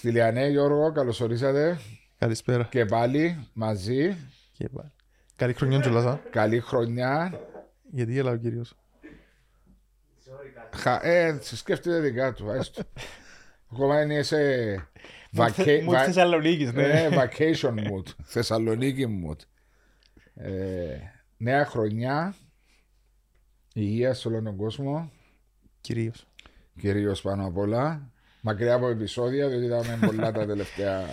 Στη Λιανέ, Γιώργο, καλώς ορίσατε Καλησπέρα. και πάλι μαζί. Και πάλι. Καλή χρονιά κιόλας, Καλή χρονιά. Γιατί γελά ο κύριος. Χα... Ε, σκέφτεται δικά του, έστω. Ακόμα είναι σε vaca- Μου va- Θεσσαλονίκης, ναι. ε, vacation mood, Θεσσαλονίκη mood. Ε, νέα χρονιά, υγεία σε όλο τον κόσμο, Κυρίως. κυρίως πάνω απ' όλα. Μακριά από επεισόδια, διότι είδαμε πολλά τα τελευταία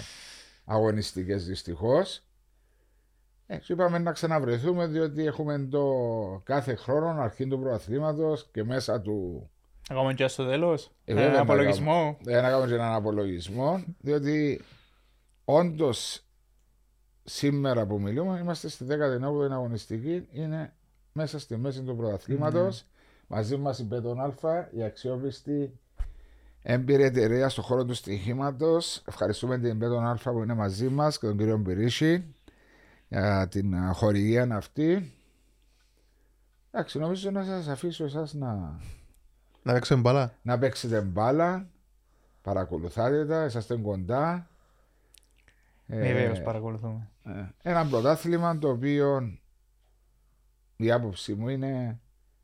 αγωνιστικές δυστυχώς. Ε, σου είπαμε να ξαναβρεθούμε διότι έχουμε το κάθε χρόνο αρχή του πρωταθλήματο και μέσα του Ακόμα και στο τέλος. Ε, βέβαια, Ένα να απολογισμό. Ε, να κάνουμε και έναν απολογισμό, διότι όντως σήμερα που μιλούμε είμαστε στη 19η αγωνιστική, είναι μέσα στη μέση του πρωταθλήματο. Μαζί μας η Μπέτον Α, η αξιόπιστη έμπειρη εταιρεία στον χώρο του στοιχήματος. Ευχαριστούμε την Μπέτον Α που είναι μαζί μας και τον κύριο Μπυρίση για την α, χορηγία αυτή. Εντάξει, νομίζω να σας αφήσω εσάς να Να παίξουμε μπάλα. να παίξετε μπάλα, παρακολουθάτε τα, είσαστε κοντά. Ε, Βεβαίως παρακολουθούμε. ε, ένα πρωτάθλημα το οποίο η άποψή μου είναι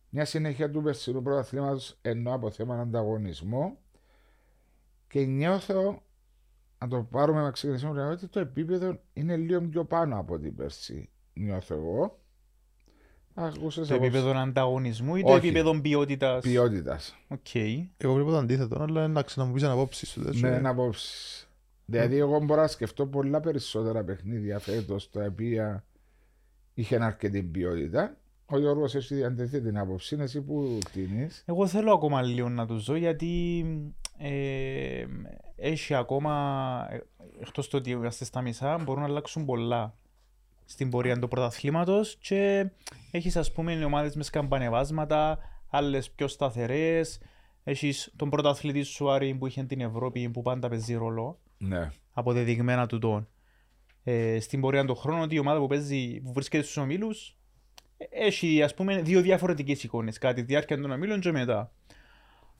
μια συνέχεια του περσινού πρωταθλήματος ενώ από θέμα ανταγωνισμό και νιώθω να το πάρουμε με ξεκινήσουμε ότι το επίπεδο είναι λίγο πιο πάνω από την πέρσι νιώθω εγώ Ακούσες Το από επίπεδο ανταγωνισμού ή το Όχι. επίπεδο ποιότητας; ποιότητας Οκ. Εγώ βλέπω το αντίθετο, αλλά εντάξει να μου πεις εν απόψεις σου. δεν σου- Ναι, να πω. Δηλαδή, εγώ μπορώ να σκεφτώ πολλά περισσότερα παιχνίδια φέτος τα οποία είχαν αρκετή ποιότητα. Ο Γιώργος έχει αντιθεί την άποψη, είναι εσύ που τίνεις. Εγώ θέλω ακόμα λίγο να τους ζω γιατί ε, έχει ακόμα, ε, εκτός το ότι είμαστε στα μισά, μπορούν να αλλάξουν πολλά στην πορεία του πρωταθλήματος και έχεις ας πούμε οι ομάδες μες σκαμπανεβάσματα, άλλες πιο σταθερές, έχεις τον πρωταθλητή σου Άρη που είχε την Ευρώπη που πάντα παίζει ρόλο, Ναι. αποδεδειγμένα του τον. Ε, στην πορεία του χρόνου ότι η ομάδα που, παίζει, που βρίσκεται στους ομίλους ε, έχει ας πούμε δύο διαφορετικές εικόνες κατά τη διάρκεια των ομίλων και μετά.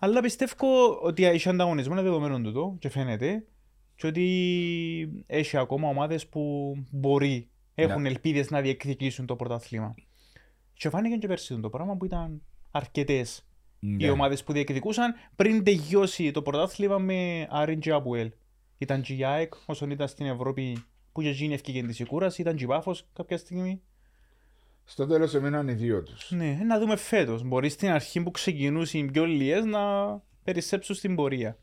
Αλλά πιστεύω ότι έχει ανταγωνισμό, είναι δεδομένο τούτο και φαίνεται και ότι έχει ακόμα ομάδες που μπορεί, έχουν Ναι. ελπίδες να διεκδικήσουν το πρωτάθλημα. Και φάνηκε και πέρσι το πράγμα που ήταν αρκετές Ναι. οι ομάδες που διεκδικούσαν πριν τελειώσει το πρωτάθλημα με Άριν και Αποέλ. Ήταν και η ΑΕΚ όσον ήταν στην Ευρώπη που και γίνει ευκαιρία της κούραση, ήταν και η Πάφος κάποια στιγμή. Στο τέλος έμειναν οι δύο τους. Ναι, να δούμε φέτος. Μπορεί στην αρχή που ξεκινούσε οι πιο λιές να περισσέψουν στην πορεία.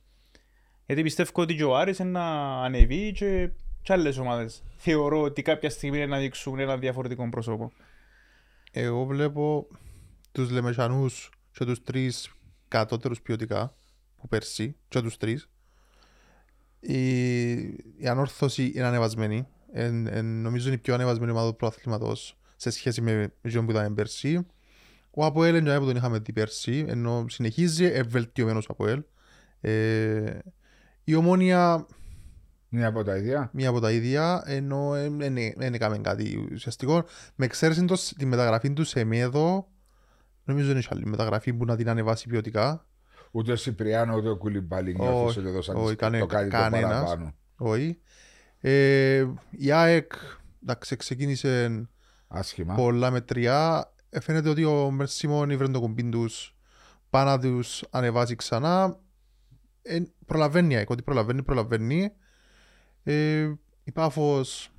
Γιατί πιστεύω ότι και ο Άρης είναι να ανεβεί και, και άλλες ομάδες. Θεωρώ ότι κάποια στιγμή είναι να δείξουν ένα διαφορετικό πρόσωπο. Εγώ βλέπω τους Λεμεσανούς και τους τρεις κατώτερους ποιοτικά που πέρσι και τους τρεις. Η, η ανόρθωση είναι ανεβασμένη. Εν, εν, νομίζω είναι η πιο ανεβασμένη ομάδα του προαθλήματος σε σχέση με εκείνο που ήταν πέρσι. Ο Αποέλ είναι που τον είχαμε δει πέρσι, ενώ συνεχίζει ευελτιωμένος ο Αποέλ. Ε, η Ομόνια Μία από τα ίδια. μία από τα ίδια, ενώ δεν έκαμε κάτι ουσιαστικό. Με εξαίρεση το, τη μεταγραφή του σε μέδο, νομίζω δεν έχει άλλη μεταγραφή που να την ανεβάσει ποιοτικά. Ούτε ο Σιπριάνο ούτε ο Κουλιμπάλη Όχι, νιώθει ότι έδωσαν όχι, κανε- το κάτι το κανένας. παραπάνω. Όχι. Ε, η ΑΕΚ εντάξει, ξεκίνησε Άσχημα. πολλά μετριά. Ε, φαίνεται ότι ο Μερσίμον ήβρε το κουμπί τους πάνω να τους ανεβάσει ξανά. Ε, προλαβαίνει η ΑΕΚ, ότι προλαβαίνει, προλαβαίνει. Ε, η Πάφος,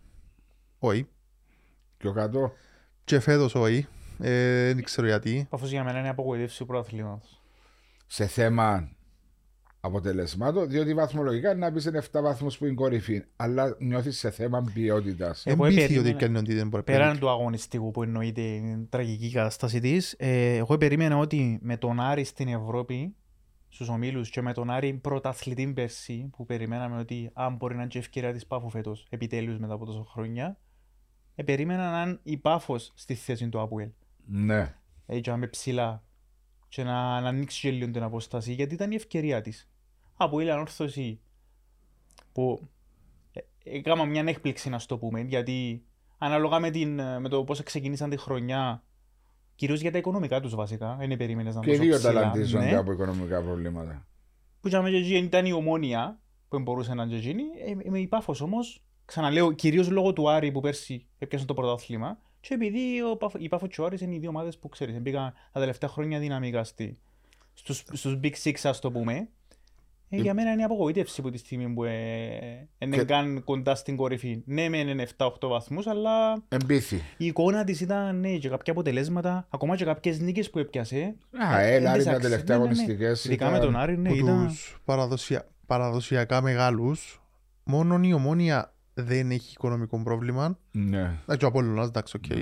όχι. Πιο κάτω. Και φέτος όχι. Ε, δεν ξέρω γιατί. Πάφος για μένα είναι απογοητεύση του πρωταθλήματος. σε θέμα αποτελεσμάτων, διότι βαθμολογικά να πει είναι 7 βαθμούς που είναι κορυφή, αλλά νιώθεις σε θέμα ποιότητας. Εγώ Εμπίθη περίμενα- ότι κάνει ότι δεν μπορεί να Πέραν παίξει. του αγωνιστικού που εννοείται η τραγική κατάσταση της, ε, εγώ περίμενα ότι με τον Άρη στην Ευρώπη, στους ομίλους και με τον Άρη πρωταθλητή πέρσι, που περιμέναμε ότι αν μπορεί να είναι και ευκαιρία της Πάφου φέτος, επιτέλους μετά από τόσο χρόνια, ε, περίμενα να είναι η Πάφος στη θέση του Αποέλ. Ναι. Έτσι, να είμαι ψηλά και να, να ανοίξει και λίγο την απόσταση, γιατί ήταν η ευκαιρία τη. Αποέλ ανόρθωση που ε, έκανα μια έκπληξη να στο πούμε, γιατί ανάλογα με, την, με το πώς ξεκίνησαν τη χρονιά, κυρίως για τα οικονομικά τους βασικά, δεν περίμενες να Και οι τόσο δύο ψηλά, ταλαντίζονται ναι. από οικονομικά προβλήματα. Που είχαμε και εκεί ήταν η ομόνια, που μπορούσε να είναι και εκείνη. Ε, με η Πάφος όμως, ξαναλέω, κυρίως λόγω του Άρη που πέρσι έπιασαν το πρωτάθλημα και επειδή ο, Πάφ- η Πάφος και ο Άρης είναι οι δύο ομάδες που ξέρεις, μπήκαν τα τελευταία χρόνια δυναμικά στη, στους, στους Big Six ας το πούμε. Ε, για μένα είναι απογοήτευση από τη στιγμή που ε, είναι Και- καν κοντά στην κορυφή. Ναι, μεν είναι 7-8 βαθμούς, αλλά Εμπίθη. η εικόνα της ήταν ναι, και κάποια αποτελέσματα, ακόμα και κάποιες νίκες που έπιασε. Α, ε, έλα, δεν τα τις τελευταία άξιζε. Ναι, ναι, ναι. αγωνιστικές Ειδικά με ήταν- τον Άρη, ναι, που ήταν... τους παραδοσια... παραδοσιακά μεγάλους, μόνο η Ομόνοια δεν έχει οικονομικό πρόβλημα. Ναι. Εντάξει, ο Απόλλωνας, εντάξει, οκ.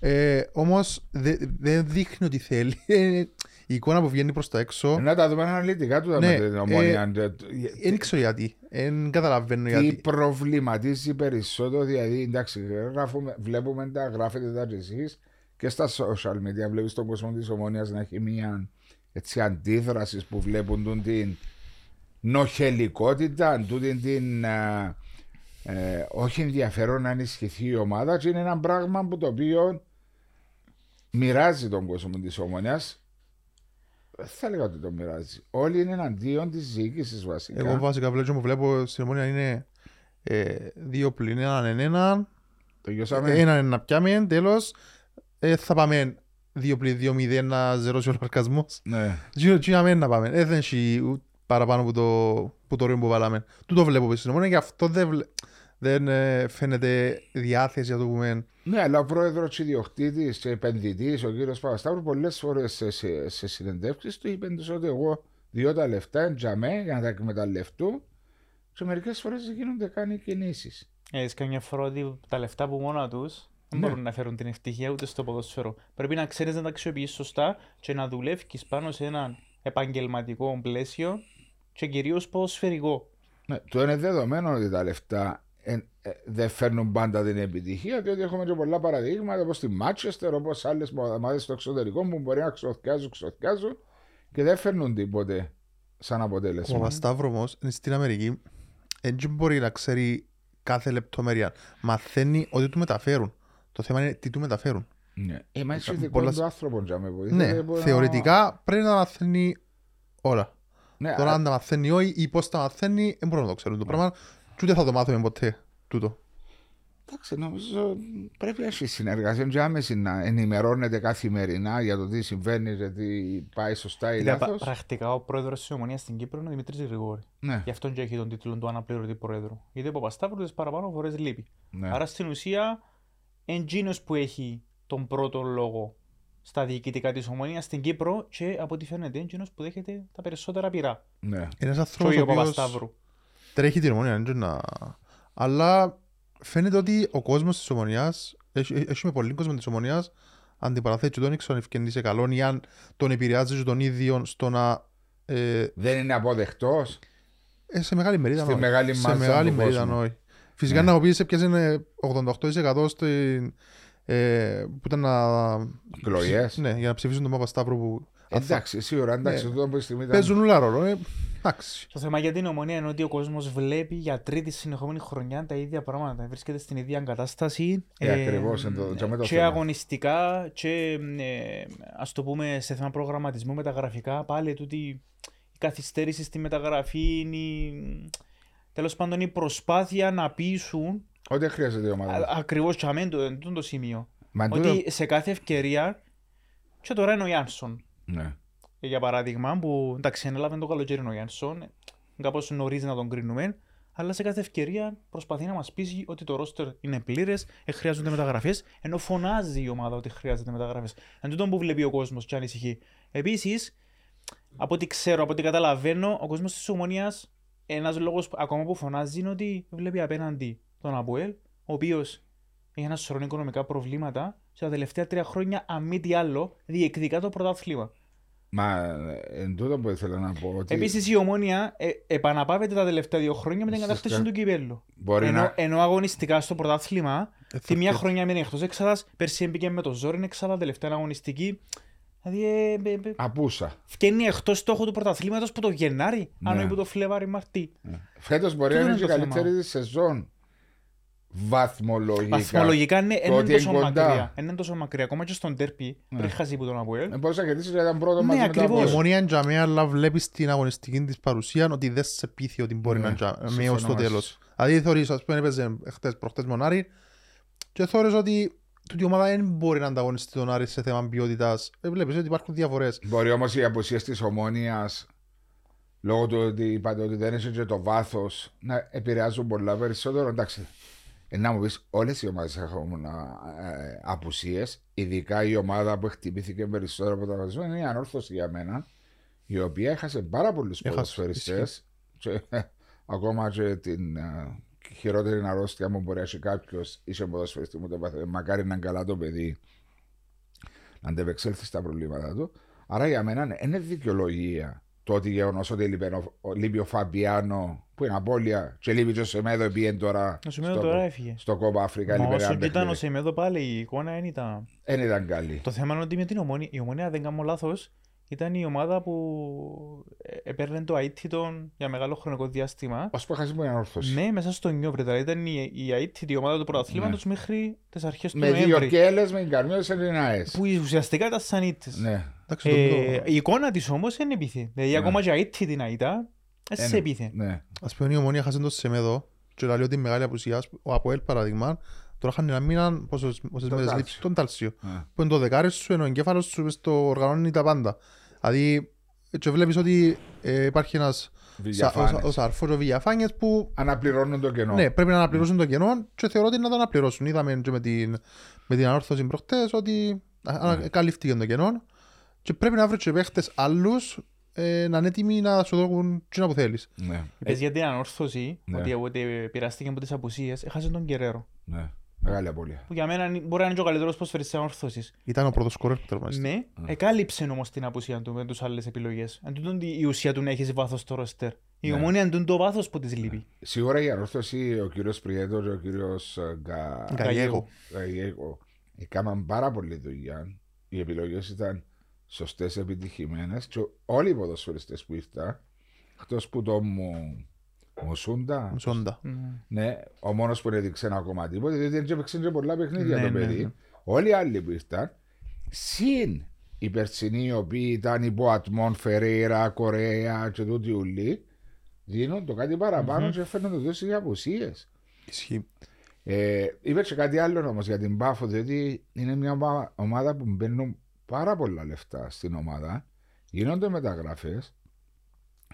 Ε, όμως δε- δεν δείχνει ότι θέλει. Ε, η εικόνα που βγαίνει προς τα έξω, Να τα δούμε αναλυτικά του Ναι, με την Ομόνοια. ε, δεν ξέρω γιατί. Δεν καταλαβαίνω Τι γιατί. προβληματίζει περισσότερο, δηλαδή εντάξει, γράφουμε, βλέπουμε τα, γράφετε τα και εσείς και στα social media. Βλέπεις τον κόσμο της ομόνιας να έχει μια έτσι, αντίδραση που βλέπουν τον την νοχελικότητα, τούτη την ε, ε, όχι ενδιαφέρον να ενισχυθεί η ομάδα και είναι ένα πράγμα που το οποίο μοιράζει τον κόσμο της ομόνιας. Δεν θα έλεγα ότι το μοιράζει. Όλοι είναι εναντίον της διοίκησης βασικά. Εγώ βασικά βλέπω, μου βλέπω στην ομόνια είναι ε, δύο πλην έναν εν έναν. Τελειώσαμε. Έναν εν να πιάμε, τέλος. Ε, θα πάμε δύο πλην δύο μηδέν να ζερώσει ο λογαριασμός. Ναι. Τι τι να μένει να πάμε. Ε, δεν έχει ου- παραπάνω που το, που το ρήμα που βάλαμε. Του το βλέπω πίσω στην ομόνια και αυτό δεν, βλέ- δεν ε, φαίνεται διάθεση να το πούμε. Ναι, αλλά ο πρόεδρος τη ιδιοκτήτης και επενδυτής, ο κύριος Παπασταύρου, πολλές φορές σε, σε, σε συνεντεύξεις του είπε τους ότι εγώ διώ τα λεφτά εντζαμέ για να τα εκμεταλλευτούν και μερικές φορές δεν γίνονται καν οι κινήσεις. Έτσι, καμιά φορά ότι τα λεφτά που μόνα τους δεν Ναι. μπορούν να φέρουν την ευτυχία ούτε στο ποδόσφαιρο. Πρέπει να ξέρεις να τα αξιοποιείς σωστά και να δουλεύεις πάνω σε ένα επαγγελματικό πλαίσιο και κυρίως ποδοσφαιρικό. Ναι, το είναι δεδομένο ότι τα λεφτά ε, ε, δεν φέρνουν πάντα την επιτυχία, διότι έχουμε και πολλά παραδείγματα όπως τη Μάτσεστερ, όπως άλλες ομάδες στο εξωτερικό που μπορεί να ξοθιάζουν, ξοθιάζουν και δεν φέρνουν τίποτε σαν Ο αποτέλεσμα. Παπασταύρο όμως στην Αμερική δεν μπορεί να ξέρει κάθε λεπτομέρεια. Μαθαίνει ότι του μεταφέρουν. Το θέμα είναι τι του μεταφέρουν. Ναι. Ε, μα είσαι Πολλά- ειδικό του άνθρωπο, τζάμε, βοηθάει, Ναι, μπορεί να- θεωρητικά πρέπει να μαθαίνει όλα. Ναι, Τώρα α- αν τα μαθαίνει όχι ή πώς τα μαθαίνει, δεν μπορούμε να το ξέρουμε το πράγμα. Και ούτε θα το μάθουμε ποτέ τούτο. Εντάξει, νομίζω πρέπει να έχει συνεργασία και άμεση να ενημερώνεται καθημερινά για το τι συμβαίνει, για τι πάει σωστά ή Ήταν πρα- λάθος. πρακτικά ο πρόεδρος της Ομονίας στην Κύπρο είναι ο Δημήτρης Γρηγόρη. Ναι, Γι' αυτόν και έχει τον τίτλο του αναπληρωτή πρόεδρου. Γιατί ο Παπασταύρου τι παραπάνω φορές λείπει. ναι. Άρα στην ουσία εντζήνο που έχει τον πρώτο λόγο στα διοικητικά της Ομονίας στην Κύπρο και από ό,τι φαίνεται εντζήνο που δέχεται τα περισσότερα πειρά. ναι. Ένας Και άνθρωπος όχι ο ο οποίος Παπασταύρου. τρέχει την ομονία. δεν να... Αλλά φαίνεται ότι ο κόσμος της ομονιάς, έχει, έχει με πολύ κόσμο της ομονιάς, αντιπαραθέτει τον ήξερα αν ευκαινεί σε καλόν ή αν τον επηρεάζει και τον ίδιο στο να... Ε, Δεν είναι αποδεκτός; ε, σε μεγάλη μερίδα Στη όχι. μεγάλη σε μάζα μεγάλη του μερίδα κόσμου. όχι. Φυσικά Ναι. να πεις έπιασε 88% στην, ε, που ήταν να... Εκλογές. Ναι, για να ψηφίσουν τον Παπασταύρο που... Εντάξει, σίγουρα, εντάξει, Ναι. αυτό που στιγμή ήταν. Παίζουν όλα ρόλο. Ε, εντάξει. Το θέμα για την Ομονία είναι ότι ο κόσμος βλέπει για τρίτη συνεχόμενη χρονιά τα ίδια πράγματα. Βρίσκεται στην ίδια κατάσταση. Ε, ακριβώς, εν το- και με το και θέμα. αγωνιστικά και ε, ας το πούμε σε θέμα προγραμματισμού μεταγραφικά πάλι τούτη η καθυστέρηση στη μεταγραφή είναι η- τέλος πάντων η προσπάθεια να πείσουν Ό,τι χρειάζεται η ομάδα. ακριβώς και αμέν το, το, το σημείο. Μα τούτο- Ότι σε κάθε ευκαιρία και τώρα είναι ο Γιάνσον Ναι. Για παράδειγμα, που εντάξει, ανέλαβε το καλοκαίρι ο Γιάνσον, κάπως νωρίς να τον κρίνουμε, αλλά σε κάθε ευκαιρία προσπαθεί να μας πείσει ότι το ρόστερ είναι πλήρες, χρειάζονται μεταγραφές, ενώ φωνάζει η ομάδα ότι χρειάζεται μεταγραφές. Εν τούτο που βλέπει ο κόσμος και ανησυχεί. Επίσης, από ό,τι ξέρω, από ό,τι καταλαβαίνω, ο κόσμος της Ομονίας, ένας λόγος ακόμα που φωνάζει είναι ότι βλέπει απέναντι τον Αποέλ, ο οποίος έχει ένα σωρό οικονομικά προβλήματα σε τα τελευταία τρία χρόνια, αν μη τι άλλο, διεκδικά το πρωτάθλημα. Μα εν τούτο που ήθελα να πω ότι Επίσης η ομόνια ε, επαναπάβεται τα τελευταία δύο χρόνια με την Στις κατάκτηση κα- του κυπέλου. μπορεί Ενώ, να. ενώ αγωνιστικά στο πρωτάθλημα, Ε, τη μία θα- χρονιά μείνει εκτός εξάδας, πέρσι έμπηκε με το ζόρι εξάδα, τελευταία αγωνιστική. Δηλαδή, ε, ε, ε, Απούσα. φκένει εκτός στόχο του πρωταθλήματος που το Γενάρη, Ναι. αν όχι που το Φλεβάρι Μαρτί. Φέτος μπορεί Τούτο να είναι είναι και το η καλύτερη της σεζόν. Βαθμολογικά. Βαθμολογικά ναι, το είναι ότι τόσο είναι κοντά. μακριά. Είναι τόσο μακριά. Ακόμα και στον τέρπι, πριν χάσει που τον Αποέλ. Ε, Πώς θα κερδίσεις γιατί ήταν πρώτο Ναι, μαζί με το ακριβώς. Η Αποέλ. ομονία είναι τζαμί, αλλά βλέπεις την αγωνιστική της παρουσία ότι δεν σε πείθει ότι μπορεί Ναι, να είναι τζαμί συμφωνώ ως το μαζί τέλος. σου. Δηλαδή θεωρείς, ας πούμε, έπαιζε χτες προχτές Μονάρη και θεωρείς ότι τούτη η ομάδα δεν μπορεί να ανταγωνιστεί τον Άρη σε θέμα ποιότητας. Ε, βλέπεις ότι υπάρχουν διαφορές. Μπορεί όμως οι απουσίε της ομόνοια λόγω του ότι είπατε ότι δεν έχει και το βάθος να επηρεάζουν πολλά περισσότερο. Εντάξει, ε, να μου πεις, όλες οι ομάδες έχουν ε, απουσίες. Ειδικά η ομάδα που χτυπήθηκε περισσότερο από τα βασικά είναι η ανόρθωση για μένα, η οποία έχασε πάρα πολλούς Έχασε, ποδοσφαιριστές. Και, ακόμα και την ε, χειρότερη αρρώστια μου μπορεί να έχει κάποιος είσαι ποδοσφαιριστής μου το πάθε. Μακάρι να είναι καλά το παιδί να αντεπεξέλθει στα προβλήματα του. Άρα για μένα δεν είναι δικαιολογία το ότι γεγονός ότι λείπει ο, ο- λείπει ο Φαμπιάνο που είναι απώλεια και λείπει και ο Σεμέδο πήγαινε τώρα Ο Σεμέδο τώρα έφυγε. στο κόμμα Αφρικά. Μα λείπει όσο ένα και ήταν ο παιχνίδι. Σεμέδο πάλι η εικόνα δεν ήταν. Δεν ήταν καλή. Το θέμα είναι ότι με την ομόνια, η ομόνια δεν κάνω λάθος, ήταν η ομάδα που ε, έπαιρνε το αίτητο για μεγάλο χρονικό διάστημα. Ω που έχασε μια όρθωση. Ναι, μέσα στο Νιόβρι. Δηλαδή ήταν η, η αίτητη ομάδα του πρωταθλήματος μέχρι τις αρχές του Ναι. Με δύο Νοέμβρη. κέλε με εγκαρμιό σε Λινάες. Που ουσιαστικά ήταν σαν ήττες. Ναι. Εντάξει, το- Ε, το- η εικόνα της όμως είναι επίθεση. Δηλαδή Ναι. ακόμα και αίτητη να ήταν, ε, σε Είναι. επίθεση. ναι. Ας πούμε η ομονία χάσε το Σεμέδο και λέει ότι η μεγάλη απουσία, ο Αποέλ παραδείγμα, τώρα είχαν ένα μήνα πόσες πόσες Τον μέρες Τάλσιο. λείψη, τον Τάλσιο. Ναι. Που είναι το δεκάρι σου, ενώ ο εγκέφαλος σου μες το οργανώνει τα πάντα. Δηλαδή, και βλέπεις ότι ε, υπάρχει ένας Βιλιαφάνες. ο Σαρφός ο Βιλιαφάνιες που Αναπληρώνουν το κενό. ναι, πρέπει να αναπληρώσουν το κενό και θεωρώ ότι να το αναπληρώσουν. Είδαμε και με την, με την ανόρθωση προχτές ότι ναι. καλύφθηκε το κενό και πρέπει να βρει και παίχτες άλλους ε, να είναι έτοιμοι να σου δώσουν τι που θέλεις. Ναι. Είπες για την ανόρθωση, Ναι. ότι ότι πειράστηκε από τις απουσίες, έχασε τον Κεραίρο. ναι. Μεγάλη απώλεια. Που για μένα είναι- μπορεί να είναι και ο καλύτερος προσφέρης της ανόρθωσης. Ήταν ο πρώτος σκορέρ που τερματίστηκε. Ναι, εκάλυψε όμως την απουσία του με τους άλλες επιλογές. Εν τούτον η ουσία του να έχεις βάθος στο ροστερ. Η Ναι. ομόνια είναι το βάθος που της λείπει. Σίγουρα η ανόρθωση, ο κύριος Πριέτος και ο κύριος Γκαγιέγο. Γαγιέγο έκαναν πάρα πολλή δουλειά. Οι επιλογές ήταν σωστές, επιτυχημένες και όλοι οι ποδοσφαιριστές που ήρθαν, εκτός που το μου. Μουσούντα. Μισόντα. Ναι, ο μόνος που έδειξε ένα ακόμα τίποτα, διότι δεν έπαιξε και πολλά παιχνίδια Ναι, το ναι, παιδί. ναι. Όλοι οι άλλοι που ήρθαν, συν οι περσινοί οι οποίοι ήταν υπό ατμόν, Φερέιρα, Κορέα και τούτοι ουλοί, δίνουν το κάτι παραπάνω και φέρνουν το δώσει για απουσίες. Ισχύει. Ε, είπε και κάτι άλλο όμως για την Πάφο, διότι είναι μια ομα- ομάδα που μπαίνουν πάρα πολλά λεφτά στην ομάδα, γίνονται μεταγραφές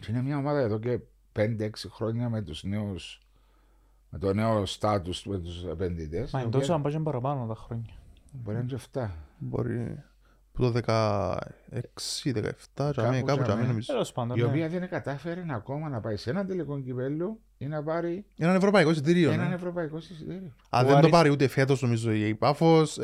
και είναι μια ομάδα εδώ και 5-6 χρόνια με τους νέους με το νέο στάτους με τους επενδυτές. Μα είναι τόσο αν πάει και παραπάνω τα χρόνια. Μπορεί να είναι και 7. Μπορεί που το 16-17, τζαμί, Κάπου κάπου τζαμί τζαμί. νομίζω. Τέλος πάντων, Η ναι. οποία δεν κατάφερε ακόμα να πάει σε έναν τελικό κυπέλο ή να πάρει Έναν ευρωπαϊκό εισιτήριο. έναν ναι. ευρωπαϊκό εισιτήριο. Αν Ο δεν το Άρης- πάρει ούτε φέτος νομίζω η Πάφος,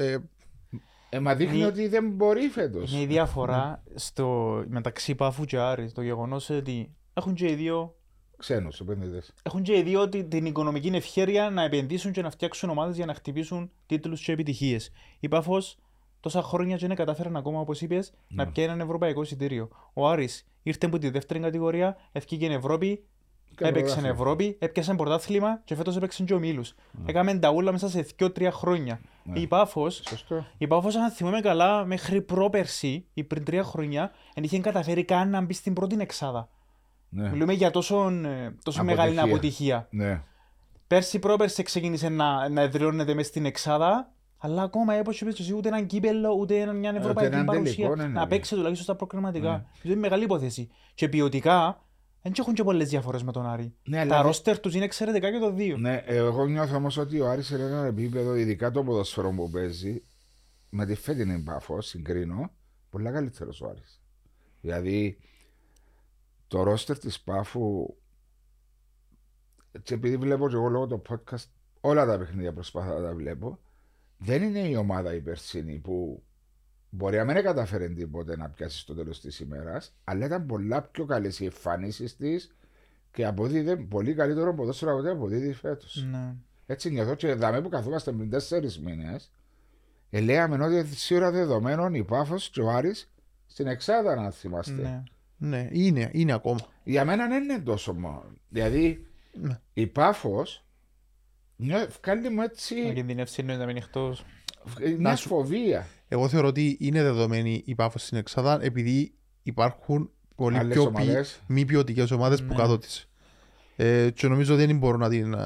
ε, Ε, μα δείχνει Είναι- ότι δεν μπορεί φέτος. Είναι η διαφορά στο, μεταξύ Πάφου και Άρης. Το γεγονός ότι έχουν και οι δύο Ξένους επενδυτές. έχουν και οι δύο ότι την οικονομική ευχέρεια να επενδύσουν και να φτιάξουν ομάδες για να χτυπήσουν τίτλους και επιτυχίες. Η Πάφος τόσα χρόνια δεν κατάφεραν ακόμα, όπως είπες, να πιάνει ένα ευρωπαϊκό εισιτήριο. Ο Άρης ήρθε από τη δεύτερη κατηγορία, ευκήγε Ευρώπη, Και έπαιξε πρωτάθλημα. Ευρώπη, έπιασε πρωτάθλημα και φέτος έπαιξε και ο Μίλους. Έκαμε τα ούλα μέσα σε 2-3 χρόνια. Ναι. Η Πάφο, Σωστό. η Πάφος, αν θυμάμαι καλά, μέχρι πρόπερση ή πριν τρία χρόνια, δεν είχε καταφέρει καν να μπει στην πρώτη εξάδα. Ναι. Μιλούμε για τόσο, ε, τόσο μεγάλη Αποτυχία. αποτυχία. ναι. Πέρσι πρόπερσι ξεκίνησε να, να εδραιώνεται μέσα στην εξάδα, αλλά ακόμα όπως είπες εσύ, ούτε έναν κύπελο, ούτε ένα- μια ευρωπαϊκή έναν παρουσία. τελικό, ναι, ναι, να ναι. παίξει τουλάχιστον στα προκριματικά. Είναι μεγάλη υπόθεση. Και ποιοτικά, δεν έχουν και πολλές διαφορές με τον Άρη. Ναι, Τα αλλά- ρόστερ τους είναι εξαιρετικά και το δύο. Ναι, ε, εγώ νιώθω όμως ότι ο Άρης είναι ένα επίπεδο, ειδικά το ποδοσφαίρο που παίζει, με τη φέτινη Πάφο, συγκρίνω, πολύ καλύτερος ο Άρης. Δηλαδή, το ρόστερ της Πάφου, και επειδή βλέπω και εγώ λόγω το podcast, όλα τα παιχνίδια προσπαθώ να τα βλέπω, δεν είναι η ομάδα η περσίνη που μπορεί να μην καταφέρει τίποτε να πιάσει στο τέλος της ημέρας, αλλά ήταν πολλά πιο καλές οι εμφανίσεις της και αποδίδει πολύ καλύτερο ποδόσφαιρο από ό,τι αποδίδει φέτος. Ναι. Έτσι νιώθω και δαμε που καθόμαστε πριν τέσσερις μήνες, ε, λέγαμε ότι σίγουρα δεδομένων η Πάφος και ο Άρης στην Εξάδα, να θυμάστε. Ναι. ναι, είναι, είναι ακόμα. Για μένα δεν είναι τόσο μόνο. Δηλαδή Ναι. η Πάφος Ναι, βγάλει μου Να έτσι κινδυνεύσει εννοείς να μείνει εκτός. μια σου- φοβία. Εγώ θεωρώ ότι είναι δεδομένη η πάφος στην Εξάδα επειδή υπάρχουν πολύ Άλλες πιο ποι... ομάδες. μη ποιοτικές ομάδες που Ναι. κάτω της. Ε, και νομίζω δεν μπορούν να την, ε,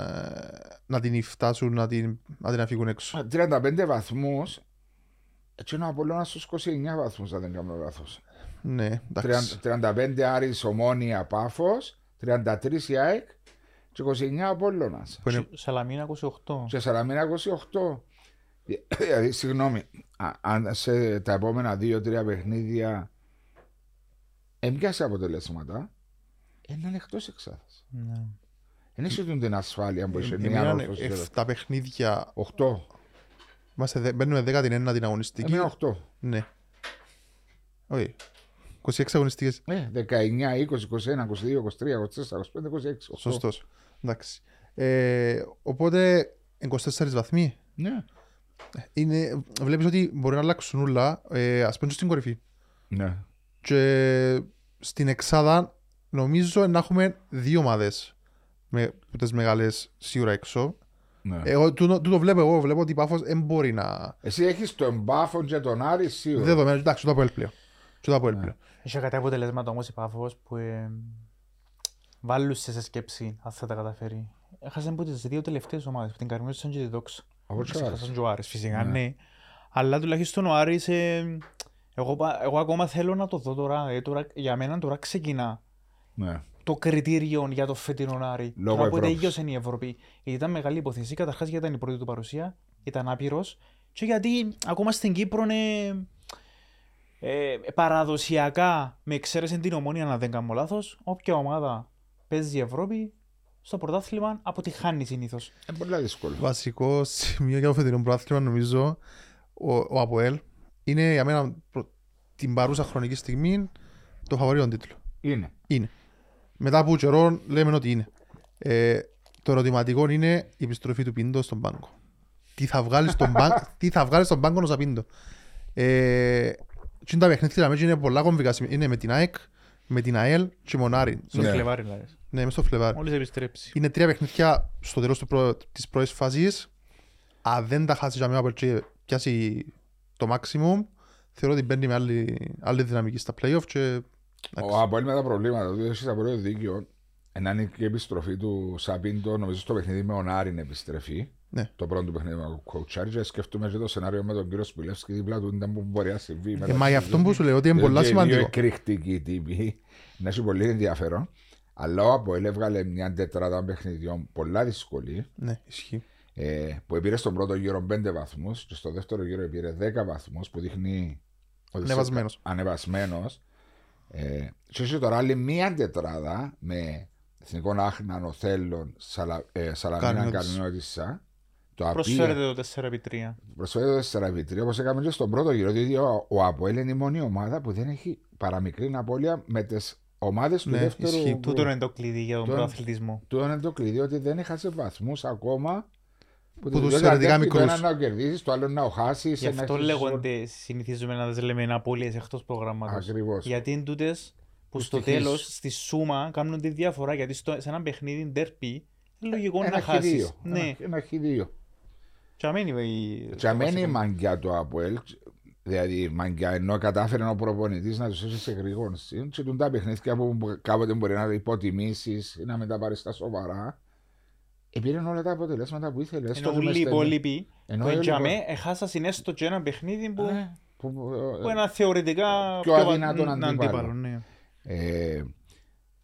να την φτάσουν, να την, να την αφήγουν έξω. 35 βαθμούς. Έτσι είναι ο Απόλλωνας στους 29 βαθμούς, αν δεν κάνω λάθος. Ναι, εντάξει. 35 Άρης Ομόνια Πάφος, 33 η ΑΕΚ και 29 Απόλλωνας. Που είναι- Σαλαμίνα 28. Και Σαλαμίνα 28. Δηλαδή, συγγνώμη, α- αν σε τα επόμενα 2-3 παιχνίδια έμπιασε αποτελέσματα, είναι εκτός εξάδα. Ναι. Δεν έχει την ασφάλεια που είχε μια Έμειναν όρθωση. 7 παιχνίδια. 8. Είμαστε, δε- μπαίνουμε 19 την αγωνιστική. Έμεινα 8. Ναι. Όχι. 26 αγωνιστικές. Ε, 19, 20, 21, 22, 23, 24, 25, 26. 8. Σωστός. Εντάξει. Ε, οπότε 24 βαθμοί. Ναι. Είναι, βλέπεις ότι μπορεί να αλλάξουν όλα. Ε, ας πούμε στην κορυφή. ναι. Και στην εξάδα νομίζω να έχουμε δύο ομάδες με που τις μεγάλες σίγουρα έξω. ναι. Εγώ τούτο, τούτο βλέπω εγώ, βλέπω ότι η Πάφος δεν μπορεί να... Εσύ έχεις τον Μπάφον και τον Άρη σίγουρα. Δεδομένο, εντάξει, το από πλέον. Το από πλέον. Είχε κάτι αποτελέσματα όμως η Πάφος που ε, βάλουσες σε σκέψη αν θα τα καταφέρει. Έχασε από τις δύο τελευταίες ομάδες, που την Καρμιώσαν και τη Δόξα. Από τους Άρης. Έχασαν και ο Άρης φυσικά, Ναι. ναι. Αλλά τουλάχιστον ο Άρης, ε, εγώ, πα- εγώ ακόμα θέλω να το δω τώρα, ε, τώρα. Για μένα τώρα ξεκινά Ναι. το κριτήριο για το φετινό Άρη. Λόγω Τώρα που Ευρώπης. τελείωσε η Ευρώπη. Γιατί ήταν μεγάλη υπόθεση. Καταρχάς γιατί ήταν η πρώτη του παρουσία, ήταν άπειρος. Και γιατί ακόμα στην Κύπρο είναι ε, παραδοσιακά, με εξαίρεση την ομόνια, να δεν κάνω λάθος, όποια ομάδα παίζει η Ευρώπη, στο πρωτάθλημα αποτυχάνει συνήθως. Είναι πολύ δύσκολο. Βασικό σημείο για το φετινό πρόθυμα νομίζω ο, ο Αποέλ είναι για μένα προ- την παρούσα χρονική στιγμή το φαβορείο τίτλο. Είναι. Είναι. Μετά από καιρό λέμε ότι είναι. Ε, το ερωτηματικό είναι η επιστροφή του Πίντο στον πάγκο. Τι θα βγάλεις στον πάγκο, τι θα βγάλεις στον πάγκο ο Πίντο. Ε, τι είναι τα παιχνίδια μέσα είναι πολλά κομβικά σημεία. Είναι με την ΑΕΚ, με την ΑΕΛ και Μονάρι. Στο Ναι. Φλεβάρι, δηλαδή. Ναι, μέσα στο Φλεβάρι. Μόλις επιστρέψει. Είναι τρία παιχνίδια στο τέλος του προ... της πρώτης φάσης. Αν δεν τα χάσει για μένα από και πιάσει το maximum, θεωρώ ότι μπαίνει με άλλη, άλλη δυναμική στα play-off και... Ο Αποέλ με τα προβλήματα του έχεις απολύτω δίκιο. Ένα είναι και η επιστροφή του Σαπίντο, νομίζω στο παιχνίδι με ο Νάριν επιστρεφή. Ναι. Το πρώτο του παιχνίδι με τον Κοουτσάρι. Και σκέφτομαι και το σενάριο με τον κύριο Σπιλεύσκη δίπλα του. Ήταν που μπορεί να συμβεί. Ε, μα γι' αυτό που σου λέω ότι είναι πολλά Διότι οι Δύο σημαντικό. εκρηκτικοί τύποι. Να έχει πολύ ενδιαφέρον. Αλλά ο Αποέλ έβγαλε μια τετράδα παιχνιδιών πολλά δύσκολη. Ναι, ισχύει. Ε, που πήρε στον πρώτο γύρο 5 βαθμούς και στο δεύτερο γύρο πήρε 10 βαθμούς που δείχνει ότι σε- Ανεβασμένος. ανεβασμένος. Ε, και έχει τώρα άλλη μία τετράδα με Εθνικό Άχναν, Οθέλων, Σαλα, ε, Σαλαμίνα, Καρμιώτισσα. Καρμιώτισσα. Το απία Προσφέρεται το 4x3. προσφέρεται το 4x3 όπως έκαμε και στον πρώτο γύρο. Διότι ο, ο Αποέλ είναι η μόνη ομάδα που δεν έχει παραμικρή απώλεια με τις ομάδες του Ναι, δεύτερου. ισχύει. γκρουπ. Τούτο είναι το κλειδί για τον Τον- προαθλητισμό. Τούτο είναι το κλειδί ότι δεν έχασε βαθμούς ακόμα. Που τους τους διότι θεωρητικά αντέχει Το μικρούς. ένα να κερδίσει, το άλλο να χάσεις. Γι' αυτό λέγονται, συνηθίζουμε να τι λέμε απώλειες εκτός προγράμματος. Ακριβώς. Γιατί είναι τούτες που Που στο στοιχείς. τέλος, στη σούμα, κάνουν τη διαφορά. Γιατί στο, σε ένα παιχνίδι ντερπι, είναι λογικό Ένα να χάσεις. χ2. Ναι, Ένα, ένα χ2. Και αμένει η... Και αμένει η μαγκιά του Αποέλ. Δηλαδή η μαγκιά ενώ κατάφερε ο προπονητής να τους έχει σε γρήγορση. Και του τα παιχνίδια που κάποτε μπορεί να υποτιμήσεις ή να μετά πάρεις στα σοβαρά. Επήρε όλα τα αποτελέσματα που ήθελες. Ενώ έστω και όλοι μες οι στενή. υπόλοιποι Ενώ που όλοι οι εντιαμέ υπόλοιποι. έχασαν έστω και ένα παιχνίδι που, Ε, που- που ένα θεωρητικά πιο βα- αδύνατον ν- αντίπαλο. ναι. Ε,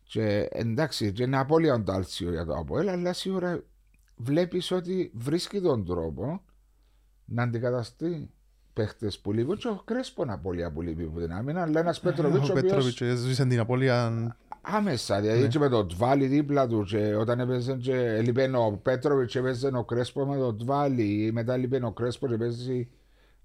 και εντάξει, και είναι απόλυτα αντάλσιο για το Αποέλ, αλλά σίγουρα βλέπεις ότι βρίσκει τον τρόπο να αντικαταστεί παίχτες που λείπουν. Και ο Κρέσπο είναι απόλυτα που λείπει από την άμυνα, αλλά ένας Πέτροβιτ Ο ο οποίος Πέτροβιτς ζήσε την απώλεια. άμεσα, δηλαδή Ναι. και με τον Τβάλι δίπλα του, και όταν έπαιζε και έλειπε ο Πέτροβιτ, και έπαιζε ο Κρέσπο με τον Τβάλι, ή μετά έλειπε ο Κρέσπο, και παίζει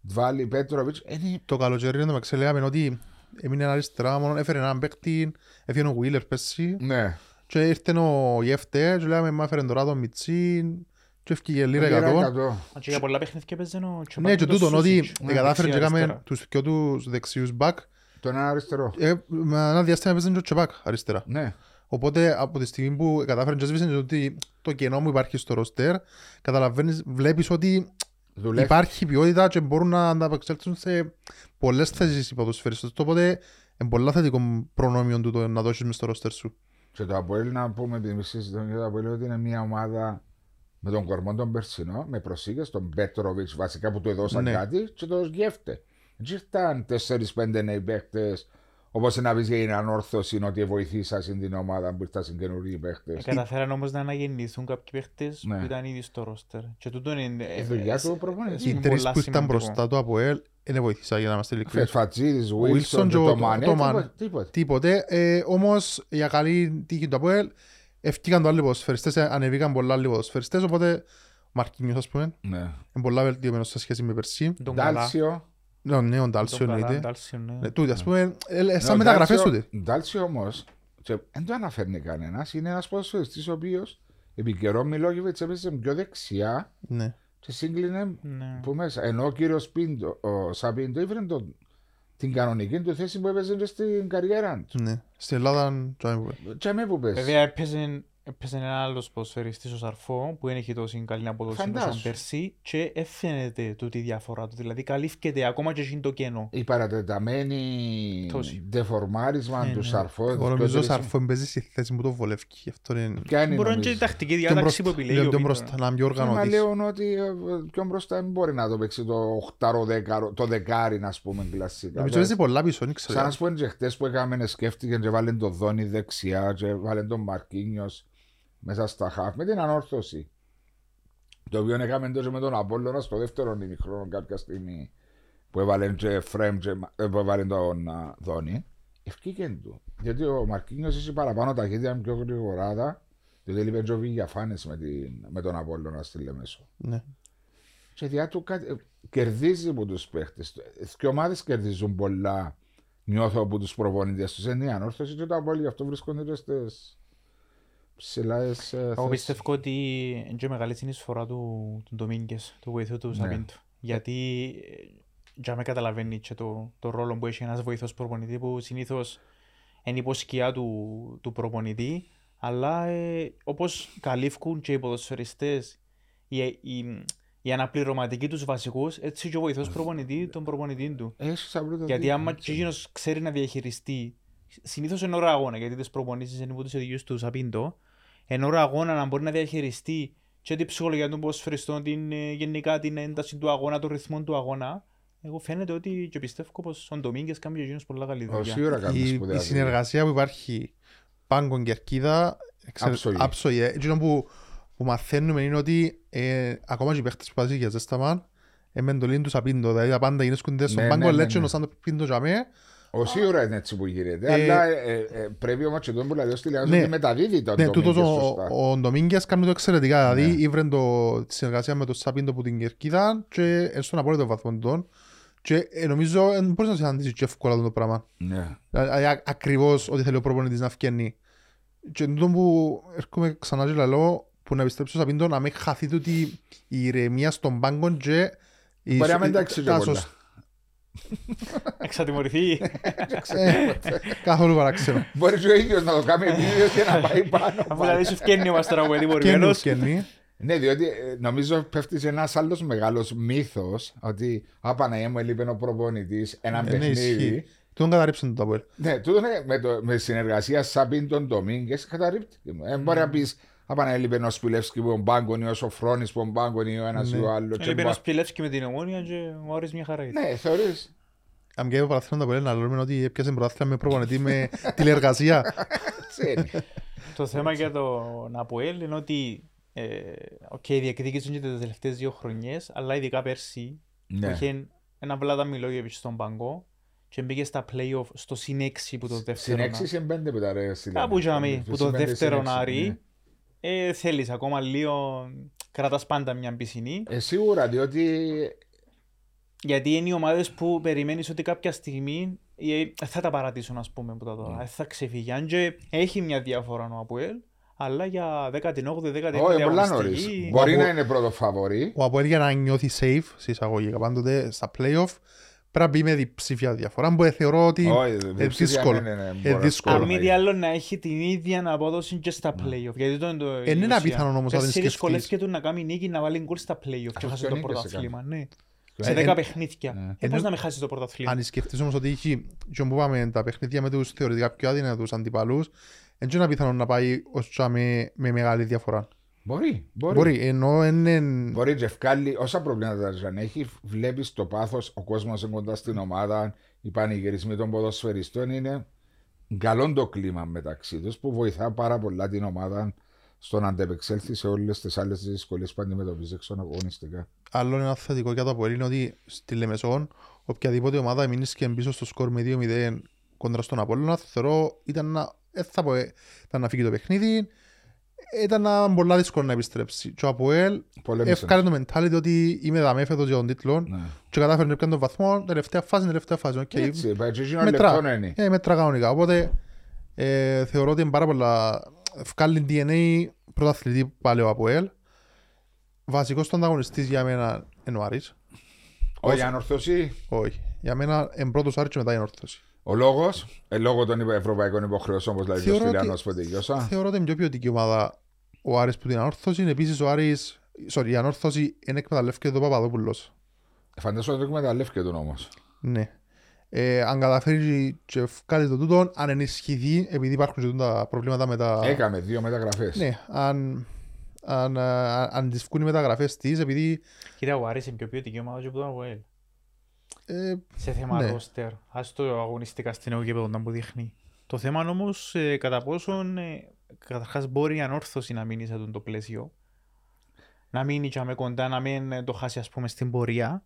Τβάλι Πέτροβιτ. Είναι Το καλοκαίρι να με λέγαμε ότι έμεινε αριστερά, μόνο έφερε έναν παίκτη, έφυγε ο Βίλερ πέρσι ναι. Και ήρθε ο Γεφτέ και λέγαμε μα έφερε τώρα τον Μιτσίν και έφυγε λίρα εκατό. εκατό. Μα και για πολλά παιχνίδια παίζει ο Ναι Τσοπάκη και το τούτον ότι Σούσιτς. Ναι, κατάφερε και δεξιά, έκαμε αριστερά. τους δυο τους δεξιούς μπακ Τον ένα αριστερό. ε, με ένα διάστημα έπαιζε και ο Τσεπάκ αριστερά. Ναι. Οπότε από τη στιγμή που κατάφερε και έσβησε ότι το κενό που υπάρχει στο ρόστερ, καταλαβαίνεις, βλέπεις ότι Δουλεύει. υπάρχει ποιότητα και μπορούν να ανταπεξέλθουν σε πολλές θέσεις οι ποδοσφαιριστές. Οπότε είναι πολλά θετικό προνόμιο του το να δώσεις μες στο ρόστερ σου. Και το Αποέλ να πούμε, επειδή εμείς συζητούμε για το Αποέλ, ότι είναι μια ομάδα με τον κορμό τον Περσινό, με προσήγες, τον Πέτροβιτς βασικά που του έδωσαν Ναι. κάτι και το σκέφτε. Δεν ήρθαν 4-5 νέοι παίχτες, όπως να πεις για την ανόρθωση είναι ότι βοηθήσασαν την ομάδα που ήρθαν καινούργιοι παίχτες. Καταφέραν όμως να αναγεννηθούν κάποιοι παίχτες Ναι. που ήταν ήδη στο ρόστερ. Και τούτο είναι... Η δουλειά του προπονητή. Οι είναι τρεις πολλά που ήταν σημαντικό. μπροστά του από ΕΛ είναι βοηθήσα για να είμαστε ειλικρινείς. Φετφατζίδης, Wilson Βίλσον και και ο- το Μανέ, το Μαν. τίποτε- τίποτε. Τίποτε. Ε, όμως για καλή τύχη του ΑΠΟΕΛ ευκήκαν το άλλοι ποδοσφαιριστές, ε, ανεβήκαν πολλά άλλοι ποδοσφαιριστές, οπότε ο Μαρκίνιος ας πούμε Ναι. είναι πολλά βελτιωμένος σε σχέση με πέρσι. Τον καλά. Ντάλσιο. Ναι, ναι, ο Τον Ντάλσιο καλά, εννοείται. Ντάλσιο, ναι. Ναι, τούτοι ας πούμε, ε, ε, Ναι, σαν ο μεταγραφές Ντάλσιο- τούτοι. Ντάλσιο όμως, και δεν το αναφέρνει κανένας, είναι ένας ποδοσφαιριστής ο οποίος επί καιρό Μιλόγεβιτς έπαιζε πιο δεξιά Ναι. Και σύγκλινε Ναι. που μέσα. Ενώ ο κύριος Πίντο, ο Σαπίντο ήβρε τον- την κανονική του θέση που έπαιζε και στην καριέρα του. Ναι. Στην Ελλάδα το ΑΠΟΕΛ. Και αμέ που πες. Βέβαια έπαιζε, έπαιζε ένα άλλος ποδοσφαιριστής ο Σαρφό που δεν έχει τόση καλή αποδόση Φαντάσου. όσο πέρσι και έφαινεται τούτη η διαφορά του. Δηλαδή καλύφκεται ακόμα και εκείνο το κενό. Η παρατεταμένη Τόση. ντεφορμάρισμα Ναι, του ναι. Σαρφό. Εγώ νομίζω ο Σαρφό παίζει στη θέση που το βολεύει. Γι' αυτό είναι Ποια είναι Μπορεί να είναι και η νομίζω. τακτική πιο διάταξη που μπροστά- επιλέγει ναι, ο πιο Πίντο. μπροστά, να είναι πιο Μα οργανωτής. λέω ότι ε, πιο μπροστά δεν μπορεί να το παίξει το 8 δεκάρο, το δεκάρι, να πούμε κλασικά. Νομίζω παίζει πολλά πίσω, δεν ξέρω. Σαν να σου πω και χτες που έκαμε σκέφτηκε και βάλει τον Δόνι δεξιά και βάλει τον Μαρκίνιος μέσα στα χαφ με την ανόρθωση. Το οποίο έκαμε τόσο με τον Απόλλωνα στο δεύτερο ημιχρόνο κάποια στιγμή που έβαλε και Φρέμ και, ε, που έβαλε τον α, Δόνι. Ευκήκε του. Γιατί ο Μαρκίνιος είχε παραπάνω ταχύτητα πιο γρηγοράδα διότι έλειπε και ο Βηγιαφάνες με, την, με τον Απόλλωνα στη Λεμέσο. Ναι. Και διά του κάτι, ε, κερδίζει από τους παίχτες. Και ομάδες κερδίζουν πολλά, νιώθω από τους προπονητές τους. Είναι η ανόρθωση και το απόλυτη, γι' αυτό βρίσκονται και στις ψηλάες ε, Εγώ θέσεις. πιστεύω ότι είναι και μεγάλη συνεισφορά του, του Ντομίνγκες, του βοηθού του Ναι. Σαπίντου. Γιατί ε, για με καταλαβαίνει και το, το ρόλο που έχει ένας βοηθός προπονητή που συνήθως είναι υποσκιά του, του προπονητή αλλά ε, όπως καλύφκουν και οι ποδοσφαιριστές οι, οι, οι αναπληρωματικοί τους βασικούς έτσι και ο βοηθός προπονητή τον προπονητή του. Έχεις σαν πρώτο Γιατί δίκιο, άμα έτσι. και εκείνος ξέρει να διαχειριστεί, συνήθως εν ώρα αγώνα, γιατί τις προπονήσεις είναι από τους ειδικούς τους Σαπίντο, εν ώρα αγώνα να μπορεί να διαχειριστεί και την ψυχολογία των ποδοσφαιριστών, την, ε, γενικά την ένταση του αγώνα, τον ρυθμό του αγώνα, εγώ φαίνεται ότι και πιστεύω πως ο Ντομίνγκες κάνει και εκείνος πολλά καλή Ο, δουλειά. Σίγουρα κάνει Η, σπουδαία η δουλειά. συνεργασία που υπάρχει πάγκον και αρκίδα εξε- Άψογη. άψογη. Ε, Εκείνο που, που μαθαίνουμε είναι ότι ε, ακόμα και οι παίχτες που παζί για ζέσταμα ε, με εντολή τους απίντο. Δηλαδή τα πάντα γίνονται στον Ναι, πάγκο, ναι, ναι, λέτσο ναι. σαν το πίντο για μέ. Ο σίγουρα είναι έτσι που γίνεται. Ε, αλλά ε, ε, ε, πρέπει όμως και τον που λέει στη Λιάννη ναι. ότι μεταδίδει τον Ναι, Ντομίνγκες τούτος ο, σωστά. ο Ντομίνγκες κάνει το εξαιρετικά. Ναι. Δηλαδή ήβρε το, τη συνεργασία με τον Σαπίντο που την κερκίδα και ε, στον απόλυτο βαθμό του. Και ε, νομίζω δεν μπορείς να συναντήσεις και εύκολα αυτό το πράγμα. Ναι. Δηλαδή, α- ακριβώς ό,τι θέλει ο προπονητής να φκένει. Και τούτο που έρχομαι ξανά και λαλώ που να πιστέψω στο Σαπίντο να μην χαθεί τούτη η ηρεμία στον πάγκο και η Μπορεί να σω- μην τα ξέρει τα πολλά. σωσ- Εξατιμωρηθεί. ε, Καθόλου παράξενο. Μπορείς και ο ίδιος να το κάνει επίτηδες και να πάει πάνω. Αφού δηλαδή σου φκένει ο Αστέρα που είναι Και νου τιμωρημένος. φκένει. Ναι, διότι ε, νομίζω πέφτει σε ένας άλλος μεγάλος μύθος ότι Α, Παναγία μου έλειπε ο προπονητής ένα Ε, ναι, παιχνίδι. ισχύει. Τον καταρρύψαν το Αποέλ. Ναι, τούτο είναι με, το, με συνεργασία Σαμπίν των Ντομίνγκες καταρρύπτει. Ε, μπορεί να πεις Α, Παναγία έλειπε ο Σπιλεύσκι που ο Μπάγκον ή ο Σοφρόνης που ο Μπάγκον ή ο ένας ή ο άλλος. Έλειπε ένας Πιλεύσκι με την ομόνια και ο Άρης μια χαρά ήταν. Ναι, θεωρείς. Αν και το παραθένο το Αποέλ να λέμε ότι έπιασε πρωτάθλημα με προπονητή με τηλεργασία. Το θέμα για τον Αποέλ είναι ότι ε, οκ, διεκδίκησαν και τις τελευταίες δύο χρονιές, αλλά ειδικά πέρσι που Ναι. είχε ένα Βλάτα Μιλόγεβιτς στον πάγκο και μπήκε στα play-off στο συν 6 που το δεύτερο. Στην 6 σε 5 που τα ρε. στη Κάπου Λένα. για που Συν το πέντε, συν δεύτερο έξι, Άρη ναι. Ε, θέλεις ακόμα λίγο, κρατάς πάντα μια πισινή. Ε, σίγουρα, διότι Γιατί είναι οι ομάδες που περιμένεις ότι κάποια στιγμή ε, θα τα παρατήσουν ας πούμε που τα τώρα. Ναι. Ε, Θα ξεφύγει. Αν και έχει μια διαφορά ο Αποέλ, αλλά για 18η, 19η όχι, πολλά νωρίς. αγωνιστική, Μπορεί Από- να είναι πρώτο φαβορή. Ο Αποέλ για να νιώθεις safe, σε εισαγωγικά πάντοτε στα play-off, πρέπει να μπει με διψήφια διαφορά που θεωρώ ότι Όχι, είναι διψήφια δύσκολο. δεν είναι, Ε, μπορεί να δύσκολο. Αν σκορ μη να τι γίνει. άλλο να έχει την ίδια απόδοση και στα play-off. Γιατί το είναι το. Ε, είναι απίθανο όμως, αν δεν δεν σκεφτείς. δυσκολεύεται να κάνει νίκη να βάλει γκολ στα play-off και Αυτό χάσει το το νίκησε πρωτάθλημα. Ναι. Ε, Σε ε, 10 ε, παιχνίδια. ναι. Ε, πώς Ενώ- να με χάσει το πρωτάθλημα; Αν σκεφτείς όμως ότι έχει και όπου πάμε τα παιχνίδια με τους θεωρητικά πιο αδύνατους αντιπαλούς δεν είναι πιθανό να πάει ως τσάμε με μεγάλη διαφορά. Μπορεί, μπορεί. Μπορεί, ενώ είναι... Μπορεί και ευκάλλει όσα προβλήματα δεν έχει, βλέπεις το πάθος, ο κόσμος είναι κοντά στην ομάδα, οι πανηγυρισμοί των ποδοσφαιριστών είναι καλό το κλίμα μεταξύ τους που βοηθά πάρα πολλά την ομάδα στο να αντεπεξέλθει σε όλες τις άλλες δυσκολίες που αντιμετωπίζει εξωναγωνιστικά. Άλλο ένα θετικό για το Αποέλ είναι ότι στη Λεμεσόν οποιαδήποτε ομάδα μείνει και πίσω στο σκορ με 2-0 κόντρα στον Απόλλωνα θεωρώ ήταν να, ε, θα πω, ε, ήταν να φύγει το παιχνίδι ήταν να πολλά δύσκολο να επιστρέψει και ο Αποέλ Πολέμησε. έφκανε το mentality ότι είμαι δαμέ φέτος για τον τίτλο Ναι. και κατάφερε να πιάνει τον βαθμό τελευταία φάση, τελευταία φάση οκ. Έτσι, πάει και εκείνο Μετρά. λεπτό είναι. Ε, μέτρα κανονικά. Οπότε ε, θεωρώ ότι είναι πάρα πολλά. Βγάλει DNA πρωταθλητή πάλι ο Αποέλ. Βασικός του ανταγωνιστής για μένα είναι ο Άρης. Όχι, Ανόρθωση. Όχι. Για μένα είναι πρώτος Άρης και μετά η Ανόρθωση. Ο λόγος, ε, λόγω των υπο- ευρωπαϊκών υποχρεώσεων, όπως λέει ο Θεωρώ ότι- Στυλιανό που τελειώσα. Θεωρώ ότι είναι πιο ποιοτική ομάδα ο Άρης που την Ανόρθωση. Επίσης ο Άρης, sorry, η ανόρθωση είναι εκμεταλλεύκεται το Παπαδόπουλος. Φαντάζομαι ότι το εκμεταλλεύκεται όμως. Ναι. Ε, αν καταφέρει και βγάλει το τούτο, αν ενισχυθεί, επειδή υπάρχουν και τα προβλήματα με τα... Έκαμε δύο μεταγραφές. Ναι, αν, αν, αν, αν τις βγουν οι μεταγραφές της, επειδή Κοίτα, ο Άρης είναι πιο ποιοτική ομάδα και από τον Αποέλ. ε, Σε θέμα Ναι. ρόστερ. Ας το αγωνιστικά στην ΕΟΚΕ να που δείχνει. Το θέμα όμως ε, κατά πόσον ε, καταρχάς μπορεί η ανόρθωση να μείνει σε αυτό το πλαίσιο. Να μείνει και με κοντά, να μην ε, το χάσει ας πούμε στην πορεία.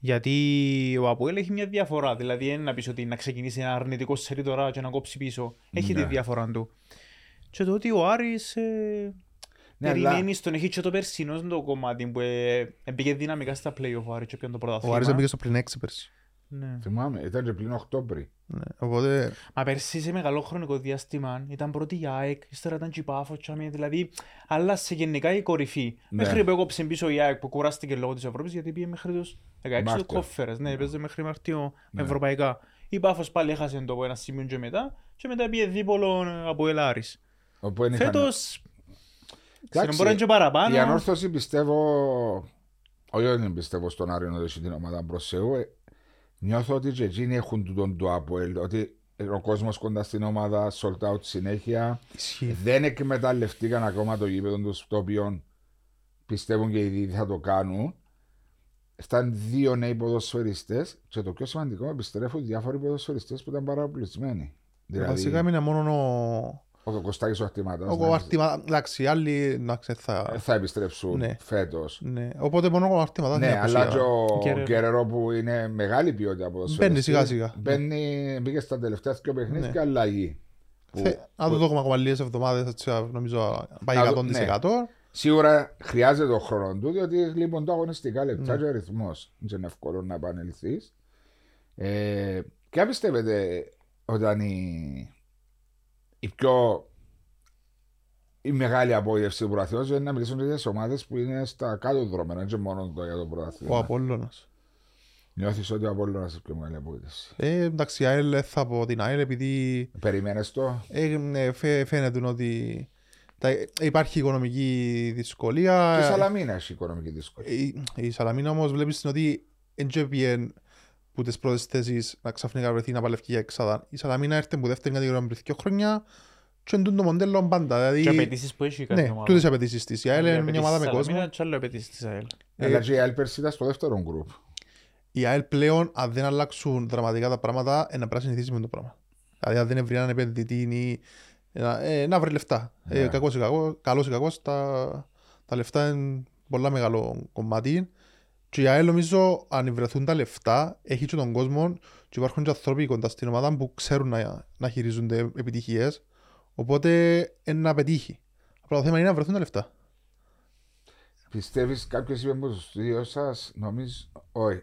Γιατί ο Αποέλ έχει μια διαφορά. Δηλαδή είναι να πεις ότι να ξεκινήσει ένα αρνητικό σερί τώρα και να κόψει πίσω. Έχει Ναι. τη διαφορά του. Και το ότι ο Άρης ε, Ναι, αλλά- περιμένει στον έχει και το περσινό το κομμάτι που ε, πήγε δυναμικά στα play-off ο Άρης και πιάνε το ο πρωτάθλημα. Άρης πήγε στο πλην 6 πέρσι. Ναι. Θυμάμαι, ήταν και πλην Οκτώβρη. Ναι. Οπότε Μα πέρσι σε μεγάλο χρονικό διάστημα ήταν πρώτη η ΑΕΚ, ύστερα ήταν και η Πάφος, τσάμι, δηλαδή άλλασε γενικά η κορυφή. Ναι. Μέχρι που έκοψε πίσω η ΑΕΚ που κουράστηκε λόγω της Ευρώπης γιατί πήγε μέχρι τους 16 του Μάρτιο. κόφερες. Ναι, παίζε μέχρι Μαρτίο με Ναι. ευρωπαϊκά. Η Πάφος πάλι έχασε το από ένα σημείο και μετά και μετά πήγε δίπολο από Ελάρης. Όπου δεν είχαν- Φέτος, Εντάξει, στην μπορεί και παραπάνω. Η ανόρθωση πιστεύω. Όχι, δεν πιστεύω στον Άριο να δώσει την ομάδα προ Θεού. Ε, Νιώθω ότι και εκείνοι έχουν τούτον το Αποέλ. Ότι ο κόσμος κοντά στην ομάδα, sold out συνέχεια. ισχύει. Δεν εκμεταλλευτήκαν ακόμα το γήπεδο του, το οποίο πιστεύουν και οι ίδιοι θα το κάνουν. Ήταν δύο νέοι ποδοσφαιριστές και το πιο σημαντικό, επιστρέφουν διάφοροι ποδοσφαιριστές που ήταν παραπλησμένοι. Δηλαδή, Βασικά έμεινε μόνο ο, ο Κωστάκης ο Αρτηματάς ο ναι, Κοβαρτήμα. Εντάξει, οι άλλοι εντάξει, θα... θα επιστρέψουν Ναι. φέτος. Ναι. Οπότε μόνο ο Κοβαρτήμα Ναι, αλλά και ο Γκερέρο. Γκερέρο που είναι μεγάλη ποιότητα από Μπαίνει σιγά-σιγά. Μπαίνει, μπήκε στα τελευταία δύο παιχνίδια Ναι. και αλλαγή. Που- Αν το δούμε ακόμα λίγες εβδομάδες, έτσι, νομίζω πάει Να δω- 100%. Σίγουρα χρειάζεται τον χρόνος του, διότι λοιπόν τα αγωνιστικά λεπτά Ναι. και ο ρυθμός δεν είναι εύκολο να επανελθεί. Ε, ποια πιστεύετε όταν η, η πιο η μεγάλη απόγευση του πρωταθλήματο είναι να μιλήσουν για τις ομάδες που είναι στα κάτω δρόμενα, δεν είναι μόνο το για το Ο πρωταθλήμα. Απόλλωνας. Νιώθεις ότι ο Απόλλωνας είναι η πιο μεγάλη απόγευση. Ε, εντάξει, η ΑΕΛ θα πω την ΑΕΛ επειδή Περιμένει το; ε, ναι, φαι- φαίνεται ότι τα, υπάρχει οικονομική δυσκολία. Και η Σαλαμίνα έχει οικονομική δυσκολία. Η, η Σαλαμίνα όμως βλέπεις ότι δεν που τις πρώτες θέσεις να ξαφνικά βρεθεί να παλευκεί για εξάδα. Η Σαλαμίνα έρθει που δεύτερη κατηγορία πριν δύο χρόνια και εντούν το μοντέλο πάντα. Και Δηλαδή, απαιτήσεις που έχει κάθε ναι, ομάδα. τούτες οι απαιτήσεις της. Η ΑΕΛ Οι είναι μια ομάδα με απαιτήσεις της κόσμο. Σαλαμίνα Και άλλο απαιτήσεις της ΑΕΛ. Αλλά και η ΑΕΛ πέρσι ήταν στο δεύτερο γκρουπ. Η ΑΕΛ πλέον, αν δεν αλλάξουν δραματικά τα πράγματα, ε, να πρέπει να συνηθίσει με το πράγμα. Δηλαδή, αν δεν βρει έναν επενδυτή ή να, ε, να βρει λεφτά. Ε, Ναι. κακός ή κακός, καλός ή κακός, τα, τα λεφτά είναι πολλά μεγάλο κομμάτι. Και η ΑΕΛ νομίζω, αν βρεθούν τα λεφτά, έχει και τον κόσμο και υπάρχουν και άνθρωποι κοντά στην ομάδα που ξέρουν να, να χειρίζονται επιτυχίες. Οπότε, ε, να πετύχει. Απλά το θέμα είναι να βρεθούν τα λεφτά. Πιστεύεις κάποιος είπε από τους δύο σας, νομίζω. Όχι.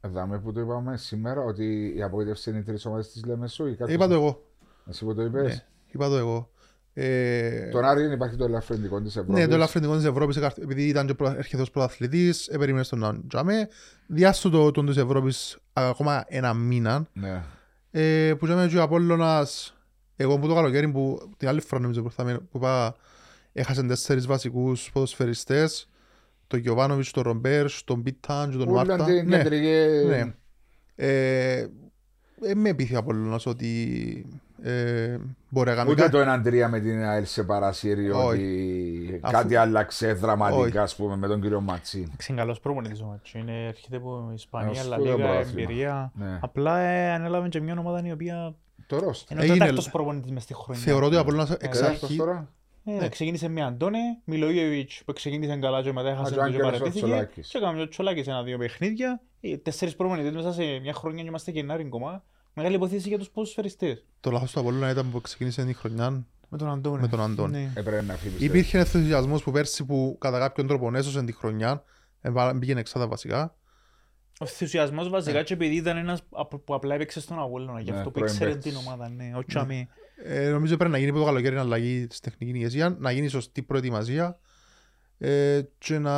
Εδώ που το είπαμε σήμερα ότι η απογοήτευση είναι οι τρεις ομάδες της Λεμεσού ή κάποιος- Είπα το εγώ. Εσύ που το είπες. Ναι, είπα το εγώ. Ε, Τον Άρη υπάρχει το ελαφρυντικό της Ευρώπης. ναι, το ελαφρυντικό της Ευρώπης, εκαρ- επειδή ήταν και προ- έρχεται ως πρωταθλητής, ε, περίμενε στον να τζάμε. Διάστο το, τον της Ευρώπης ακόμα ένα μήνα. Ναι. Ε, που τζάμε και ο Απόλλωνας, εγώ που το καλοκαίρι που την άλλη φορά νομίζω που, ήρθαμε, που είπα, έχασε τέσσερις βασικούς ποδοσφαιριστές, τον Γιωβάνοβιτς, τον Ρομπέρ, τον Πίταν και τον Ούλαν Μάρτα. την Ναι, κεντρική. ναι. Ε, ε, με πείθει ο Απόλλωνας ότι ε, μπορεί να κάνει Ούτε κάτι. το 1-3 με την ΑΕΛ σε παρασύρει Όχι. ότι Αφού- κάτι άλλαξε Όχι. δραματικά ας πούμε, με τον κύριο Ματσίν. Είναι καλός προπονητής ο Μάτσο. Είναι, έρχεται από Ισπανία, Ένας La σπουδαίο Liga, πρωτάθλημα. εμπειρία. Ναι. Απλά ε, ανέλαβε και μια ομάδα η οποία Το ρόστο. είναι ο Έγινε- τέταρτος προπονητής μες στη χρονιά. Θεωρώ ότι ο Απόλλωνας εξ Τέταρτος αρχή τώρα. Ε, Ξεκίνησε με Αντώνε, Μιλοϊεβιτς που ξεκίνησε καλά και μετά Α, έχασε και ο το και Άγγελος ο παρατήθηκε Τσολάκης. και έκαμε ο Τσολάκης ένα-δύο παιχνίδια. Ε, Τέσσερις προπονητές μέσα σε μια χρονιά και είμαστε Γενάρη ακόμα. Μεγάλη υποθέση για τους ποδοσφαιριστές. το λάθος του Απόλλωνα ήταν που ξεκίνησε η χρονιά Με τον Αντώνε. με τον Αντώνη. Ναι. Έπρεπε να φύγει. Υπήρχε ενθουσιασμός που πέρσι που κατά κάποιον τρόπο έσωσε τη χρονιά, ε, βάλα- πήγαινε εξάδα βασικά. Ο ενθουσιασμός βασικά και επειδή ήταν ένας απ- που απλά έπαιξε στον Αγώλωνα, γι' Ναι, αυτό που πρώην ήξερε παίκτης. την ομάδα, ναι, ο Τσαμί. Ε, νομίζω πρέπει να γίνει από το καλοκαίρι να αλλαγή στην τεχνική ηγεσία, να γίνει σωστή προετοιμασία ε, και να...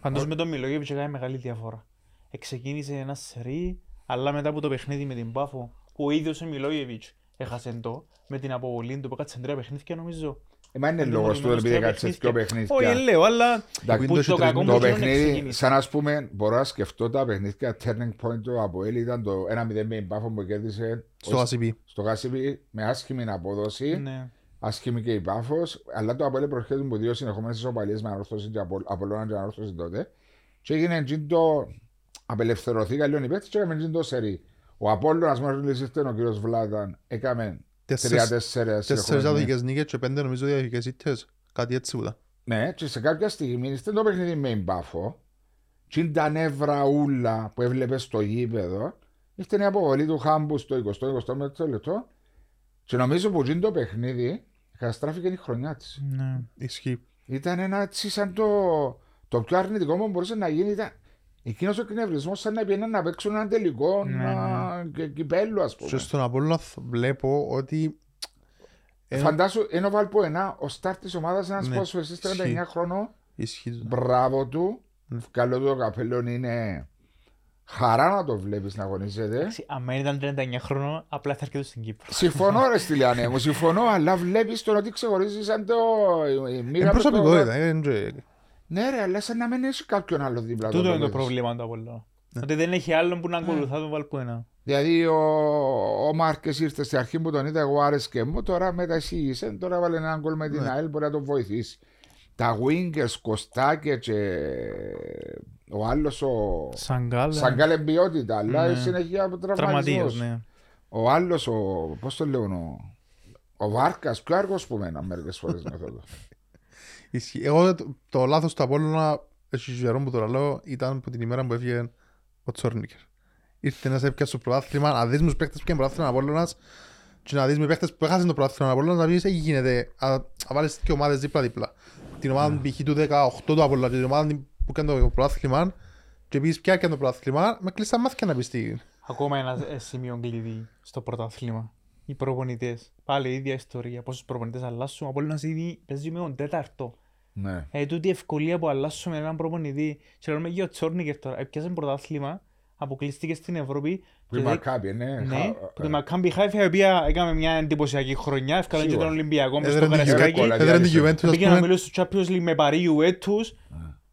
Πάντως με τον Μιλόγεβιτς έκανε μεγάλη διαφορά. Εξεκίνησε ένα σερί, αλλά μετά από το παιχνίδι με την Πάφο, που ο ίδιος ο Μιλόγεβιτς έχασε το, με την αποβολή του που έκατσε τρία παιχνίδια νομίζω. Μα είναι Είναι λόγος του μονομένος επειδή τρία έκατσες δύο παιχνίδια. παιχνίδια. Όχι, λέω, αλλά Εντάξει, που το το κακό τρίτο μου Το είναι παιχνίδι, ξεκίνησε. σαν να πούμε, μπορώ να σκεφτώ τα παιχνίδια turning point του Αποέλ ήταν το 1-0 με την Πάφο που κέρδισε στο ως- ACP. στο Γάσιπι με άσχημη απόδοση. Ναι. άσχημη και η Πάφος, αλλά το Αποέλ προχθές από δύο συνεχόμενες ισοπαλίες με ανόρθωση και Απο- Απολλώνα και ανόρθωση τότε. Και έγινε εκείνο το απελευθερωθήκα λίγο οι παίκτες και έκαμε εκείνο το σερί. Ο Απόλλωνας μόλις ήρθε ο κύριος Βλάταν, έκαμε Τέσσερις- τρία-τέσσερα Τέσσερις συνεχόμενες. αδοχικές νίκες και πέντε νομίζω διαδοχικές ήττες. Κάτι έτσι που ήταν. Ναι, και σε κάποια στιγμή ήρθε το παιχνίδι με την Πάφο και είναι τα νεύρα ούλα που έβλεπες στο γήπεδο ήρθε η αποβολή του Χάμπου στο 20-25 λεπτό και νομίζω που γίνει το παιχνίδι καταστράφηκε η χρονιά της. Ναι. Ισχύει. Ήταν ένα έτσι σαν το, το πιο αρνητικό που μπορούσε να γίνει ήταν εκείνος ο εκνευρισμός σαν να πήγαιναν να παίξουν ένα τελικό Ναι, να... και κυπέλου ας πούμε. Και στον Απόλλωνα θ- βλέπω ότι ε, Φαντάσου, είναι ο Βαλποενά, ο στάρ της ομάδας, ένας Ναι, ποδοσφαιριστής 39 ισχύει. χρονών ισχύει. Μπράβο του. Ναι. Καλό του το καπέλο είναι χαρά να το βλέπεις να αγωνίζεται. Εντάξει, Αν ήταν 39 χρόνο, απλά θα έρχεται στην Κύπρο. συμφωνώ ρε Στυλιανέ μου, συμφωνώ, αλλά βλέπεις τον ότι ξεχωρίζεις σαν το... η μοίρα Είναι του προσωπικότητα. Το- ε, εν και- Ναι ρε, αλλά σαν να μην έχει κάποιον άλλο δίπλα του. Τούτο είναι το βλέπεις. πρόβλημα του Απόλλωνα. Ότι δεν έχει άλλον που να ακολουθά τον Βαλκούενα. Δηλαδή ο, ο Μάρκες ήρθε στην αρχή που τον είδα εγώ άρεσκε μου, τώρα μετασύγησε, τώρα βάλε ένα γκολ με την Ναι. ΑΕΛ μπορεί να τον βοηθήσει. Τα Wingers, Κωστάκε και ο άλλος ο... Σαν γκάλα. Σαν καλή ποιότητα, αλλά Ναι. συνέχεια από Τραυματίας, τραυματισμούς. ναι. Ο άλλος, ο, πώς το λέγουν, ο, ο Βάρκας, πιο αργός που μένα μερικές φορές μεθόδο. Ισχύει. Εγώ το, το λάθος του Απόλλωνα, έχει καιρό που το λέω, ήταν που την ημέρα που έφυγε ο Τσόρνικερ. Ήρθε να σε έπιασε στο πρωτάθλημα, να δεις με τους παίκτες που πιάνε πρωτάθλημα Απόλλωνας και να δεις με παίκτες που έχασαν το πρωτάθλημα Απόλλωνας να πεις, «Ε, γίνεται, να να βάλεις και ομάδες δίπλα-δίπλα. Την ομάδα π.χ. του 18 του Απόλλωνα και την ομάδα που έκανε το πρωτάθλημα και πεις ποια έκανε το πρωτάθλημα, με κλειστά μάτια να πεις τι. Ακόμα ένα ε, σημείο κλειδί στο πρωτάθλημα. Οι προπονητές. Πάλι η ίδια ιστορία. Πόσους προπονητές αλλάσουν. Ο Απόλλωνας ήδη παίζει με τον τέταρτο. Ναι. Ε, τούτη η ευκολία που αλλάσουμε έναν προπονητή. Και λέμε για ο Τσόρνικερ τώρα. Έπιασε πρωτάθλημα. Αποκλείστηκε στην Ευρώπη. Που η και Μακάμπη, ναι. Ναι, χα- που τη Μακάμπι Χάιφα η οποία έκαμε μια εντυπωσιακή χρονιά. Έφκανε και Σίγουρα. τον Ολυμπιακό μες στο Έδεραν την Καραϊσκάκι. Juventus. Juventus, έδεραν την διάλυσε. Juventus, ας Πήγε να πούμε. μιλήσει στο Champions League με Παρί Ιουέτους.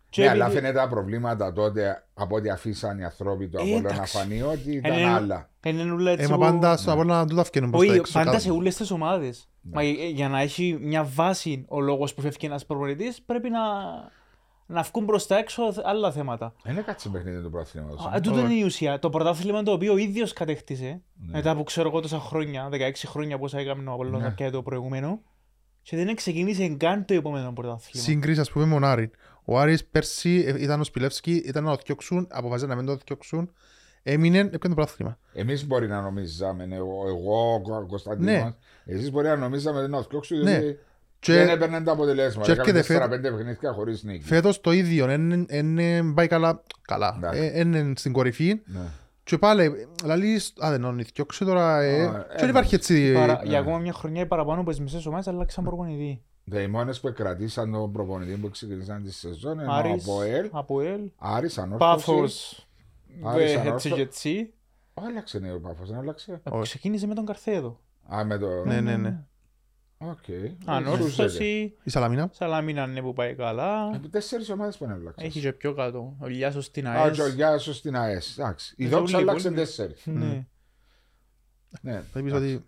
Και Ναι, αλλά επειδή- φαίνεται τα προβλήματα τότε από ό,τι αφήσαν οι ανθρώποι του Ε, Απόλλωνα να εντάξει. φανεί ότι ήταν Είναι- άλλα. Είναι ούλα έτσι Ε, μα που- πάντα στον Απόλλωνα τούτα φκαίνουν προς τα Όχι, έξω. πάντα κάτω. σε όλες τις ομάδες. Ναι. Μα ε, για να έχει μια βάση ο λόγος που φεύγει ένας προπονητής πρέπει να, να βγουν προς τα έξω άλλα θέματα. Είναι κάτι παιχνίδι του πρωταθλήματος. Α, τούτο είναι η ουσία. Το πρωτάθλημα το οποίο ο ίδιος κατέκτησε Ναι. μετά από ξέρω εγώ τόσα χρόνια, 16 χρόνια πόσα έκαμε ο Απολλώνας Ναι. αρκετά το προηγούμενο και δεν ξεκίνησε καν το επόμενο πρωτάθλημα. Σύγκριση ας πούμε με τον Άρης. Ο Άρης πέρσι ε, ήταν ο Σπιλεύσκι, ήταν να το διώξουν, αποφάσισαν να μην το διώξουν. Έμεινε, έπαιρνε το πρωτάθλημα. Εμείς μπορεί να νομίζαμε, εγώ, εγώ ο Κωνσταντίνος, Ναι. εσείς μπορεί να νομίζαμε ότι να φτιάξω, Ναι. διότι Και- δεν έπαιρναν τα αποτελέσματα. και Έκαμε έρχεται 4-5 παιχνίδια χωρίς νίκη. Φέτος το ίδιο, δεν πάει καλά, καλά. Εντάξει. Ε, είναι στην κορυφή Ναι. Και πάλι, λαλείς, α, δεν είναι διώξε τώρα, ε, Α, και ένας. δεν υπάρχει έτσι, Παρα- ναι. Για ακόμα μια χρονιά ή παραπάνω που τις μισές ομάδες αλλάξαν προπονητή. Οι μόνες που κρατήσαν τον προπονητή που ξεκίνησαν τη σεζόν είναι ο Άρης, Αποέλ, Αποέλ, Άρης, Ανόρθωσης. Πάφος, Άρης, ε, έτσι Ανόρθω- και έτσι. Άλλαξε ναι ο Πάφος, δεν άλλαξε; Ε, Όχι. Ξεκίνησε με τον Καρθέδο. Α, με το... Ναι, ναι, ναι. Οκ. Ανόρθωση, Η Σαλαμίνα. Σαλαμίνα ναι που πάει καλά. Ε, Τέσσερις ομάδες που είναι άλλαξε. Έχει και πιο κάτω. Ο Λιάσος στην Α, ΑΕΣ. και ο Γιάσος στην ΑΕΣ. Εντάξει. Η Ε, Δόξα όλοι οι άλλαξε υπόλοιποι. τέσσερις. Ναι. Ναι. Θα πεις ότι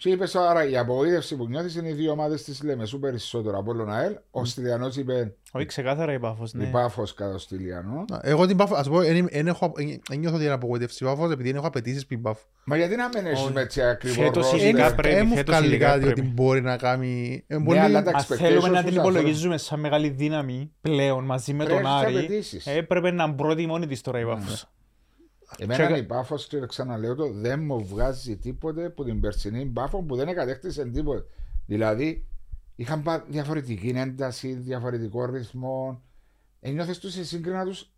Και είπες άρα η απογοήτευση που νιώθεις είναι οι δύο ομάδες της Λεμεσού περισσότερο από όλον ΑΕΛ. Ο Στυλιανός είπε Όχι ξεκάθαρα η Πάφος, η ναι. Πάφος κατά το Στυλιανό. Α, Εγώ την Πάφο, ας πω, εν- εν έχω- εν- εν νιώθω ότι είναι απογοήτευση Πάφος επειδή δεν έχω απαιτήσεις πριν Πάφο. Μα γιατί να μην έχεις Όχι. με έτσι ακριβό Φέτος ρόστερ. ειδικά Εν- πρέπει, εν μου φέτος βγάλει ειδικά κάτι ότι πρέπει. μπορεί να κάνει... ε, Ναι, πολύ- αλλά τα Αν expectations θέλουμε να τους την ανθρώπους. υπολογίζουμε σαν μεγάλη δύναμη πλέον μαζί με Πρέπει τον να έχεις Άρη, απαιτήσεις. έπρεπε να πρώτη μόνη της τώρα η Πάφος. Εμένα Και- η Πάφος, και ξαναλέω το, δεν μου βγάζει τίποτε από την περσινή Πάφο που δεν εκατέκτησε τίποτε. Δηλαδή, είχαν πα- διαφορετική ένταση, διαφορετικό ρυθμό. Ένιωθες τους σε σύγκρινα τους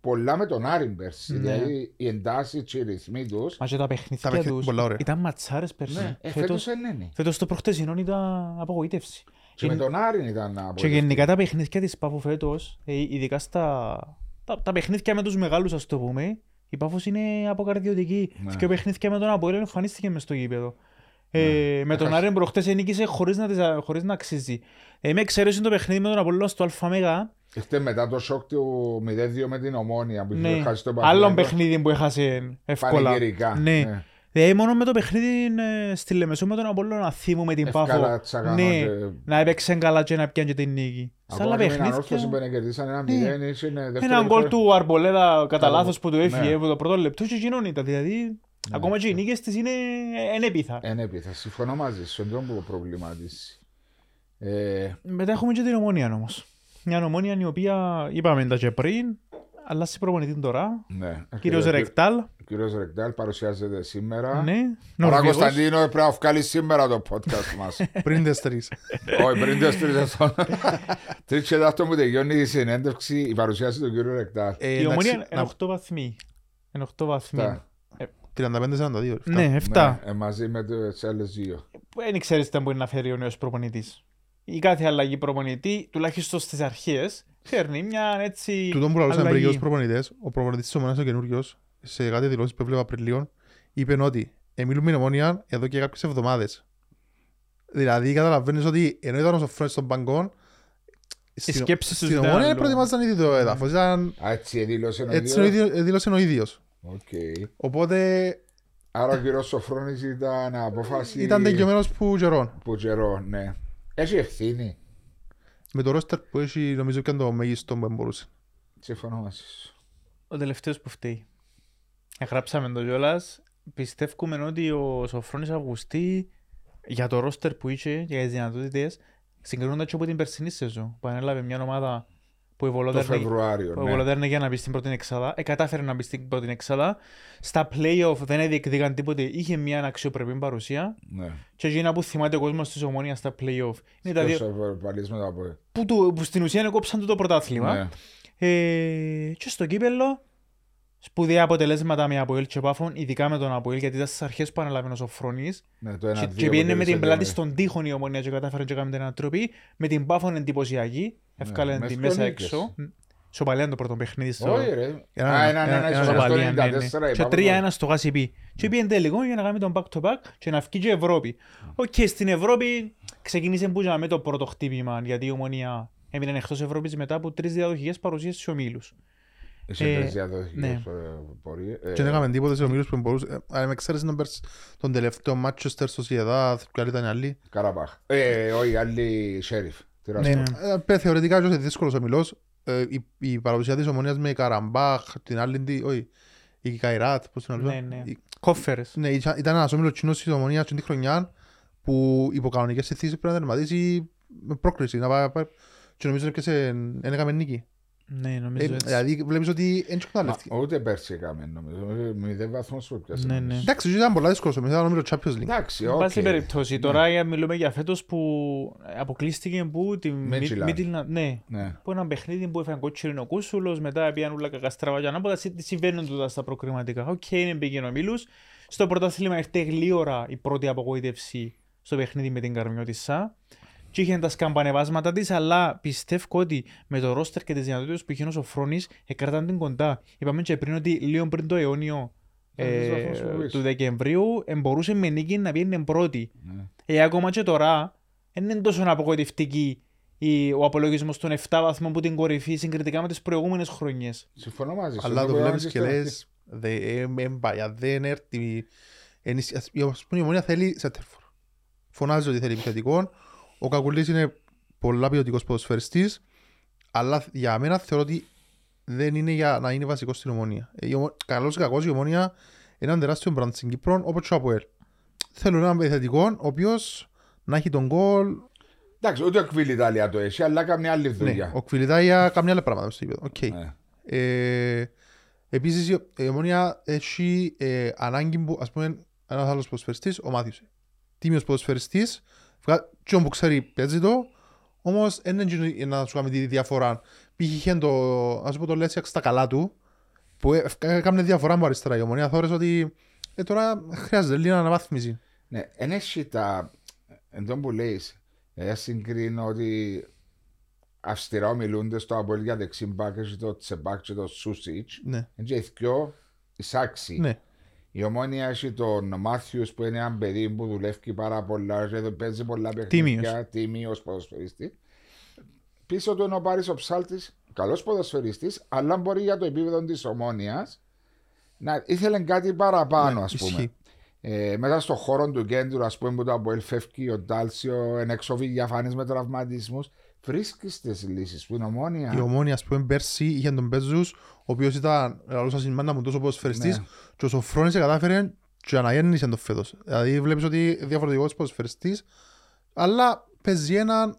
πολλά με τον Άρη πέρσι. Ναι. Δηλαδή, η εντάση και οι ρυθμοί τους. Μα και τα παιχνίδια Τα παιχνίδια τους πολλά ωραία. ήταν ματσάρες πέρσι. Ναι, ε, Φέτος- φέτος δεν είναι. Φέτος το προχτεσινό ήταν απογοήτευση. Και με τον Άρη ήταν από Και γενικά τα παιχνίδια της Πάφου φέτος, ε, ειδικά στα τα, τα παιχνίδια με τους μεγάλους ας το πούμε, η Πάφος είναι αποκαρδιωτική. Ναι. Και ο παιχνίδια με τον Αποέλ εμφανίστηκε μες στο γήπεδο. Ε, με τον Έχασε. Άρη προχτές νίκησε χωρίς να, τις- χωρίς να αξίζει. Ε, με εξαίρεση το παιχνίδι με τον Απόλλωνα στο ΑΜΕΓΑ, Ήρθε μετά το σοκ του 0-2 με την Ομόνια που είχε ναι, χάσει το άλλον Παναθηναϊκό. παιχνίδι που έχασε εύκολα. Πανηγυρικά. Ναι. Ε, μόνο με το παιχνίδι ε, στη Λεμεσό με τον Απόλλωνα θυμούμε την Πάφο. Εύκολα τσακανό Ναι, και- να έπαιξε καλά και να πιάνει και την νίκη. Στα άλλα Ακόμα και με την ανόρθωση που παιχνίδια... είναι κερδίσαν ένα Ναι. μηδέν, είσαι είναι δεύτερη Ένα γκολ φορά. του Αρμπολέδα κατά Καλό. λάθος που του έφυγε Ναι. από το πρώτο λεπτό και εκείνον ήταν. Δηλαδή, ακόμα και οι νίκες της είναι ενέπιθα. Εν έπειτα, συμφωνώ μαζί σου, εντός που προβληματίσει. Ε, Μετά έχουμε και την ομόνια όμως. Μια ομόνια η οποία είπαμε τα και πριν, αλλάζει προπονητή τώρα. ναι. Κύριος Ο Ρεκτάλ. Κύριος Ρεκτάλ παρουσιάζεται σήμερα. Ναι, Άρα Νορβηγός. Κωνσταντίνο πρέπει να βγάλει σήμερα το podcast μας. Πριν τις τρεις. Όχι, πριν τις τρεις εθών. Τρεις και δάχτω μου τελειώνει η συνέντευξη, η παρουσίαση του κύριου Ρεκτάλ. Ε, Η εντάξει, ομόνια να- είναι 8 βαθμοί. Είναι 8 βαθμοί. Αυτά. 35-42. εφτά. Ναι, 7. Ναι, ε, μαζί με τις άλλες δύο. Δεν ξέρεις τι μπορεί να φέρει ο νέος προπονητής. Η κάθε αλλαγή προπονητή, τουλάχιστον στις αρχές, φέρνει μια έτσι Τούτον που λαλούσαν πριν αλλαγή. και ως προπονητές, ο προπονητής της Ομόνοιας ο καινούργιος, σε κάτι δηλώσεις που έβλεπα πριν λίγο, είπε ότι «Ε, μιλούμε Ομόνοια εδώ και κάποιες εβδομάδες. Δηλαδή καταλαβαίνεις ότι ενώ ήταν ο Σοφρόνης στον παγκόν, στην- σκέψεις τους στην ήταν Ομόνοια άλλο. προετοιμάζαν ήδη το έδαφος. Ήταν, Α, έτσι δήλωσε ο έτσι ο ίδιος. ίδιος- δήλωσε ο ίδιος. Οκ. Οπότε Άρα ο κύριος Σοφρόνης ήταν απόφαση ήταν τελειωμένος που καιρόν. που καιρό, ναι. Έχει ευθύνη. Με το ρόστερ που έχει νομίζω και το μέγιστο που μπορούσε. Συμφωνώ μαζί σου. Ο τελευταίος που φταίει. Εγγράψαμε το κιόλας. Πιστεύουμε ότι ο Σοφρόνης Αυγουστή για το ρόστερ που είχε, για τις δυνατότητες, συγκρινούνται και από την περσινή σεζόν, που ανέλαβε μια ομάδα που η Το Βολόδερνε Φεβρουάριο, που η ναι. Βολοδέρνε για να μπει στην πρώτη εξάδα. Ε, κατάφερε να μπει στην πρώτη εξάδα. Στα play-off δεν διεκδίκαν τίποτε. Είχε μια αξιοπρεπή παρουσία. Ναι. Και εκείνα που θυμάται ο κόσμος της ομόνιας στα play-off. Είναι τα δύο Τόσο παλίσματα από... που, του, που στην ουσία κόψαν του το πρωτάθλημα. Ναι. Ε, και στο κύπελο, σπουδαία αποτελέσματα με Αποέλ και Πάφων, ειδικά με τον Αποέλ, γιατί ήταν στις αρχές που αναλάβει ο Σοφρόνης. Ναι, το ένα Και, δύο και πήγαινε με που την κέρδισε πλάτη το- στον τείχον η ομονία και κατάφερε και έκανε την ανατροπή. Με την Πάφων εντυπωσιακή, ευκάλε Ναι, μες τη δύο μέσα νίκες. έξω. Σοπαλία το πρώτο παιχνίδι στο... Όχι ρε. Ένα- Α, ένα, ένα- ένα, ένα- ισοπαλία στο Σοπαλία, ναι, 94, ναι. Και είπαμε. 3-1 στο Γασιπί. Και πήγαινε τελικό για να κάνει τον back to back και να βγει και Ευρώπη. Οκ, στην Ευρώπη ξεκίνησε που με το πρώτο χτύπημα, γιατί η ομονία έμεινε εκτός Ευρώπης μετά από τρεις διαδοχικές παρουσίες στους ομίλους. Είσαι Ε, τρεις διαδοχικές ναι. πορείες. Ε, Και δεν έκαμε τίποτε σε ομίλους που μπορούσες. ε, Αν με ξέρεις τον πέρσι- τον τελευταίο Manchester Sociedad, ποια άλλη ήταν η άλλη. Καραμπάχ. Ε, όχι, άλλη Σέριφ. Ναι, ε, πέ, θεωρητικά και δύσκολος ομιλός. Ε, η, η παρουσία της ομονίας με Καραμπάχ, την άλλη, τι- όχι, η Καϊράτ, πώς την Ναι, άλλο. ναι. Κόφερες. Ναι, ήταν ήταν ένας όμιλος κοινός της Ομόνοιας την χρονιά που υπό κανονικές συνθήκες πρέπει να τερματίσει με πρόκληση. Να πάει, πάει, και νομίζω ότι σε, δεν έκαμε νίκη. Ναι, Ε, νομίζω έτσι. Δηλαδή βλέπεις ότι δεν Μα, εκμεταλλεύτηκε. ούτε πέρσι έκαμε νομίζω. Ε, Μηδέν βαθμούς που έπιασε. Ναι, ναι. Εντάξει, ήταν πολλά δύσκολο στο μηδέν, νομίζω Champions League. Εντάξει, Εν οκ. πάση περιπτώσει, τώρα για- μιλούμε για φέτος που αποκλείστηκε που τη Midtjylland. Midtjylland, ναι, Ναι. που ένα παιχνίδι που έφαγε κότσινο ο Κούσουλος, μετά πήγαν όλα κακά στραβά και ανάποδα, συ- συμβαίνουν τούτα στα προκριματικά. Οκ, είναι πήγαινε ομίλους. Στο πρωτάθλημα ήρθε γλίωρα η πρώτη απογοήτευση στο παιχνίδι με την Καρμιώτισσα. Και είχε τα σκαμπανεβάσματα της, αλλά πιστεύω ότι με το ρόστερ και τις δυνατότητες που είχε ο Σοφρόνης, εκρατάν την κοντά. Είπαμε και πριν ότι λίγο πριν το αιώνιο Ήταν ε, τις βαθμούς που πεις. του Δεκεμβρίου ε, μπορούσε με νίκη να βγαίνει πρώτη. Ναι. Ε, ακόμα και τώρα δεν είναι τόσο απογοητευτική η, ο απολογισμός των 7 βαθμών που την κορυφή συγκριτικά με τις προηγούμενες χρονιές. Συμφωνώ μαζί σου. Αλλά Είναι το που βλέπεις είπαμε και στην λες, δε- ε, ε, μπαγιά, δεν έρθει. ενισ- ας- η- ας πούμε, η ομόνια θέλει σέντερφορ. Φωνάζει ότι θέλει επιθετικό. Ο Κακουλής είναι πολλά ποιοτικός ποδοσφαιριστής, αλλά για μένα θεωρώ ότι δεν είναι για να είναι βασικός στην ομόνια. Ε, η ομο- Καλός ή κακός η ομόνια είναι ένα τεράστιο μπραντ στην Κύπρο, όπως και ο Αποέλ. Θέλουν έναν επιθετικό, ο οποίος να έχει τον γκολ. Εντάξει, ούτε ο Κβίλ Ιταλία το έχει, αλλά καμιά άλλη Ναι, δουλειά. ο Κβιλιτάγια καμιά άλλα πράγματα στο γήπεδο. Οκ. Ναι. Ε, επίσης η- η Ομόνοια έχει ε, ανάγκη που ας πούμε ένας άλλος ποδοσφαιριστής, ο Μάθιος. Τίμιος ποδοσφαιριστής, βγα- και όπου ξέρει παίζει το, όμως δεν είναι εκείνο να σου κάνει τη διαφορά. Πήγε είχε το, ας πω το Λέσιακς στα καλά του, που ε, έκανε διαφορά από αριστερά η Ομόνοια. Θόρες ότι ε, τώρα χρειάζεται λίγη αναβάθμιση. Ναι, εν έχει τα. Εν τω που λέει, ε, συγκρίνω ότι αυστηρά ομιλούνται στο Αποέλ για δεξιμπάκ, έχει το Τσεμπάκ και το Σούσιτς. Ναι, Είναι και δυο εισάξι. ναι. Η ομόνια έχει τον Μάθιους που είναι ένα παιδί που δουλεύει πάρα πολλά και παίζει πολλά Τίμιος. παιχνίδια. Τίμιος ποδοσφαιριστή. Πίσω του είναι ο Πάρης ο Ψάλτη, καλός ποδοσφαιριστής, αλλά μπορεί για το επίπεδο της ομόνιας να ήθελε κάτι παραπάνω, Ναι, ας πούμε. ισχύει. Ε, μέσα στον χώρο του κέντρου, ας πούμε, που το Αποέλ φεύγει, ο Ντάλσιο, εν έξω διαφάνεις με τραυματισμούς. Βρίσκεις τις λύσεις που είναι ομόνια. Η Ομόνια, ας πούμε, πέρσι είχε τον Πέζους, ο οποίος ήταν, λαλούσα στην μάνα μου, τόσο ποδοσφαιριστής Ναι. και ο Σοφρόνης κατάφερε και αναγέννησε τον φέτος. Δηλαδή βλέπεις ότι διαφορετικός ποδοσφαιριστής, αλλά παίζει έναν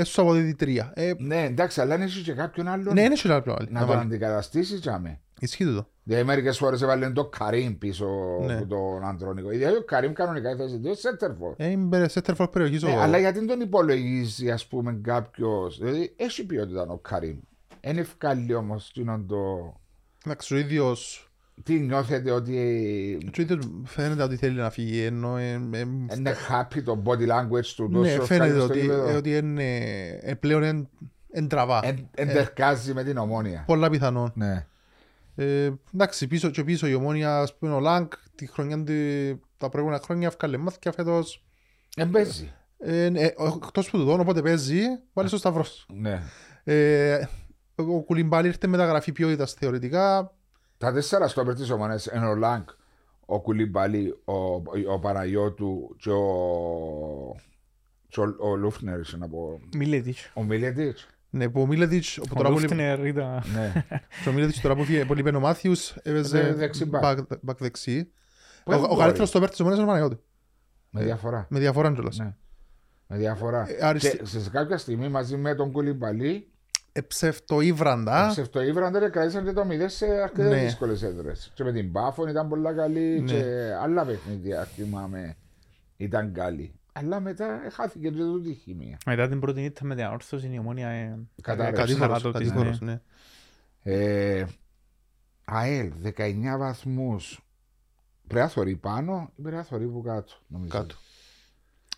έσω από τη τρία. Ε, Ναι, εντάξει, αλλά έχει και κάποιον άλλον ναι, είναι και άλλο άλλο. να τον αντικαταστήσεις, τζάμε. Ισχύει το. Δηλαδή μερικές φορές έβαλε το Καρύμ πίσω Ναι. από τον Αντρόνικο. Δηλαδή ο Καρύμ κανονικά θέση του Σέντερφορ. Ε, είμαι σέντερφορ περιοχής Ναι, ο... αλλά γιατί δεν τον υπολογίζει ας πούμε κάποιος; Δηλαδή έχει ποιότητα ο Καρύμ. Είναι ευκάλλη όμως εκείνον το... Εντάξει, ο ίδιος, Τι νιώθετε ότι ο ίδιος φαίνεται ότι θέλει να φύγει, ενώ... ε, ε, είναι happy το body language του ναι, τόσο φαίνεται ευκάλλη στο ότι, γήπεδο. ε, ότι είναι, ε, πλέον εν, εν τραβά. Εν- Εντερκάζει με την ομόνια. Πολλά πιθανόν. Ναι. Ε, εντάξει, πίσω και πίσω η ομόνια, ας πούμε, ο Λάγκ, τη χρονιά, του- τα προηγούμενα χρόνια έφκαλε μάθηκια φέτος. Εν παίζει. Ε, ε, εκτός που του δώνω, οπότε παίζει, βάλει στο σταυρός. Ναι. Ε, ο Κουλιμπάλη ήρθε μεταγραφή ποιότητας θεωρητικά. Τα τέσσερα στόπερ της ομόνιας είναι ο Λάγκ, ο Κουλιμπαλί, ο, ο Παναγιώτου και ο, και ο, ο Λούφνερ, να πω. Μιλέτης. Ο Μιλετίτς. Ναι, που ο Μίλετιτς, που Ο τώρα που λείπει- Λούφτνερ ήταν... ναι. και ο Μίλετιτς τώρα που φύγε- που λείπει ο Μάθιους, Ε, έπαιζε δεξί back. back, back δεξί. Που Ο, δεν ο μπορεί. καλύτερος στόπερ της ομόνιας είναι ο Παναγιώτου. Με διαφορά. Με διαφορά κιόλας. Ναι. Με διαφορά. Ε, αριστε- Και σε κάποια στιγμή μαζί με τον Κουλιμπαλί, Ε, ψευτοίβραντα. ψευτοίβραντερ κράτησαν και το 0 σε αρκετές Ναι. δύσκολες έδρες. Και με την Πάφων ήταν πολλά καλή Ναι. και άλλα παιχνίδια θυμάμαι ήταν καλή. Αλλά μετά ε, χάθηκε και τούτη η χημεία. Μετά την πρώτη νύχτα με την αόρθωση η ομόνια ε, Κατάρρευσε. κατήφορος, Κατήφορος, της, κατήφορος, ναι. ναι. Ε, ΑΕΛ 19 βαθμούς. Πρέπει να θωρεί πάνω ή πρέπει να θωρεί που κάτω. Νομίζω. Κάτω.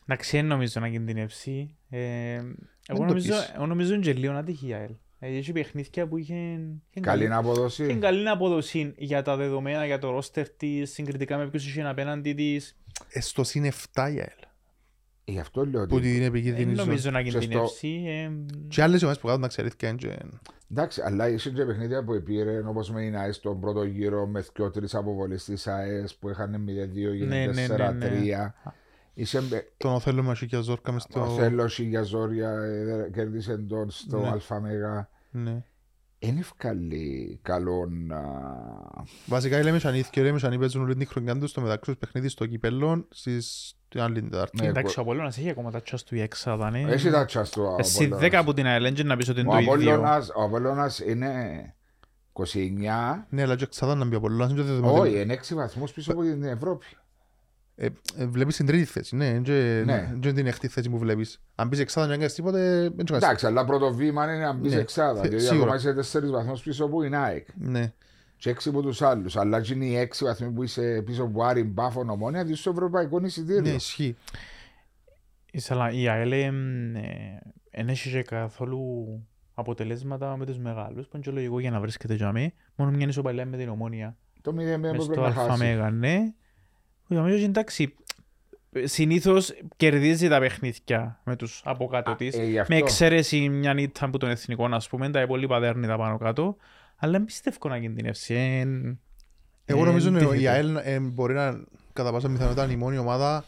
Εντάξει, δεν νομίζω να κινδυνεύσει. Ε, εγώ το νομίζω, πεις. εγώ νομίζω είναι και λίγο ατυχία. ΑΕΛ. Ε, Έχει παιχνίδια που είχε, είχε Καλή καλή, απόδοση. είχε καλή απόδοση για τα δεδομένα, για το ρόστερ της, συγκριτικά με ποιους είχε απέναντι της. Ε, στο συν 7 η ΑΕΛ. Γι' αυτό λέω Που ότι. την Δεν επικίνδυνη ζώνη. νομίζω να Και στο- κινδυνεύσει. ε, Και άλλες ομάδες που κάτω να ξέρετε είναι και... Εντάξει, αλλά είσαι και παιχνίδια που πήρε όπως με την ΑΕΣ στον πρώτο γύρο με δυο τρεις αποβολές της ΑΕΣ που είχαν 0-2 Ναι, ναι, γίνει ναι, ναι. 4-3. Είσαι Τον Οθέλο Μασίκια Ζόρκα μες ο στο... Θέλο για ζόρια, ε, κέρδισε τον στο Ναι. ΑΜΕΓΑ. Ναι. Είναι ευκαλή καλόν. α, Βασικά οι Λέμεσανοί και οι Λέμεσανοί παίζουν όλη την χρονιά τους στο μεταξύ τους παιχνίδι στο κυπέλλον στις την άλλη Τετάρτη. Ναι, Εντάξει, εγώ- ο Απόλλωνας έχει ακόμα τα τσάς του η έξαδα, ναι. Έχει τα τσάς του Εσύ Απόλλωνας. δέκα από την ΑΕΛ να πεις ότι Ο είναι το ίδιο. Απόλλωνας, ο Απόλλωνας είναι 29, Ναι, αλλά και εξάδα να μπει από πολλά. είναι και δεδομένο. όχι, είναι 6 βαθμούς πίσω από την Ευρώπη. Ε, ε, Βλέπεις την τρίτη θέση, ναι. Είναι Ναι. και την έκτη θέση που βλέπεις. Αν μπεις εξάδα και να κάνεις τίποτε, δεν κάνεις Εντάξει, αλλά πρώτο βήμα είναι να μπει Ναι, σε εξάδα. θε- Διότι σίγουρα. ακόμα είσαι 4 βαθμούς πίσω από την ΑΕΚ. Ναι. Και 6 από τους άλλους. Αλλά και είναι οι 6 βαθμοί που είσαι πίσω από Άρη, Μπάφο, Ομόνια, διότι στο ευρωπαϊκό Ναι, εισιτήριο. ισχύει. Ήσαλα, η ΑΕΛ δεν έχει και καθόλου αποτελέσματα με τους μεγάλους, που είναι και λογικό για να βρίσκεται για μέ. Μόνο μια ισοπαλία με την ομόνια. Το 0 με Μες έπρεπε στο να χάσει. ΑΜΕΓΑ, ναι. Ο Ιωμίγος, εντάξει, συνήθως κερδίζει τα παιχνίδια με τους από κάτω της. Ε, γι' αυτό. Με εξαίρεση μια νύχτα από τον εθνικό, ας πούμε, τα υπόλοιπα δέρνητα πάνω κάτω. Αλλά δεν πιστεύω να κινδυνεύσει. εν- Εγώ εν νομίζω ότι η τίθεται. ΑΕΛ ε, μπορεί να κατά πάσα πιθανότητα είναι η μόνη ομάδα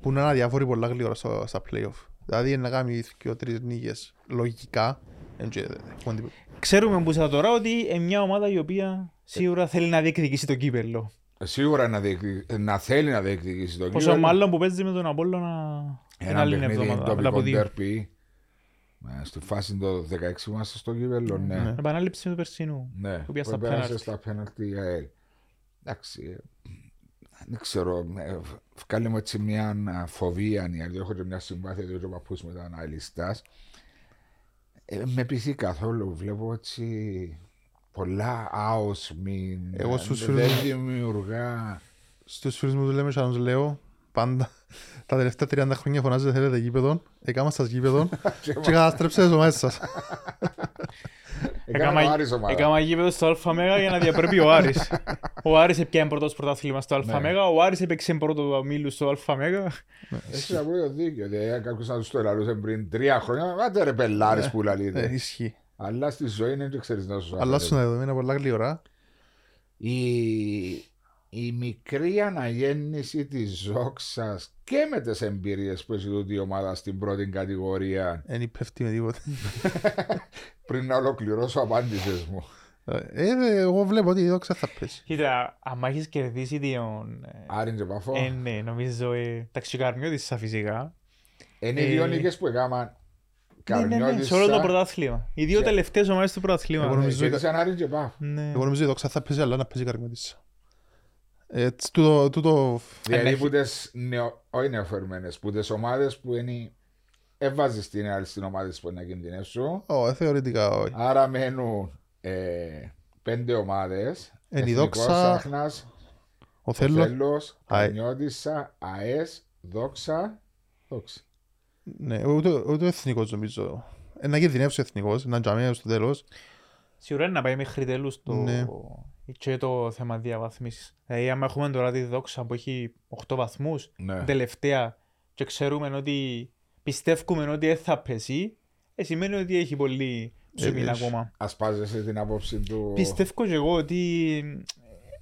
που να είναι αδιάφορη πολλά γλύωρα στο- στα play-off. Δηλαδή να κάνει δύο-τρεις νίκες λογικά. εν και- έχουμε τίποτα. Ξέρουμε που θα τώρα ότι είναι μια ομάδα η οποία σίγουρα θέλει να διεκδικήσει το κύπελο. Σίγουρα να, διεκδι- να θέλει να διεκδικήσει το Πόσο μάλλον που παίζει με τον Απόλλωνα την Ένα άλλη παιχνίδι εβδομάδα. Μετά από τοπικό δύο. ντέρπι. Ε, Στη φάση το 16 που είμαστε στο κύπελο, ναι. Ναι. Επανάληψη του περσινού. Ναι, Που πήγα στα που πέρασε πέναλτι. στα πέναλτι η ΑΕΛ. Εντάξει, ε, δεν ξέρω, ε, βγάλε μου έτσι μια α, φοβία, γιατί έχω και μια συμπάθεια διότι ο παππούς μου ήταν αελιστάς. Ε, με πειθεί καθόλου, βλέπω έτσι πολλά άοσμη, Εγώ στους ε, φίλους δεν μου- δημιουργά... Στους φίλους μου τους λέμε σαν τους λέω πάντα τα τελευταία 30 χρόνια φωνάζετε θέλετε γήπεδο, έκαμα σας γήπεδο και καταστρέψετε τις ομάδες σας. Έκανα ο Άρης ομάδας. Έκαμα γήπεδο στο ΑΜ για να διαπρέπει ο Άρης. Ο Άρης έπιανε πρώτος πρωτάθλημα στο ΑΜ, Ναι. ο Άρης έπαιξε πρώτο ομίλου στο ΑΜ. Έχει απόλυτο δίκιο. Δηλαδή, κάποιος να τους το ελαλούσε πριν τρία χρόνια, άντε ρε πελάρες που Ε, λαλείτε. Ισχύει. Αλλά στη ζωή είναι και ξέρεις να σου Αλλάσουν τα δεδομένα πολλά γλύωρα. η, η μικρή αναγέννηση της Ζόξας και με τις εμπειρίες που έχει τούτη η ομάδα στην πρώτη κατηγορία Δεν υπέφτει με τίποτα. πριν να ολοκληρώσω απάντησες μου. Ε, ε, εγώ βλέπω ότι η δόξα θα πέσει. Κοίτα, άμα έχεις κερδίσει τον... ε, Άρην και Παφό. Ε, ναι, νομίζω ε, ταξικαρμιώτης σα φυσικά. Είναι οι ε, δύο νίκες που έκαναν Ναι, ναι, ναι, Καρμιώτης σε όλο το σαν- πρωτάθλημα. Οι δύο σε- τελευταίες ομάδες του Εγώ πρωταθλήματος. νομίζω- κέρδισαν Άρην και Παφ. Ναι. Εγώ νομίζω η δόξα θα πέσει, αλλά να παίζει καρμιώτης. Έτσι, τούτο, τούτο, Δηλαδή έχει- που τις νεο, όχι νεοφερμένες, που τις ομάδες που είναι έβαζες την άλλη στην ομάδα που να κινδυνεύσουν. ω, ε, θεωρητικά όχι. Άρα μένουν ε, πέντε ομάδες. Εν η Εθνικός Δόξα, Άχνας, Ο Θέλος, Θέλος, ΑΕ. Καρνιώτισσα, ΑΕΣ, Δόξα, Δόξα. Ναι, ούτε, ούτε ο εθνικός νομίζω. Ε, να κινδυνεύσει ο εθνικός, να τζαμί στο τέλος. Σίγουρα είναι να πάει μέχρι τέλους το... Ναι. και το θέμα διαβαθμίσης. Δηλαδή, άμα έχουμε τώρα τη δόξα που έχει 8 βαθμούς, Ναι. τελευταία, και ξέρουμε ότι πιστεύουμε ότι δεν θα πέσει, ε, σημαίνει ότι έχει πολύ ψωμί έχεις. ακόμα. Ασπάζεσαι την άποψη του. Πιστεύω και εγώ ότι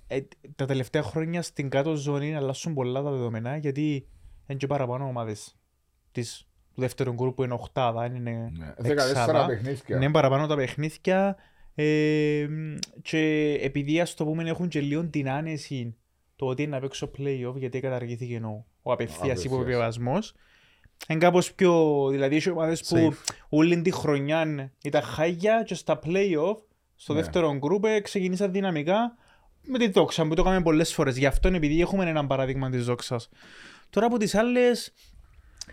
ε, τα τελευταία χρόνια στην κάτω ζώνη αλλάσουν πολλά τα δεδομένα γιατί είναι και παραπάνω ομάδες της, του δεύτερου γκρουπ που είναι οχτάδα, είναι Ναι. εξάδα. 14 παιχνίδια. είναι παραπάνω τα παιχνίδια ε, και επειδή ας το πούμε έχουν και λίγο την άνεση το ότι είναι να παίξω play-off γιατί καταργήθηκε ο, ο απευθείας απευθείας. υποβιβασμός είναι κάπως πιο, δηλαδή έχει ομάδες που όλη τη χρονιά ήταν χάγια και στα play-off στο Ναι. δεύτερο γκρουπ ε, ξεκινήσαν δυναμικά με τη δόξα που το έκαμε πολλές φορές. Γι' αυτό επειδή έχουμε ένα παράδειγμα της δόξας. Τώρα από τις άλλες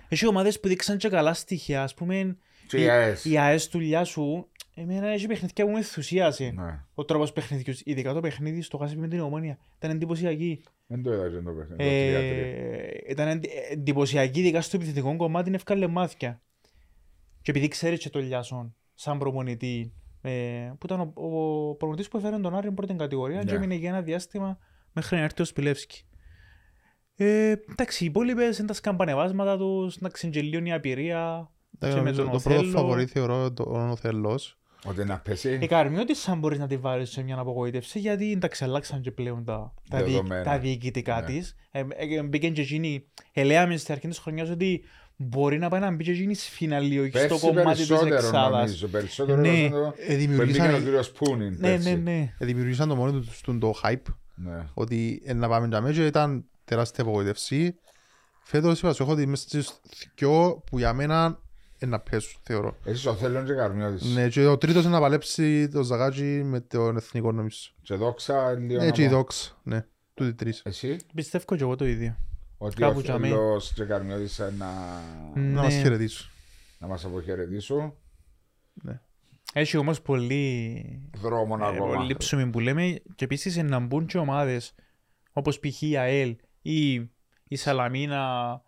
έχει ομάδες που δείξαν και καλά στοιχεία. Ας πούμε Και η ΑΕΣ. η ΑΕΣ του Λιάσου εμένα έχει παιχνίδια που με ενθουσίασε. Ναι. Ο τρόπος παιχνιδιού, ειδικά το παιχνίδι στο Χάσιπι με την Ομόνια, ήταν εντυπωσιακή. Δεν το είδα και το παιχνίδι. το 3-3. Ε, ήταν εντι- εντυπωσιακή, ειδικά στο επιθετικό κομμάτι, έφκαλε μάτια. Και επειδή ξέρεις και το Λιάσον, σαν προπονητή, ε, που ήταν ο, ο προπονητής που έφερε τον Άρη πρώτη κατηγορία και Ναι. έμεινε για ένα διάστημα μέχρι να έρθει ο Σπιλεύσκι. Ε, εντάξει, οι υπόλοιπες είναι τα σκαμπανεβάσματα τους, εντάξει, είναι και λίγο η απειρία. και με Νομίζω τον Το πρώτο Οθέλο. φαβορή θεωρώ τον ο Θέλος. Ότι να πέσει. Η Καρμιώτης σαν μπορείς να τη βάλεις σε μια απογοήτευση γιατί εντάξει αλλάξαν και πλέον τα, τα, διοικ- Δεδομένα. τα διοικητικά Ναι. της. Ε, ε, μπήκε και εκείνη, ελέγαμε στην αρχή της χρονιάς ότι μπορεί να πάει να μπει και εκείνη σφιναλή όχι στο Πέρσι κομμάτι της περισσότερο εξάδας. νομίζω. Περισσότερο Ναι. νομίζω το- Ε, που δημιουργήσαν- μπήκε ο κύριος Πούνιν Ναι, πέρσι. ναι, ναι. ε, Δημιουργήσαν το μόνο τους τον το hype Ναι. ότι ε, να πάμε για μέσα ήταν τεράστια απογοήτευση. Φέτος είπα σου, έχω δει μες στις δυο που για μένα είναι να πέσουν, θεωρώ. Εσύ ο Θέλων και Καρμιώτης. Ναι, και ο τρίτος είναι να παλέψει το Ζαγάτζι με τον εθνικό νομίζω. Και δόξα λίγο Ναι, να και η πω. δόξα, ναι. Τούτοι τρεις. Εσύ, Πιστεύω και εγώ το ίδιο. ότι Κάπου ο για μέ. Θέλος και Καρμιώτης είναι να, Να μας Ναι. χαιρετήσουν. να μας αποχαιρετήσουν. Έχει όμως πολύ, Δρόμο ε, ακόμα. πολύ ψωμί που λέμε και επίσης να μπουν και ομάδες όπως π.χ. η ΑΕΛ ή η Σαλαμίνα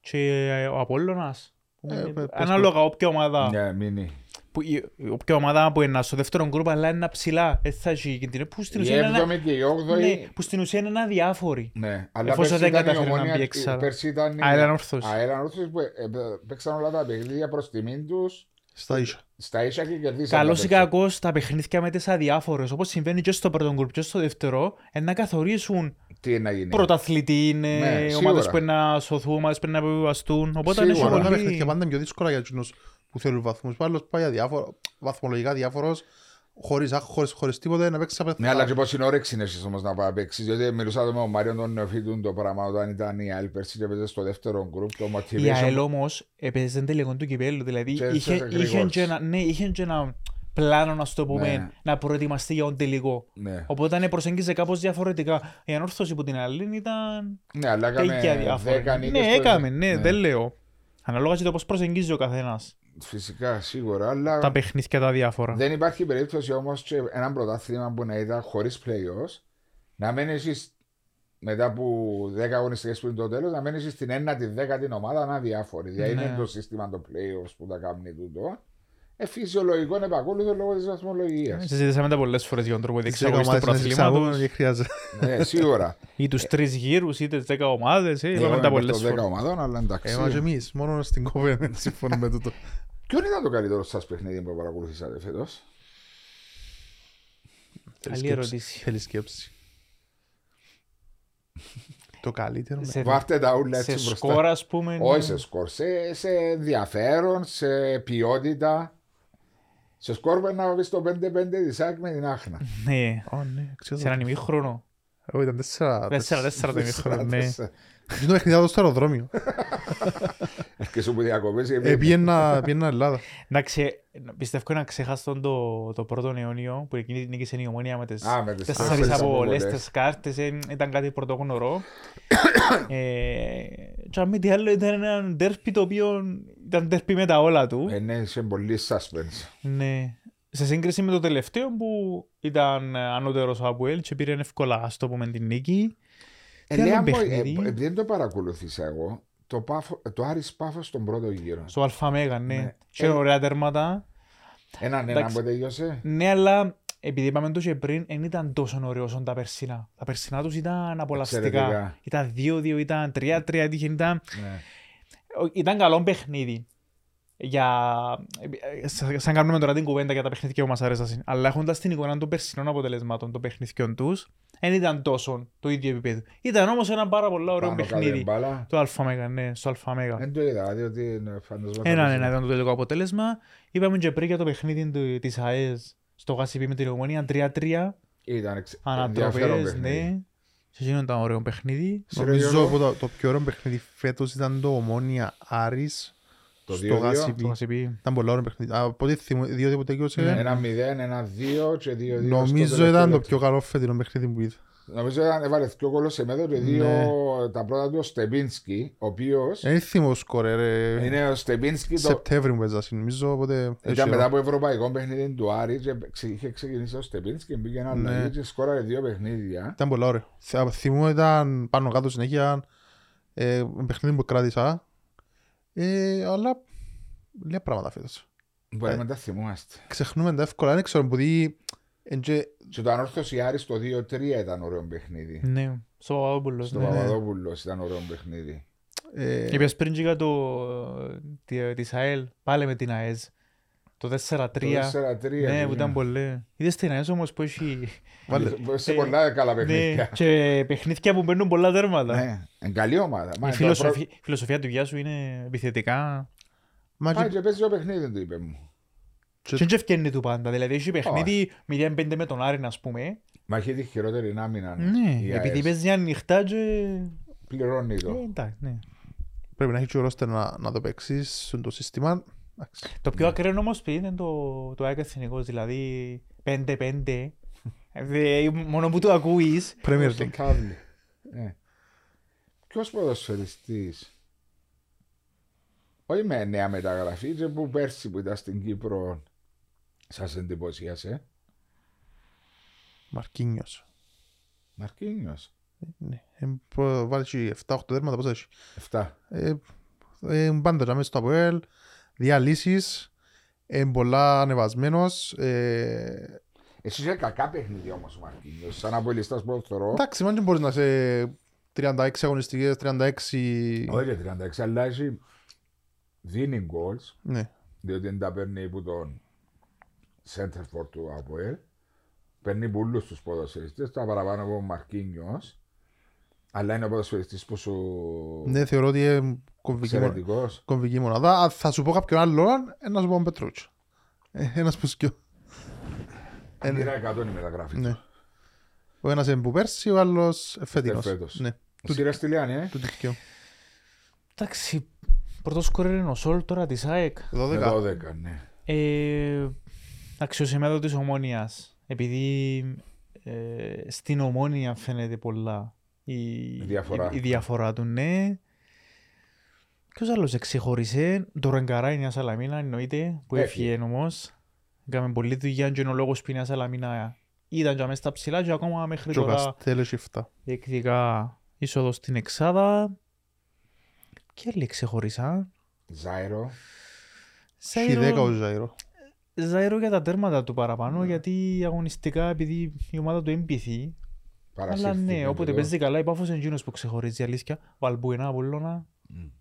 και ο Απόλλωνας. που Ε, είναι- πες- πες Ανάλογα όποια ομάδα, Ναι, μείνει. που, η- όποια ομάδα που είναι στο δεύτερο γκρουπ αλλά είναι ψηλά, έτσι θα έχει κινδυνεύει, που στην Η ουσία είναι ένα- 7η και η 8η. ναι, που στην ουσία είναι ένα διάφοροι. Ναι, αλλά Εφόσον πέρσι δεν ήταν η κατάφερε να ομόνια, μπει εξάδα. πέρσι ήταν η ΑΕΛ Ανόρθωση. ΑΕΛ Ανόρθωση που ε, ε, παίξαν όλα τα παιχνίδια προς τιμήν τους Στα ίσια. στα ίσια και κερδίσαν. Καλό τα ή παιχνίδια. κακό, τα παιχνίδια με τις αδιάφορες, όπως συμβαίνει και στο πρώτο γκρουπ και στο δεύτερο, είναι να καθορίσουν Τι είναι να γίνει. πρωταθλητή, είναι Ναι, σίγουρα. ομάδες που είναι να σωθούν, ομάδες που είναι να επιβιβαστούν. Οπότε είναι Σίγουρα. Πολλά πολύ... παιχνίδια πάντα είναι πιο δύσκολα για εκείνους που θέλουν βαθμούς. Ο άλλος πάει αδιάφορο, βαθμολογικά διάφορος, χωρίς άγχος, χωρίς τίποτα, να παίξεις απ' Ναι, αλλά και πώς είναι όρεξη είναι εσείς όμως να πάει να παίξεις. Διότι μιλούσα με τον Μάριο τον Νεοφίτουν το πράγμα όταν ήταν η ΑΕΛ πέρσι και παίζε στο δεύτερο γκρουπ το motivation. Η ΑΕΛ όμως έπαιζε τελικό του κυπέλου, δηλαδή Και είχε, σε είχε, γρήγορες. και ένα, ναι, είχε και ένα πλάνο, να το πούμε, Ναι. να προετοιμαστεί για τον τελικό. Ναι. Οπότε ναι, προσέγγιζε κάπως διαφορετικά. Η ανόρθωση που την άλλη ήταν ναι, αλλά τέτοια έκαμε διάφορα. δέκα νίκες. Ναι, στο- έκαμε, ναι, δεν λέω. Αναλόγα και το πώς προσεγγίζει ο καθένας Φυσικά, σίγουρα, αλλά τα παιχνίδια τα διάφορα. δεν υπάρχει περίπτωση όμως και ένα πρωτάθλημα που να ήταν χωρίς play-offs να μένεις εσείς μετά από 10 αγωνιστικές πριν το τέλος να μένεις εσείς στην ένατη δέκατη ομάδα αδιάφορη. Δηλαδή Ναι. είναι το σύστημα το play-offs που τα κάνει τούτο. Ε, φυσιολογικό είναι επακόλουθο λόγω της βαθμολογίας. Συζητήσαμε τα πολλές φορές για τον τρόπο Τις διεξαγωγής του δέκα ομάδες να εξαγωγούν πρωταθλήματος και χρειάζεται. ναι, σίγουρα. ή τους τρεις γύρους ή τις δέκα ομάδες. ε, Εγώ Είπαμε είμαι τα υπέρ πολλές των 10 φορές. ομάδων, αλλά εντάξει. Ε, μα και εμείς, μόνο στην κόβε δεν συμφωνούμε με τούτο. Ποιο ήταν το καλύτερο σας παιχνίδι που παρακολουθήσατε φέτος; Θέλεις Καλή σκέψη; ερώτηση. Θέλεις σκέψη; Το καλύτερο. Σε- Βάρτε τα ούλα έτσι Σε μπροστά. σκορ ας πούμε. Όχι ναι. σε σκορ, σε, σε ενδιαφέρον, σε ποιότητα. Σε σκορ πρέπει να βρεις το 5-5 της ΑΕΚ με την Άχνα. Ναι, Ω, ναι, ξέρω. σε έναν ημίχρονο. Εγώ ήταν τέσσερα. Τέσσερα, τέσσερα το ημίχρονο, ναι. Είναι το παιχνίδι στο αεροδρόμιο. Και σου που διακοπές Ε, Πήγαινα πήγαινα Ελλάδα. Εντάξει, πιστεύω να ξεχάσω το, το πρώτο αιώνιο που εκείνη νίκησε η ομόνια με τις Α, με τις τέσσερις τέσσερις αποβολές, αποβολές. τις κάρτες, ε, ήταν κάτι πρωτόγνωρο. ε, και αν μη τι άλλο ήταν ένα ντέρπι το οποίο ήταν ντέρπι με τα όλα του. Ε, ναι, είσαι πολύ suspense. Ναι. Σε σύγκριση με το τελευταίο που ήταν ανώτερος ο Αποέλ και πήρε εύκολα, ας το πούμε, την νίκη. Ε, Τι άλλο λέει, άμα- παιχνίδι; ε, επειδή δεν το παρακολουθήσα εγώ, το, πάφο, το Άρης Πάφος στον πρώτο γύρο. Στο Αλφαμέγα, ναι. Ναι. Και Ε, ωραία τέρματα. Έναν ένα εντάξει. που τελειώσε. Ναι, αλλά επειδή είπαμε το και πριν, δεν ήταν τόσο ωραίο όσο τα περσινά. Τα περσινά τους ήταν απολαυστικά. Εξαιρετικά. Ήταν 2-2, ήταν 3-3, έτυχε, ήταν, Ναι. ήταν καλό παιχνίδι. Για... Σαν σαν κάνουμε τώρα την κουβέντα για τα παιχνίδια που μας αρέσαν. Αλλά έχοντας την εικόνα των περσινών αποτελεσμάτων των παιχνιδιών τους, δεν ήταν τόσο το ίδιο επίπεδο. Ήταν όμως ένα πάρα πολύ ωραίο Πάνω κάτω παιχνίδι. η μπάλα. Το Αλφαμέγα, ναι, στο Αλφαμέγα. Δεν το είδα, διότι είναι φαντασμό. Έναν ένα ήταν το τελικό αποτέλεσμα. Είπαμε και πριν για το παιχνίδι του- της ΑΕΣ στο Γασιπί με την Ομονία 3-3. Ήταν εξ- ενδιαφέρον Ανατροπές, παιχνίδι. ναι. Σε εκείνο ήταν ωραίο παιχνίδι. Νομίζω Γιώργο. που το, το πιο ωραίο παιχνίδι φέτος ήταν το Ομόνια Άρης Το στο 2-2. Το Γασιπί. Γασιπί. Ήταν πολύ ωραίο παιχνίδι. Από ό,τι θυμώ, διότι που τελείωσε, Ναι. Ένα 0, ένα 2 και 2-2. στο νομίζω τελευταίο ήταν το λεπτό. πιο καλό φετινό παιχνίδι που είδα. Νομίζω ήταν έβαλε δύο κόλλο σε μέτρο και δύο Ναι. τα πρώτα του ο Στεμπίνσκι, ο οποίο Δεν θυμώ σκορέ ρε. είναι ο Στεμπίνσκι. Το... Σεπτέμβρη μου έζασε, νομίζω, οπότε... Ήταν μετά από ευρωπαϊκό παιχνίδι του Άρη και ξε- είχε ξεκινήσει ο Στεμπίνσκι και μπήκε ένα Ναι. αλλαγή και σκόραρε δύο παιχνίδια. Ήταν πολύ ωραίο. Θε- Θυμώ ήταν πάνω κάτω συνέχεια ε, ένα παιχνίδι που κράτησα. Ε, αλλά λίγα πράγματα φέτος. Μπορεί Ε. να τα θυμόμαστε. Ξεχνούμε τα εύκολα, δεν ξέρω, επειδή εν και- Και το ανόρθωση Άρη το 2-3 ήταν ωραίο παιχνίδι. Ναι, στο Παπαδόπουλος. Στο ναι. Παπαδόπουλος ήταν ωραίο παιχνίδι. ε, Είπες πριν και για το τη- της ΑΕΛ, πάλι με την ΑΕΣ. Το 4-3. Το 4-3. Ναι, που ήταν πολύ. Είδες την ΑΕΣ όμως που έχει... Βάλε. Σε Ε, πολλά καλά Ναι, παιχνίδια. και παιχνίδια που παίρνουν πολλά τέρματα. Ναι, είναι καλή ομάδα. Μα Η το φιλοσοφία, η φιλοσοφία του Γιάσου είναι επιθετικά. μα Πάει και- και παίζει το παιχνίδι του, είπε μου. και- Και δεν ευκαινεί του πάντα. Δηλαδή έχει παιχνίδι 0-5 με τον Άρη, ας πούμε. Μα έχει τη χειρότερη άμυνα. Ναι, η επειδή ΑΕΣ. παίζει ανοιχτά και... Πληρώνει Ε, το. εντάξει, ναι. πρέπει να έχει και ο ρόστερ να, να το παίξεις στο το σύστημα. Εντάξει. Το πιο ακραίο όμως παιδί είναι το, το ΑΕΚ εθνικός, δηλαδή 5-5. Ε, Μόνο που το ακούεις. Premier Στον League. τάβλη. Ναι. Ποιος ποδοσφαιριστής; Όχι με νέα μεταγραφή και που πέρσι που ήταν στην Κύπρο σας εντυπωσίασε. Μαρκίνιος. Μαρκίνιος. Ναι. Ε, προ- Βάλει και 7-8 τέρματα, πώς έχει; 7. Ε, ε, πάντα μέσα στο ΑΠΟΕΛ, διαλύσεις, ε, πολλά ανεβασμένος. Ε, Εσύ είχε κακά παιχνίδια όμως ο Μαρκίνιος. Σαν απολυστάς ποδοσφαιρό. εντάξει, μάλλον μπορείς να είσαι 36 αγωνιστικές, 36... Όχι ρε 36, αλλά έχει δίνει goals, Ναι. διότι δεν τα παίρνει από τον center for του ΑΠΟΕΛ. Παίρνει πολλούς τους ποδοσφαιριστές, τα παραπάνω από ο Μαρκίνιος. Αλλά είναι ο ποδοσφαιριστής που σου Ναι, θεωρώ ότι είναι κομβική, μο- εξαιρετικός. κομβική μονάδα. Α, θα σου πω κάποιον άλλον, ε, να σου πω ο Πετρούτσο. Ε, ένας που σκιώ. Ε, Πήρα 100 η μεταγράφη του. Ναι. Ο ένας είναι που πέρσι, ο άλλος ε, φέτινος. Φέτος. Ναι, Ο Σύρας τη Λιάννη, ε. του δικαιού. Εντάξει, πρώτος σκόρερ είναι ο Σόλ τώρα της ΑΕΚ. 12. Με 12, ναι. Ε, εντάξει, ο Σεμέδο της Ομόνιας. Επειδή ε, στην Ομόνια φαίνεται πολλά η, Η διαφορά. η, η διαφορά του, ναι. Ποιος άλλος εξεχώρισε, το Ρεγκαρά η Νέα Σαλαμίνα εννοείται, που Έφυγε. έφυγε όμως. Έκαμε πολλή δουλειά και είναι ο λόγος που η Νέα Σαλαμίνα ήταν και μέσα στα ψηλά και ακόμα μέχρι Και ο τώρα Καστέλ έχει 7. διεκδικά είσοδος στην Εξάδα. Και άλλοι ξεχωρίσαν. Ζάιρο. Έχει 10 ο Ζάιρο. Ζάιρο για τα τέρματα του παραπάνω, Ναι. γιατί αγωνιστικά επειδή η ομάδα του εμπιθεί. Αλλά παρασύρθηκε ναι, όποτε εδώ. παίζει καλά, η Πάφος είναι εκείνος που ξεχωρίζει, αλήθεια. Βαλμπουενά, Απολλώνα, Μμ.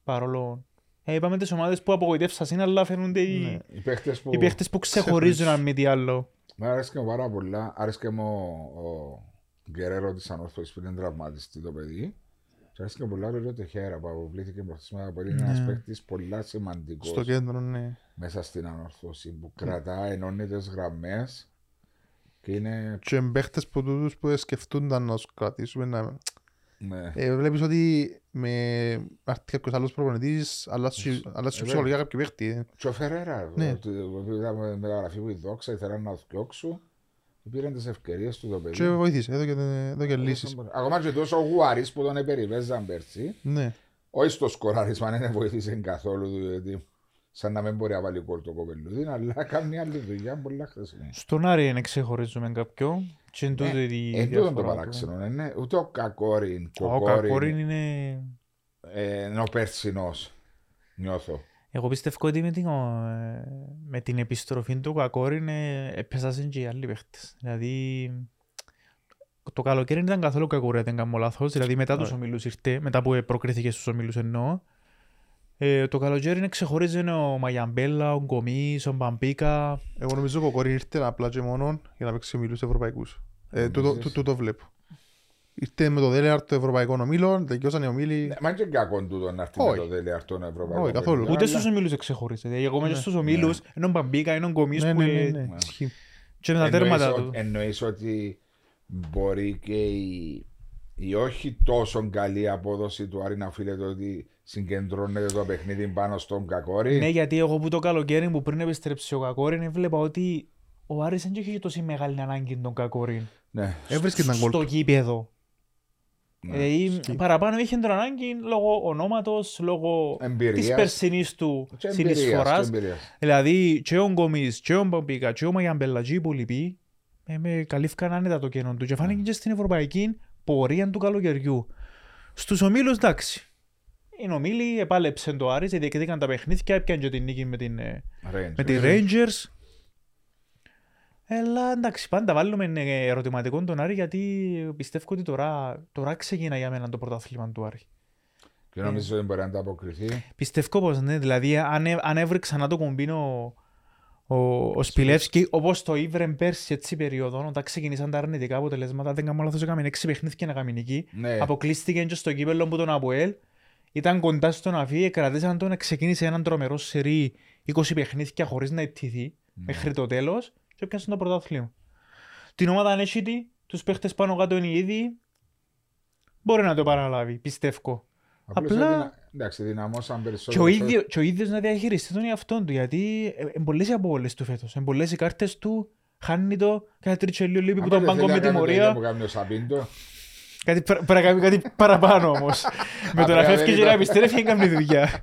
Παρόλο... Ε, είπαμε τις ομάδες που απογοητεύσαν, αλλά φαίνονται οι, Ναι. Οι παίχτες που... οι παίχτες που ξεχωρίζουν αν μη τι άλλο. Μ' άρεσε και μου πάρα πολλά. Άρεσε και μου ο, ο Γκερέρο της Ανόρθωσης που είναι τραυματιστή το παιδί. Και άρεσε και πολλά ο Τεχέρα που αποβλήθηκε προθεσμένα πολύ. Είναι ένας Ναι. παίχτης πολλά σημαντικός Στο κέντρο, ναι. μέσα στην Ανόρθωση που κρατά, ενώνει τις γραμμές και είναι... Και παίχτες που τούτους που σκεφτούνταν να τους κρατήσουμε να... Ναι. Ε, βλέπεις ότι με έρθει κάποιος άλλος προπονητής αλλάζει Ε, αλλάζει βέβαια. ψυχολογία κάποιο παίχτη. Και ο Φερέρα, Ναι. ότι είδαμε μεταγραφή που η δόξα, ήθελα να θιώξω. Πήραν τις ευκαιρίες του το παιδί. Και βοήθησε, εδώ και, εδώ και λύσεις. Ακόμα και τόσο ο Γουάρης που τον επεριβέζαν πέρσι. Ναι. Όχι στο σκοράρισμα, δεν βοήθησε καθόλου διότι σαν να μην μπορεί να βάλει κόλ το κοπελούδι, αλλά κάνει άλλη δουλειά πολλά χρήσιμη. Στον Άρη είναι ξεχωρίζουμε κάποιον. Και εν τούτο η Εν τούτον το διαφορά του. παράξενο, είναι ούτε ο Κακόριν, Ο Κοκόριν, Κακόριν είναι... ε, είναι ο Περσινός, νιώθω. Εγώ πιστεύω ότι με την, ε, με την επιστροφή του Κακόριν ε, έπεσαν και οι άλλοι παίχτες. Δηλαδή το καλοκαίρι δεν ήταν καθόλου κακούρα, δεν κάνω λάθος. Δηλαδή μετά τους Ναι. ομίλους ήρθε, μετά που προκρίθηκε στους ομίλους εννοώ. Ε, το καλοκαίρι είναι ξεχωρίζει ο Μαγιαμπέλα, ο Γκομής, ο Μπαμπίκα. Εγώ νομίζω ο Κοκόριν ήρθε απλά και μόνο για να παίξει ομίλους ευρωπαϊκούς. Ε, τούτο- Νομίζεις; τού- Τούτο βλέπω. Ήρθε με το Δέλεαρτ το ευρωπαϊκό ομίλο, τελειώσαν οι ομίλοι. Ναι, Μα και κακό τούτο να έρθει με Όχι. το δελεαρτό ευρωπαϊκό. Όχι, καθόλου. παιχνίδι, Ούτε αλλά- στους ομίλους εξεχωρίζει. Δηλαδή εγώ μέσα Ναι. στους ομίλους είναι ο Μπαμπίκα, είναι ο Γκομής Ναι, που ναι, ναι, ε, ναι. Ναι. Ισχύει. και με τα Εννοείς τέρματα ο- του. Εννοείς ότι μπορεί και η, η όχι τόσο καλή απόδοση του Άρη να οφείλεται ότι συγκεντρώνεται το παιχνίδι πάνω στον Κακόρη. Ναι, γιατί εγώ που το καλοκαίρι που πριν επιστρέψει ο Κακόριν έβλεπα ότι ο Άρης δεν είχε τόση μεγάλη ανάγκη τον Κακόριν Ναι. Έβρισκε τα γκολ. στο γήπεδο. Ναι. Δηλαδή Ισχύει. παραπάνω είχε τον ανάγκη λόγω ονόματος, λόγω Εμπειρίας. της περσινής του Και εμπειρίας, και συνεισφοράς. εμπειρίας. Δηλαδή και ο Γκομής, και ο Μπαμπίκα, και ο Μαγιαμπέλα και οι υπόλοιποι ε, με καλύφκαν άνετα το κενό του και φάνηκε και στην ευρωπαϊκή πορεία του καλοκαιριού. Στους ομίλους εντάξει. Οι ομίλοι επάλεψαν το Άρης, διεκδίκαν τα παιχνίδια, έπιαν και την νίκη με την, ε, Rangers. με τη Rangers. Αλλά εντάξει, πάντα βάλουμε ε, ερωτηματικό τον Άρη γιατί πιστεύω ότι τώρα, τώρα ξεκινά για μένα το πρωτάθλημα του Άρη. Και νομίζω ότι μπορεί να ανταποκριθεί. Πιστεύω πως ναι, δηλαδή αν, έ- αν έβρε ξανά το κομπίνο ο, ο Σπιλεύσκι, όπως το ήβρε πέρσι έτσι περίοδο, όταν ξεκινήσαν τα αρνητικά αποτελέσματα, δεν κάνω λάθος, έκαμε έξι παιχνίδια και να κάνει νική. Ναι. Αποκλείστηκε και στο κύπελλο που τον Αποέλ. Ήταν κοντά στο να φύγει, κρατήσαν τον, ξεκίνησε έναν τρομερό σερί 20 παιχνίδια χωρίς να ετηθεί μέχρι το τέλος και έπιασαν το πρωτάθλημα. Την ομάδα αν έχει τι, τους παίχτες πάνω κάτω είναι οι ίδιοι, μπορεί να το παραλάβει, πιστεύω. Απλώς Απλά- αδυνα- Εντάξει, δυναμώσαν Και περισσότερο. ο, ίδιο, και ο ίδιος να διαχειριστεί τον εαυτόν του, γιατί είναι πολλές οι αποβολές του φέτος. Είναι πολλές οι κάρτες του, χάνει το, κάθε τριτσελίο λείπει που Άμα τον δεν πάγκο θέλει με να κάνει το ίδιο τιμωρία. Που κάνει ο Σαμπίντο, Κάτι, πρέ- πρέπει να κάνει κάτι παραπάνω όμως. με το να Απλά φεύγει δεν και να ήταν- επιστρέφει δεν κάνει δουλειά.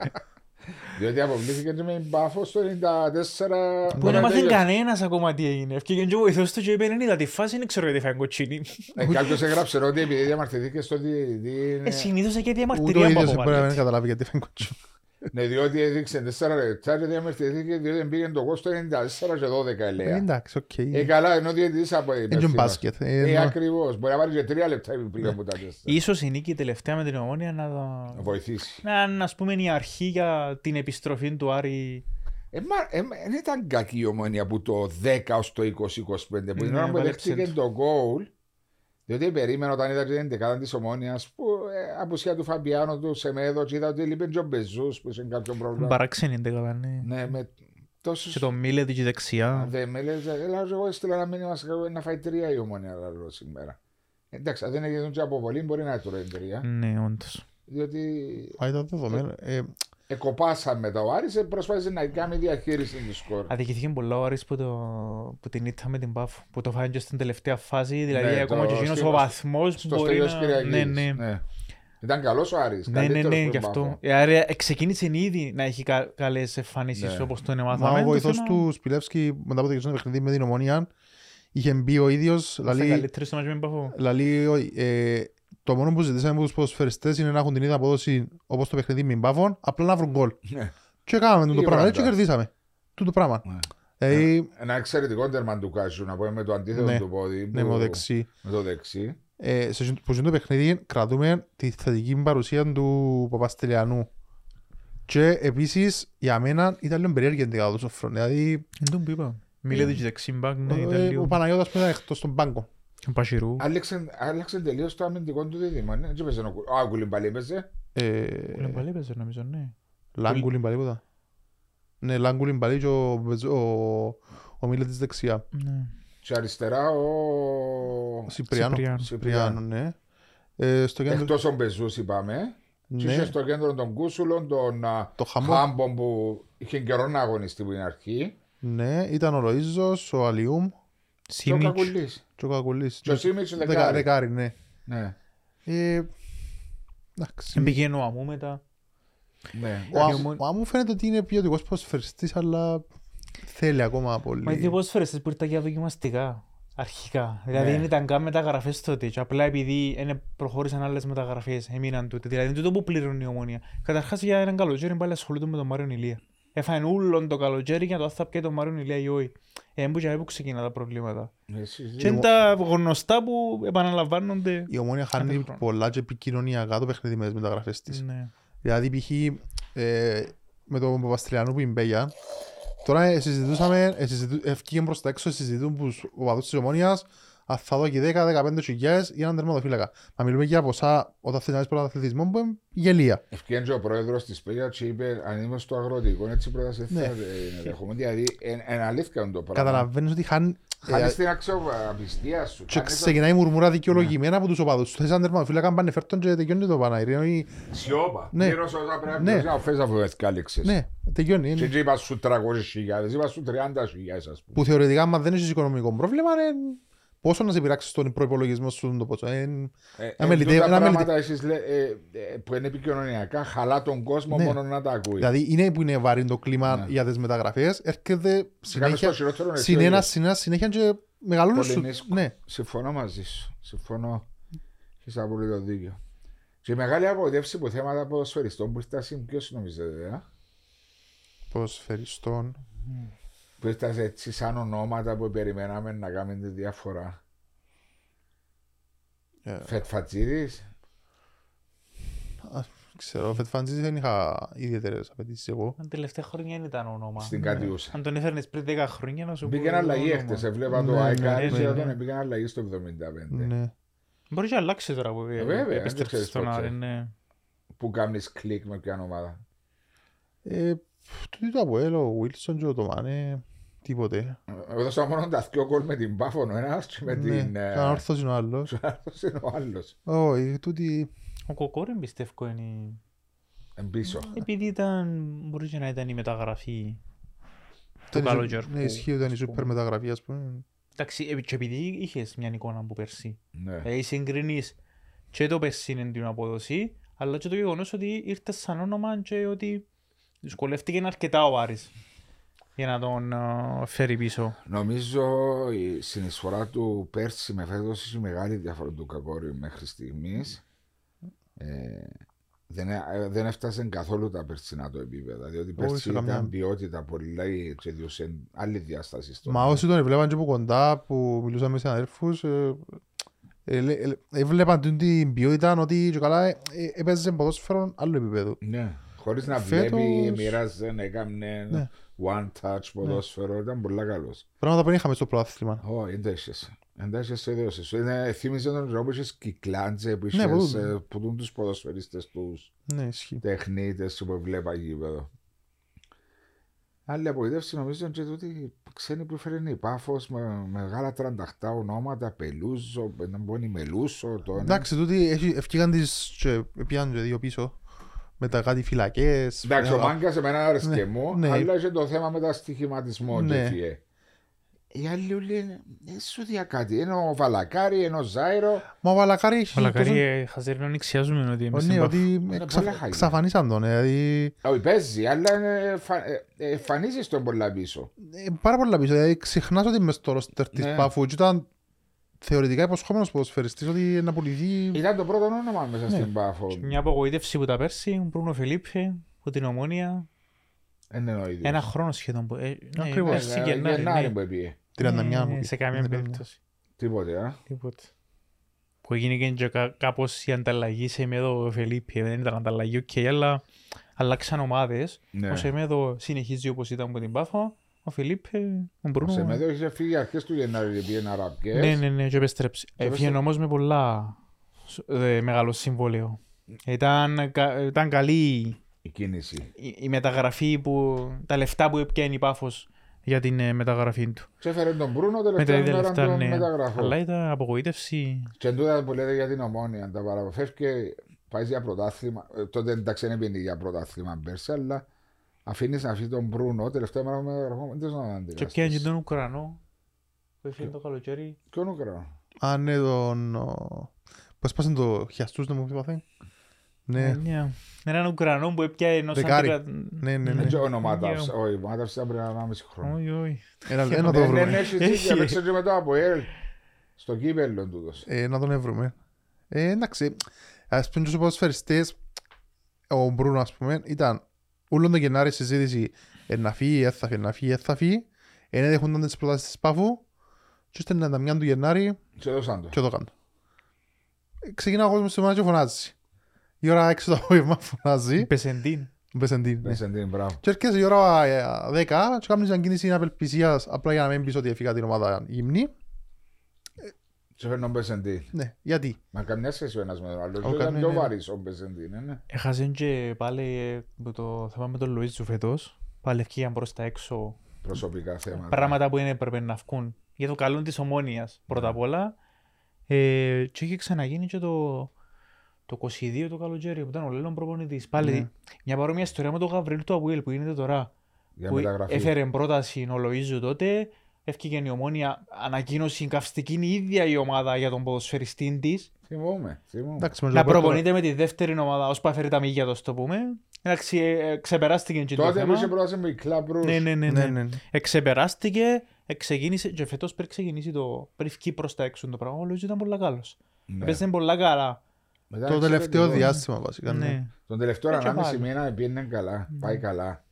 Διότι αποβλήθηκε και με μπάφο στο 94. Που δεν έμαθε κανένας ακόμα τι έγινε. Ευκήγε και ο βοηθός του και είπε «Δεν είδα τη φάση, δεν ξέρω γιατί φάει κοτσίνη». Ε, Κάποιος έγραψε ότι επειδή διαμαρτυρήθηκε στο διαιτητή. Ε, συνήθως εκεί Ούτε ο διαμαρτυρία ίδιος από μπορεί να μην μάλλον. καταλάβει γιατί φάει κοτσί. Ναι, διότι έδειξε 4 λεπτά και διαμαρτυρήθηκε διότι πήγαινε το κόστο 94 και 12 Ε, ελέα. Εντάξει, οκ. Ε, καλά, ενώ διαιτητής από Είναι και μπάσκετ. ε, Ε, ενώ- ακριβώς. Μπορεί να πάρει και 3 λεπτά επιπλέον που τα τέσσερα. Ίσως η νίκη τελευταία με την ομόνια να το... Να βοηθήσει. Να είναι ας πούμε η αρχή για την επιστροφή του Άρη. Ε, μα, ε, μα, δεν ήταν κακή η ομόνια από το 10 ως το 20-25 που την Ναι, ώρα που πάλεψε δέχτηκε το. το γκολ διότι περίμενα όταν είδα την δεκάδα της ομόνιας που ε, απουσία του Φαμπιάνο του Σεμέδο και είδα ότι λείπει και ο Μπεζούς που είχε κάποιο πρόβλημα. Παράξενη είναι καλά, ναι. Ναι, με τόσους... Και το Μίλε του και δεξιά. Δεν με λες, έλα εγώ έστειλα ένα μήνυμα σε κάποιον να φάει τρία η ομόνια λέω, σήμερα. Εντάξει, αν δεν έγινε και αποβολή μπορεί να τρώει τρία. Ναι, όντως. Διότι Α, ήταν δεδομένο. Ε, εκοπάσαν μετά ο Άρης, ε, προσπάθησε να κάνει διαχείριση του σκορ. Αδικηθήκε πολλά ο Άρης που, το, που την ήττα με την Πάφο. Που το φάγει και στην τελευταία φάση. Δηλαδή Ναι, ακόμα το και εκείνος στο- ο βαθμός που Στο μπορεί στέλιος να... Κυριακής. Ναι, ναι. ναι. Ήταν καλός ο Άρης. Ναι, ναι, καλύτερος ναι, που γι' τον αυτό. Πάφο. Ε, Άρα ξεκίνησε ήδη να έχει κα, καλές εμφανίσεις Ναι. όπως τον Μα εμάθαμε. ο Το βοηθός θέμα- του Σπιλεύσκη μετά από το γυρίσμα παιχνίδι με την Ομόνια είχε μπει ο ίδιος, Είμαστε λαλεί, καλύτεροι στο μάτς με την Πάφο. λαλεί, ε, το μόνο που ζητήσαμε από τους ποδοσφαιριστές είναι να έχουν την ίδια απόδοση όπως το παιχνίδι με την Πάφων, απλά να βρουν γκολ. Ναι. Και κάναμε το Ή πράγμα πάντα. και κερδίσαμε. Τούτο πράγμα. Ναι. Δηλαδή, Ένα εξαιρετικό τέρμα του Κάσιου, να πούμε με το αντίθετο Ναι. του πόδι. ναι, που- με το δεξί. Με το δεξί. Ε, σε εκείνο- που σε αυτό το παιχνίδι κρατούμε τη θετική παρουσία του Παπαστελιανού. Και επίσης για μένα ήταν λίγο περίεργη την δεκάδα του Σοφρόν. Δηλαδή Δεν τον είπα. Μίλε του και δεξί μπακ, ναι, ήταν ε, ο λίγο. Παναγιώτας που ήταν εκτός στον πάγκο. Ο Πασιρού. Άλλαξε, άλλαξε τελείως το αμυντικό του δίδυμο. Ναι, έτσι έπαιζε ο Κου- Α, ο Κουλιμπαλί έπαιζε. Ε, Κουλεμπαλί έπαιζε νομίζω, ναι. Λάγκουλιν παλί ποτά. Ναι, Λάγκουλιν παλί και ο, Μπεζ- ο, ο Μίλετης δεξιά. Ναι. Και αριστερά ο... Σιπριάνο. Σιπριάνο. Σιπριάνο, ναι. Ε, στο κέντρο, Εκτός ο Μπεζούς είπαμε. Και είχε ναι, στο κέντρο τον Κούσουλον, τον α, το χαμό. Χάμπον που είχε καιρό να αγωνιστεί που είναι αρχή. Ναι, ήταν ο Ροΐζος, ο Αλιούμ Και ο Σίμιτς. Κακουλής. και ο Κακουλής. Και ο Σίμιτς ο Δεκα- δεκάρι. Δεκάρι, ναι. Ναι. Ε, εντάξει. Πήγαινε ο Αμού μετά. Ναι. Ο Εντάξει, Αμ- μόνο- ο Αμού φαίνεται ότι είναι ποιοτικός ποδοσφαιριστής, αλλά θέλει ακόμα πολύ. Μα οι δύο ποδοσφαιριστές που ήρθαν για δοκιμαστικά. Αρχικά. Δηλαδή Ναι. δεν ήταν καν μεταγραφές τότε. Και απλά επειδή είναι προχώρησαν άλλες μεταγραφές, έμειναν τούτε. Δηλαδή τούτο που πληρώνει η ομόνια. Καταρχάς για έναν καλοκαίρι πάλι ασχολούνται με τον Μάριον Ηλία. Έφανε ούλον το καλοκαίρι για το αν θα πιέ τον Μάριον Ηλία ή όχι. Ε, που και που ξεκινά τα προβλήματα. Εσείς Και δύο. είναι τα γνωστά που επαναλαμβάνονται. Η Ομόνια χάνει Κάθε χρόνο. πολλά και επικοινωνιακά το παιχνίδι με τις μεταγραφές της. Ναι. Δηλαδή π.χ. ε, με τον Παπαστριανού που είναι Μπέγια, τώρα ε, συζητούσαμε, ε, συζητού, ευκήγε προς τα έξω, συζητούν που ο παδούς της Ομόνιας αν θα δω και 10-15 χιλιάδες για έναν τερματοφύλακα. Μα μιλούμε για ποσά όταν θες να δεις πρωταθλητισμό που είναι γελία. Ευκαιρία και ο πρόεδρος της Πέγια και είπε αν είμαι στο αγροτικό έτσι πρόταση δεν Ναι. θα την έχουμε. Δηλαδή είναι αλήθεια το πράγμα. Καταλαβαίνεις ότι χάνει... ε, Χάνεις την αξιοπιστία σου. Και Χάνεις το- ξεκινάει η μουρμούρα δικαιολογημένα από τους οπαδούς. Θες έναν τερματοφύλακα πάνε φέρτον και τελειώνει το Παναγυρίο. ή- Σιώπα. Ναι. Γύρω σε όσα πρέπει Ναι. να να φες αφού έσκαλεξες. Ναι, τελειώνει. Και είναι- έτσι είπα σου 300.000, είπα σου 30.000 ας πούμε. Που θεωρητικά, αν δεν έχεις οικονομικό πρόβλημα, είναι πόσο να σε πειράξεις στον προϋπολογισμό σου το πόσο. Ε, Ε, Ένα εν μελιτέ- τούτα ένα πράγματα εσείς λέ- ε, ε, που είναι επικοινωνιακά χαλά τον κόσμο Ναι. μόνο να τα ακούει. Δηλαδή είναι που είναι βαρύ το κλίμα Ναι. για τις μεταγραφές, έρχεται Κάνεις συνέχεια, το χειρότερο εσύ συνένα, ο ίδιος. συνένα, συνέχεια και μεγαλώνεις Πολύ σου. νίσκο. Ναι, Συμφωνώ μαζί σου. Συμφωνώ. Έχεις απολύτω δίκιο. Και η μεγάλη απογοητεύση που θέματα ποδοσφαιριστών που ήρθαν ποιος νομίζετε, ε; ποδοσφαιριστών. Που ήρθαν έτσι σαν ονόματα που περιμέναμε να κάνουν τη διαφορά. Ε, Φετφατζίδης, Ξέρω, Φετφαντζής δεν είχα ιδιαίτερες απαιτήσεις εγώ. Τα τελευταία χρόνια δεν ήταν όνομα. στην Ναι. Κατιούσα. Αν τον έφερνες πριν 10 χρόνια να σου Μπήκε πω αλλαγή όνομα. έχτες, έβλεπα το Ναι, Άικαρι ναι, και ναι, όταν ναι. μπήκε αλλαγή στο 75. Ναι. Μπορείς και αλλάξει τώρα που Ε, βέβαια, δεν επέστρεψε ξέρεις στον πότε. Άρη. ναι. Που κάνεις κλικ με ποια ομάδα. Ε, τούτο το Αποέλ, ο Βίλσον και ο Τομάνε, τίποτε. Εγώ δώσα μόνο τα δυο γκολ με την Πάφων ο ένας και με Ναι, την... ε, Σαν όρθος είναι ο άλλος. ο άλλος είναι ο άλλος. Όχι, τούτη... Ο Κοκόρεν πιστεύω είναι Εν πίσω. Επειδή ήταν, μπορεί και να ήταν η μεταγραφή του Δεν καλοκαιριού. ισχύει- Ναι, ισχύει ότι είναι η σούπερ μεταγραφή, ας πούμε. Εντάξει, ε, και επειδή είχες μια εικόνα από πέρσι. Ναι. Δηλαδή συγκρίνεις και το πέρσι είναι την απόδοση, αλλά και το γεγονός ότι ήρθες σαν όνομα και ότι δυσκολεύτηκε αρκετά ο Άρης για να τον ε, φέρει πίσω. Νομίζω η συνεισφορά του πέρσι με φέτος έχει μεγάλη διαφορά του Κακόριου μέχρι στιγμής. Ε, δεν, ε, δεν έφτασε καθόλου τα περσινά το επίπεδα. Διότι πέρσι σε ήταν καμιά. ποιότητα πολύ και διούσε άλλη διάσταση στο. Μα όσοι τον βλέπαν και από κοντά που μιλούσαν με συναδέλφους, ε, ε, λέ- ε, έβλεπαν την- την ποιότητα ότι και καλά ε, ε, έπαιζε ποδόσφαιρο άλλο επίπεδο. Ναι. Χωρίς να Φέτος- βλέπει, μοιράζε, έκανε Ναι. one touch ποδόσφαιρο. Ήταν πολύ καλός. Πράγματα που δεν είχαμε στο πρωτάθλημα. Ω, εντάσσεσαι. Εντάσσεσαι έδωσε σου. Είναι, θύμιζε τον τρόπο που είχες κυκλάντζε, που Ναι, είχες που- ε, που δουν τους ποδοσφαιριστές τους. Ναι, ισχύει. τεχνίτες που βλέπα γήπεδο. Άλλη απογοήτευση νομίζω είναι και τούτη ξένοι που έφερε η Πάφος με μεγάλα τρανταχτά ονόματα, Πελούζο, ένα μπόνι Μελούσο, το ένα. Εντάξει, τούτοι έχει- ευκήγαν τις και πιάνουν και δύο πίσω. Με τα κάτι φυλακές. Εντάξει, ο Ε, Μάγκας εμένα άρεσε Ναι, μου, ναι. αλλά είχε το θέμα με τα στοιχηματισμό Ναι. και έφυγε. Οι άλλοι όλοι λένε, ε, σου δια κάτι, είναι ο Βαλακάρη, είναι ο Ζάιρο. Μα ο Βαλακάρη έχει... Ο Λακαρί τόσο- ε, χαζέρνο νηξιάζουμε ότι Ω, εμείς Ναι, στην ότι Είναι εξα- πολλά χάλια. εξαφανίσαν τον. ε, Δηλαδή, Όχι, παίζει, αλλά είναι φα- ε, ε, εμφανίζεις τον πολλά πίσω. ε, πάρα πολλά πίσω. Δηλαδή, ξεχνάς ότι μες στο ρόστερ της Ναι. Πάφου και ήταν θεωρητικά υποσχόμενος ποδοσφαιριστής ότι να πουληθεί... Ήταν το πρώτο όνομα μέσα Ναι. στην Πάφο. Μια απογοήτευση που τα πέρσι, ο Μπρούνο Φελίπε, που την Ομόνοια, Δεν είναι ο ίδιος. ένα χρόνο σχεδόν. που- ε, ναι, Ακριβώς. πέρσι Ε, Γενάρη, Γενάρη ναι. που έπιε. 39 μου Ναι, πει. Σε καμία Ναι, περίπτωση. Τίποτε, α. Τίποτε. Που έγινε και κα- κάπως η ανταλλαγή Σεμέδο Φελίπε. Δεν ήταν ανταλλαγή, οκ, αλλά αλλάξαν ομάδες. Ναι. Ο Σεμέδο συνεχίζει όπως ήταν από την Πάφο. Ο Φελίπε, ο Ο Μπρούνο. Σεμέδο είχε φύγει αρχές του Γενάρη και πήγαινε αραπιές. Ναι, ναι, ναι, και επέστρεψε. επέστρεψε. Έφυγε όμως με πολλά ε, μεγάλο συμβόλαιο. Ήταν, κα- ήταν καλή Η κίνηση. η, η μεταγραφή που, τα λεφτά που έπιανε η Πάφος για την ε, μεταγραφή του. Και έφερε τον Μπρούνο Με τα τελευταία ίδια μέρα λεφτά, των ναι. μεταγραφών. Αλλά ήταν απογοήτευση. Και τούτα που λέτε για την ομόνια, τα παραποφεύγει, πάει για πρωτάθλημα. Ε, Τότε εντάξει δεν πήγαινε για πρωτάθλημα πέρσι, αλλά αφήνεις να φύγει τον Μπρούνο, τελευταία μέρα των μεταγραφών, δεν ξέρω να Και αντιδράσεις. πιάνε και τον Ουκρανό που έφυγε το καλοκαίρι. Ποιον Ουκρανό; Α, ναι, τον... ο- Πώς πάσαν το χιαστούς, δεν μου είπατε. Ναι, Ε, ναι. Έναν Ουκρανό που έπιανε ενός Δεκάρι. αντικα- ναι, ναι. ναι. Δεν ξέρω ονομάτα. Ναι. Όχι, η ομάδα αυτή ήταν πριν ένα μισή χρόνο. Όχι, όχι. Ένα, ένα το Ναι, ναι, ναι, βρούμε. έχει έτσι, έπαιξε και μετά από ελ. Στο κύπελλο τούτος. Ε, να τον βρούμε. Ε, εντάξει, ας πούμε τους ποδοσφαιριστές, ο Μπρούνο ας πούμε, ήταν όλο τον Γενάρη συζήτηση ε, να φύγει, ε, θα φύγει, να φύγει, ε, θα φύγει. Ε, δέχονταν τις προτάσεις της Πάφου και ώστε να τα μια του Γενάρη Και έδωσαν το. και το κάνω. Ε, Ξεκινά ο κόσμος σε μάνα και φωνάζει. Η ώρα 6 το απόγευμα φωνάζει. Πεσεντίν. Μπεσεντίν, ναι. Πες εν την μπράβο. Και έρχεσαι η ώρα ε, 10 και κάνεις μια κίνηση απελπισίας απλά για να μην πεις ότι έφυγα την ομάδα γυμνή. Και φέρνω Μπεσεντή. Ναι, γιατί; Μα καμιά σχέση ο ένας με τον άλλο. Ο Και Ήταν κανένας, πιο ναι. βαρύς ο Μπεσεντή, ναι, ναι. Έχασαν και πάλι ε, με το θέμα με τον Λουίζ φέτος. Πάλι ευκήγαν προς τα έξω Προσωπικά θέματα. πράγματα που είναι έπρεπε να βγουν για το καλό της ομόνιας πρώτα απ' όλα. Ε, και είχε ξαναγίνει και το, το 22 το καλοκαίρι που ήταν ο Λέλλον προπονητής. Πάλι Ναι. μια παρόμοια ιστορία με τον Γαβρίλ του Αβουέλ που γίνεται τώρα. Για που μεταγραφή. έφερε πρόταση ο Λοΐζου τότε, έφυγε η ομόνια, ανακοίνωση καυστική η ίδια η ομάδα για τον ποδοσφαιριστή της. Θυμούμαι, θυμούμαι. Εντάξει, με Να το πρώτο- προπονείται με τη δεύτερη ομάδα, ώσπου έφερε τα μύγια το το πούμε. Εντάξει, ε, ε, ξεπεράστηκε και το Τότε που θέμα. είχε πρόταση με η Club Rouge. Ναι, ναι, ναι. Ναι, ναι. ναι. ναι. Εξεπεράστηκε, εξεκίνησε και φέτος πριν ξεκινήσει το, πριν βγει προς τα έξω το πράγμα, ο Λοΐζου ήταν πολλά καλός. Ναι. Παίζει πολλά καλά. Μετά Το ξέρετε, τελευταίο εγώ, διάστημα βασικά. Ναι. Ναι. Τον τελευταίο Έτσι ανάμιση πάλι. μήνα πήγαινε καλά. Πάει καλά.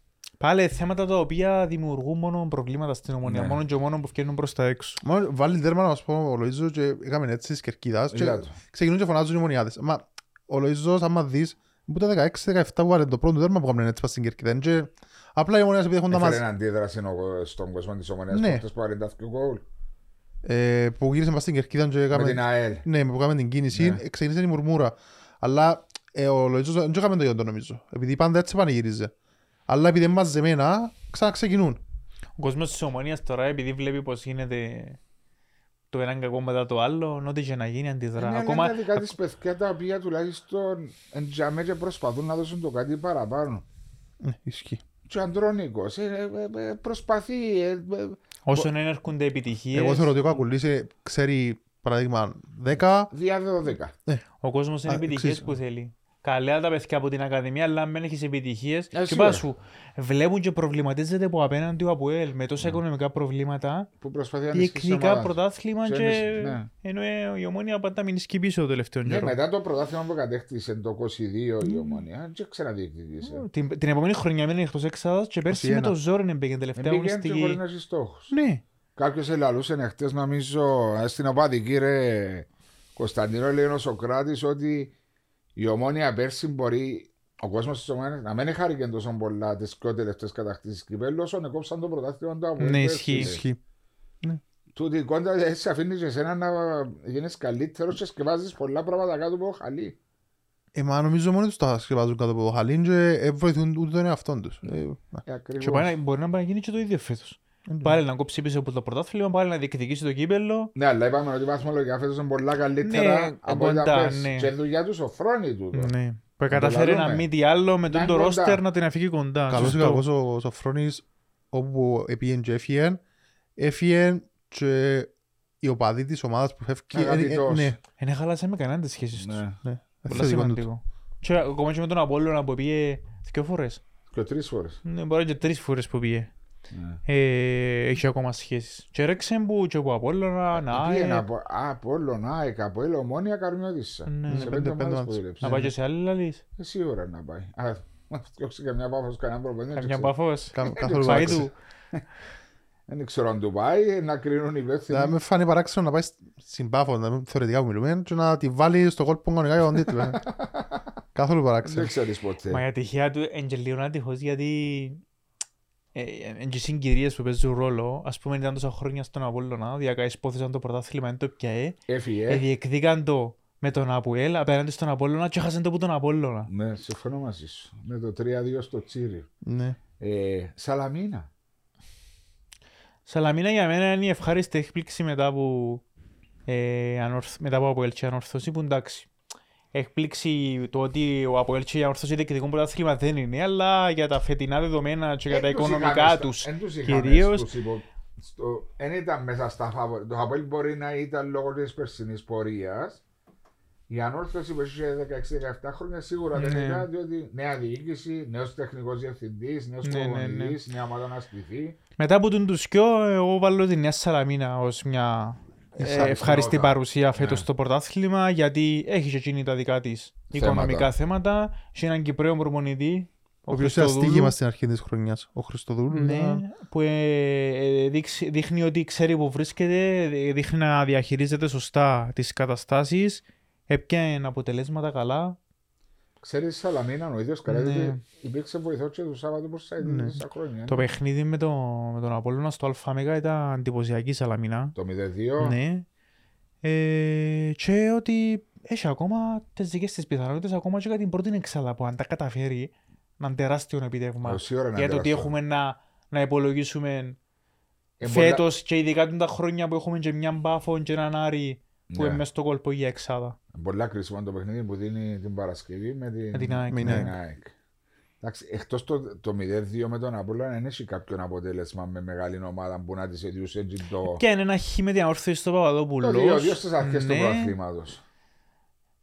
Πάλι θέματα τα οποία δημιουργούν μόνο προβλήματα στην ομονία, Ναι. μόνο και μόνο που βγαίνουν προς τα έξω. Μόνο βάλει τέρμα να σου πω ο Λοΐζος και έκαμε έτσι της Κερκίδας και Είδα το. ξεκινούν και φωνάζουν οι μονιάδες. Μα ο Λοΐζος άμα δεις που τα 16-17 που βάλε το πρώτο τέρμα που έκαμε έτσι πας στην Κερκίδα είναι και απλά οι μονιάδες επειδή έχουν τα Έφερε μαζί αντίδραση ο- στον κόσμο της ομονίας Ναι. που αυτός που αρεντάθηκε ο γκολ. ε, που γύρισε πας στην Κερκίδα και Με έκαμε την ΑΕΛ. ναι, που έκαμε την κίνηση Ναι. ε, ξεκίνησε η μουρμούρα αλλά ε, ο Λοΐζος δεν το έκαμε το ίδιο το νομίζω επειδή πάντα έτσι πανηγύριζε αλλά επειδή είναι μαζεμένα ξαναξεκινούν Ο κόσμος της ομονίας τώρα επειδή βλέπει πως γίνεται το έναν κακό μετά το άλλο, ό,τι και να γίνει αντιδρά. Είναι Ακόμα, Ακόμα... δικά της παιδιά τα οποία τουλάχιστον εντιαμέ και προσπαθούν να δώσουν το κάτι παραπάνω. Ναι, ισχύει. Και ο Αντρόνικος ε, ε, ε, προσπαθεί. ε, ε, όσο δεν έρχονται επιτυχίες, Εγώ θεωρώ ότι ο Κακουλής ε, ξέρει παράδειγμα 10, Διάδεδο 10. ο κόσμος είναι Α, επιτυχίες εξής. που θέλει. Καλά τα παιδιά από την Ακαδημία, αλλά αν δεν έχεις επιτυχίες, και σίγουρα. πά σου, βλέπουν και προβληματίζεται από απέναντι ο Αποέλ με τόσα οικονομικά προβλήματα, Που προσπαθεί να ενισχύσει την διεκδικά ομάδα. πρωτάθλημα Και και ενισχύ- ναι. ενώ ε, η ομόνια πάντα μην σκεί πίσω το τελευταίο Ναι, καιρό. μετά το πρωτάθλημα που κατέκτησε το 22 η ομόνια, δεν ξαναδιεκδικήσε. Την, την επόμενη χρονιά μένει εκτός έξαδας και πέρσι 21. με το ζόρι είναι πήγαινε τελευταία Δεν πήγαινε και χωρίς αγωνιστική. να έχει στόχους. Ναι, Κάποιος ελαλούσε χτε, νομίζω, ε, στην οπαδική ρε Κωνσταντίνο, λέει ο Σοκράτης ότι η ομόνια πέρσι μπορεί ο κόσμος της ομόνιας να μην χάρηκε τόσο πολλά τις πιο τελευταίες κατακτήσεις κυπέλου, όσο έκοψαν το πρωτάθλημα του από Ναι, πέρσι, ισχύει. λέει. Ισχύει. Τούτη η κόντα έτσι αφήνεις και εσένα να γίνεις καλύτερος και σκεφάζει πολλά πράγματα κάτω από το χαλί. Ε, μα νομίζω μόνοι τους τα σκευάζουν κάτω από το χαλίν και ε, βοηθούν ούτε τον εαυτόν τους. Ε, να. Ε, και ακριβώς. πάλι, μπορεί να πάει να γίνει και το ίδιο φέτος. Ναι. Πάλι να κόψει πίσω από το πρωτάθλημα, πάλι να διεκδικήσει το κύπελο. Ναι, αλλά είπαμε ότι η βαθμολογία φέτος είναι πολλά καλύτερα Ναι, από ό,τι κοντά, ήταν πέρσι. ναι. Και δουλειά τους σοφρόνη του. τώρα. Ναι. Που το καταφέρει λαλούμε. να μη τι άλλο με Να τον το είναι ρόστερ κοντά. να την αφήγει κοντά. Καλός ή Σωστό. κακός ο Σοφρόνης όπου επήγαινε και έφυγε, έφυγε και οι οπαδοί της ομάδας που φεύγει. ε, ε, Αγαπητός. Ναι, Δεν χάλασε με κανέναν τις σχέσεις τους. Ναι. ναι. Πολύ Θετικό τούτο. σημαντικό. Και ακόμα και με τον Απόλλωνα που πήγε δύο φορές. Και τρεις φορές. Ναι, μπορεί και τρεις φορές που πήγε. Ναι. Ε, έχει ακόμα σχέσεις. Και ρέξε που και από Απόλλωνα, να Πήγαινε ε, από, α, από όλο ΑΕΚ, από όλο ομόνια καρμιώτησα. Ναι. Σε Ναι, πέντε πέντε- ομάδες πέντε που ομάδες. δούλεψε. να πάει και σε άλλη λαλής. Ε, Σίγουρα να πάει. Α, μα διώξει και μια πάφος κανένα πρόβλημα. Καμιά παφός. Κα- Καθόλου Πάει παράξενο. του. Δεν ξέρω αν του πάει, να κρίνουν οι Θα υπεύθυνοι. με φάνει παράξενο να πάει στην Πάφος, να μην θεωρητικά που μιλούμε, και να τη βάλει στο κόλπο κανονικά για τον τίτλο. ε. Καθόλου Δεν παράξενο. ξέρεις ποτέ. Μα η ατυχία του είναι και λίγο άτυχος γιατί ε, είναι και συγκυρίες που παίζουν ρόλο. Ας πούμε ήταν τόσα χρόνια στον Απόλλωνα, διακά εισπόθησαν το πρωτάθλημα, δεν το πιαέ. Έφυγε. Ε, διεκδίκαν το με τον Αποέλ απέναντι στον Απόλλωνα και έχασαν το από τον Απόλλωνα. Ναι, συμφωνώ μαζί σου. Με το 3-2 στο Τσίρι. Ναι. Ε, Σαλαμίνα. Σαλαμίνα για μένα είναι η ευχάριστη έκπληξη μετά από, ε, ανορθ, μετά από Αποέλ και ανορθώση που εντάξει. Έκπληξη το ότι ο Αποέλ και η ανορθώση διεκδικούν πρωτάθλημα δεν είναι, αλλά για τα φετινά δεδομένα και για τα Εν τους οικονομικά είχαμε τους στα- εν τους είχαμε κυρίως. στους υπο- στο- Εν ήταν μέσα στα φαβορ. Το Χαπέλ μπορεί να ήταν λόγω της περσινής πορείας. Η ανόρθωση που είχε 16-17 χρόνια σίγουρα δεν Ναι. ήταν, διότι νέα διοίκηση, νέος τεχνικός διευθυντής, νέος Ναι, ναι, ναι. προπονητής, νέα ομάδα να στηθεί. Μετά από τον τους κοιό, εγώ βάλω τη Νέα Σαλαμίνα ως μια ε, Ευχαριστώ, ευχάριστη ναι. παρουσία φέτος Ναι. στο πρωτάθλημα γιατί έχεις και εκείνη τα δικά της Θέματα. οικονομικά θέματα. Έχει έναν Κυπρέο προπονητή, Ο οποίος ήταν στίγημα στην αρχή της χρονιάς. Ο Χριστοδούλου. Ναι, ήταν- που ε, ε, δείξει- δείχνει ότι ξέρει που βρίσκεται, ε, δείχνει να διαχειρίζεται σωστά τις καταστάσεις, έπιανε αποτελέσματα καλά. Ξέρεις Σαλαμίνα ο ίδιος καλά, Ναι. διότι υπήρξε βοηθός και τους Σάββατο προς τα Ναι. τόσα χρόνια. Το παιχνίδι με, το, με τον Απόλλωνα στο ΑΜΕΓΑ ήταν εντυπωσιακή Σαλαμίνα. Το 0-2. Ναι. Ε, και ότι έχει ακόμα τις δικές της πιθανότητες, ακόμα και για την πρώτη εξάδα που αν τα καταφέρει, να είναι τεράστιο επιτεύγμα. Τόση ώρα να Για το τι τεράστιο. έχουμε να, να υπολογίσουμε Ε, πολλά- φέτος και ειδικά τα χρόνια που έχουμε και μια μπάφο και έναν Άρη που Ναι. είναι μες στο κόλπο για εξάδα. Πολλά κρίσιμα το παιχνίδι που δίνει την Παρασκευή με την, Με την ΑΕΚ, Με με ναι. την ΑΕΚ. Εντάξει, εκτός το, το 0-2 με τον Απόλλωνα δεν έχει κάποιον αποτέλεσμα με μεγάλη ομάδα που να της έδιουσε έτσι το, Και είναι ένα χ με την αόρθωση στο Παπαδόπουλος. το 2-2 στις αρχές του Ναι. πρωταθλήματος.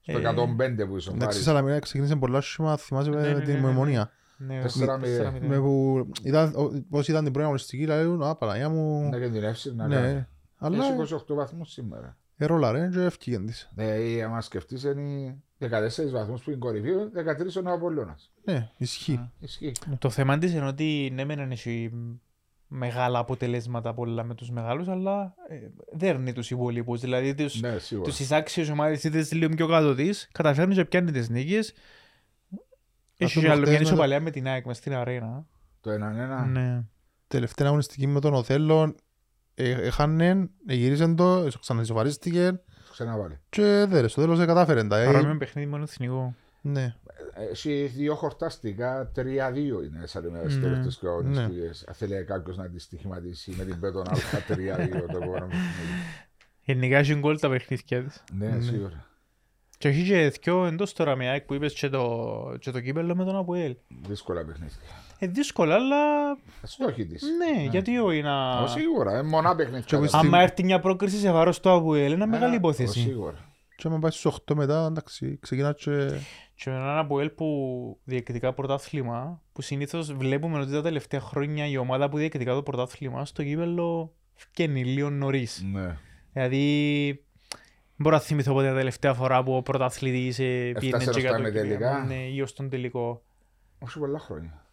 Στο Ε, 105 που ήσουν Εντάξει, η πάρει. Σαλαμίνα ξεκίνησε πολλά σχήμα, θυμάσαι Ναι, με ναι, την ναι, ναι. μνημονία. Ναι, Τέσσερα με- μηδέν. τέσσερα μηδέν. Με που ήταν, ο- πώς ήταν την πρώτη αγωνιστική, λέγουν, α, Παναγιά μου, Να κινδυνεύσει να ναι. κάνει. Αλλά Έχει 28 βαθμούς σήμερα. Ερόλαρε και έφυγε της. Ε, άμα σκεφτείς είναι 14 βαθμούς που είναι κορυφή, 13 είναι ο Απόλλωνας. Ναι, ισχύει. Ισχύει. Το θέμα της είναι ότι ναι μεν έχει μεγάλα αποτελέσματα πολλά με τους μεγάλους, αλλά ε, δέρνει τους υπόλοιπους. Δηλαδή τους, Ναι, σίγουρα. τους εισάξιες ομάδες είτε τις λίγο πιο κάτω της, καταφέρνεις και πιάνει τις νίκες. Έχει το και άλλο προχτές μια με το- ισοπαλία με την ΑΕΚ μες στην αρένα. Το 1-1. Ναι. Τελευταία αγωνιστική με τον Οθέλο, ε, έχανε, γύρισε το, ξαναισοβαρίστηκε Ξαναβάλει. και δεν, στο τέλος δεν κατάφερε τα. ε, Παρόμοιο παιχνίδι μόνο εθνικό. Ναι, Έχεις δύο χορταστικά, 3-2 είναι σαν ημέρα στις Ναι. τελευταίες και Ναι. αγωνιστικές. Αν θέλει κάποιος να τη στοιχηματίσει με την Πέτον Α 3-2 το επόμενο παιχνίδι. Γενικά έχεις γκολ τα παιχνίδια της. Ναι, σίγουρα. Και έχει και δυο εντός τώρα με ΑΕΚ που είπες και το, και το κύπελλο με τον Αποέλ. Δύσκολα παιχνίδια. Ε, δύσκολα, αλλά Στόχοι της. ναι, γιατί όχι να... Ω, Σίγουρα, ε, μονά παιχνίδια. Και όπως Άμα έρθει μια πρόκριση σε βάρος του Αποέλ, είναι μεγάλη Ω, υπόθεση. Σίγουρα. Και άμα πάει στους 8 μετά, εντάξει, ξεκινά και... Και με έναν Αποέλ που διεκδικά πρωτάθλημα, που συνήθως βλέπουμε ότι τα τελευταία χρόνια η ομάδα που διεκδικά το πρωτάθλημα στο κύπελλο φκένει λίγο νωρίς. Ναι. Δηλαδή, δεν μπορώ να θυμηθώ πότε ήταν τα τελευταία φορά που ο πρωταθλητής ε, πήγαινε Έφτασε και ως για τα το ημιτελικά. κύπελλο, ναι, ή ως τον τελικό. Όχι πολλά χρόνια.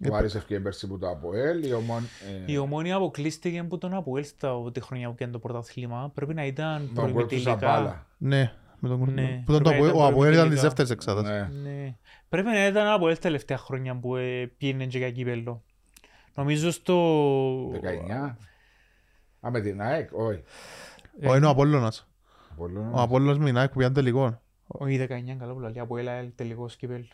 Ε, Ο Άρης ευκαιρία πέρσι που το ΑΠΟΕΛ, η Ομόν... ε, Η ομόνια αποκλείστηκε από τον Αποέλ στα τη χρονιά που έκανε το πρωτάθλημα. Πρέπει να ήταν τον γκολ του προημιτελικά. Ζαμπάλα. Ναι, με τον Ναι, που ήταν το πρέπει να Αποέλ- ήταν ο Αποέλ ήταν της προημιτελικά. δεύτερης εξάδας. Ναι. Ναι. Πρέπει να ήταν από τα τελευταία χρόνια που ε, πήγαινε και για κύπελλο. Νομίζω στο... 19. Α, με την ΑΕΚ, όχι. Ε, Ο είναι ο Απόλλωνας. Απόλλωνας. Ο Απόλλωνας με την ΑΕΚ που πήγαν τελικό. Όχι 19, καλό που λέει. Από έλα τελικός κύπελλο.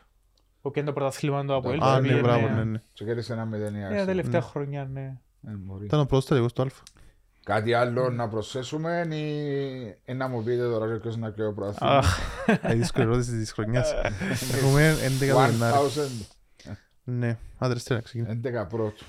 Που έκανε το πρωτάθλημα του Αποέλ. Α, που ναι, πήγαινε- μπράβο, ναι, ναι. Και κέρδισε ένα μηδέν η Ε, ΑΕΚ. τα τελευταία χρόνια, ναι. Ε, μπορεί. Ήταν ο πρώτος τελικός του Αλφα. Κάτι άλλο να προσθέσουμε ή ή να μου πείτε τώρα ποιος να και ο πρωταθλήμα. Αχ, Η δύσκολη ερώτηση της χρονιάς. Έχουμε 11 το Γενάρη. 1000, Ναι, άντρες τι να ξεκινήσει. 11 πρώτου.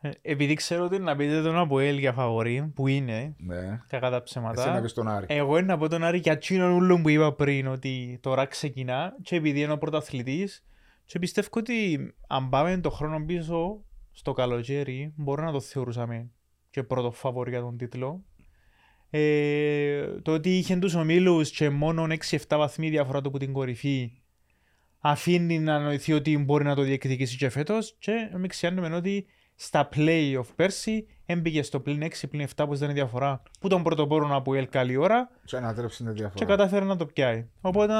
Ε, Επειδή ξέρω ότι να πείτε τον Αποέλ για φαβορή, που είναι, Ναι. κακά τα Εσύ να ψέματα. πεις τον Άρη. Εγώ είναι να πω τον Άρη για εκείνον ούλον που είπα πριν ότι τώρα ξεκινά και επειδή είναι ο πρωταθλητής και πιστεύω ότι αν πάμε το χρόνο πίσω στο καλοκαίρι μπορεί να το θεωρούσαμε και πρώτο φαβορή για τον τίτλο. Ε, το ότι είχε τους ομίλους και μόνο 6-7 βαθμοί διαφορά του από την κορυφή αφήνει να νοηθεί ότι μπορεί να το διεκδικήσει και φέτος και μην ξεχνάμε ότι στα play-off πέρσι έμπηκε στο πλήν 6 πλήν 7 που ήταν η διαφορά που τον πρωτοπόρο από η καλή ώρα Και να τρέψει τη και διαφορά. κατάφερε να το πιάει. Οπότε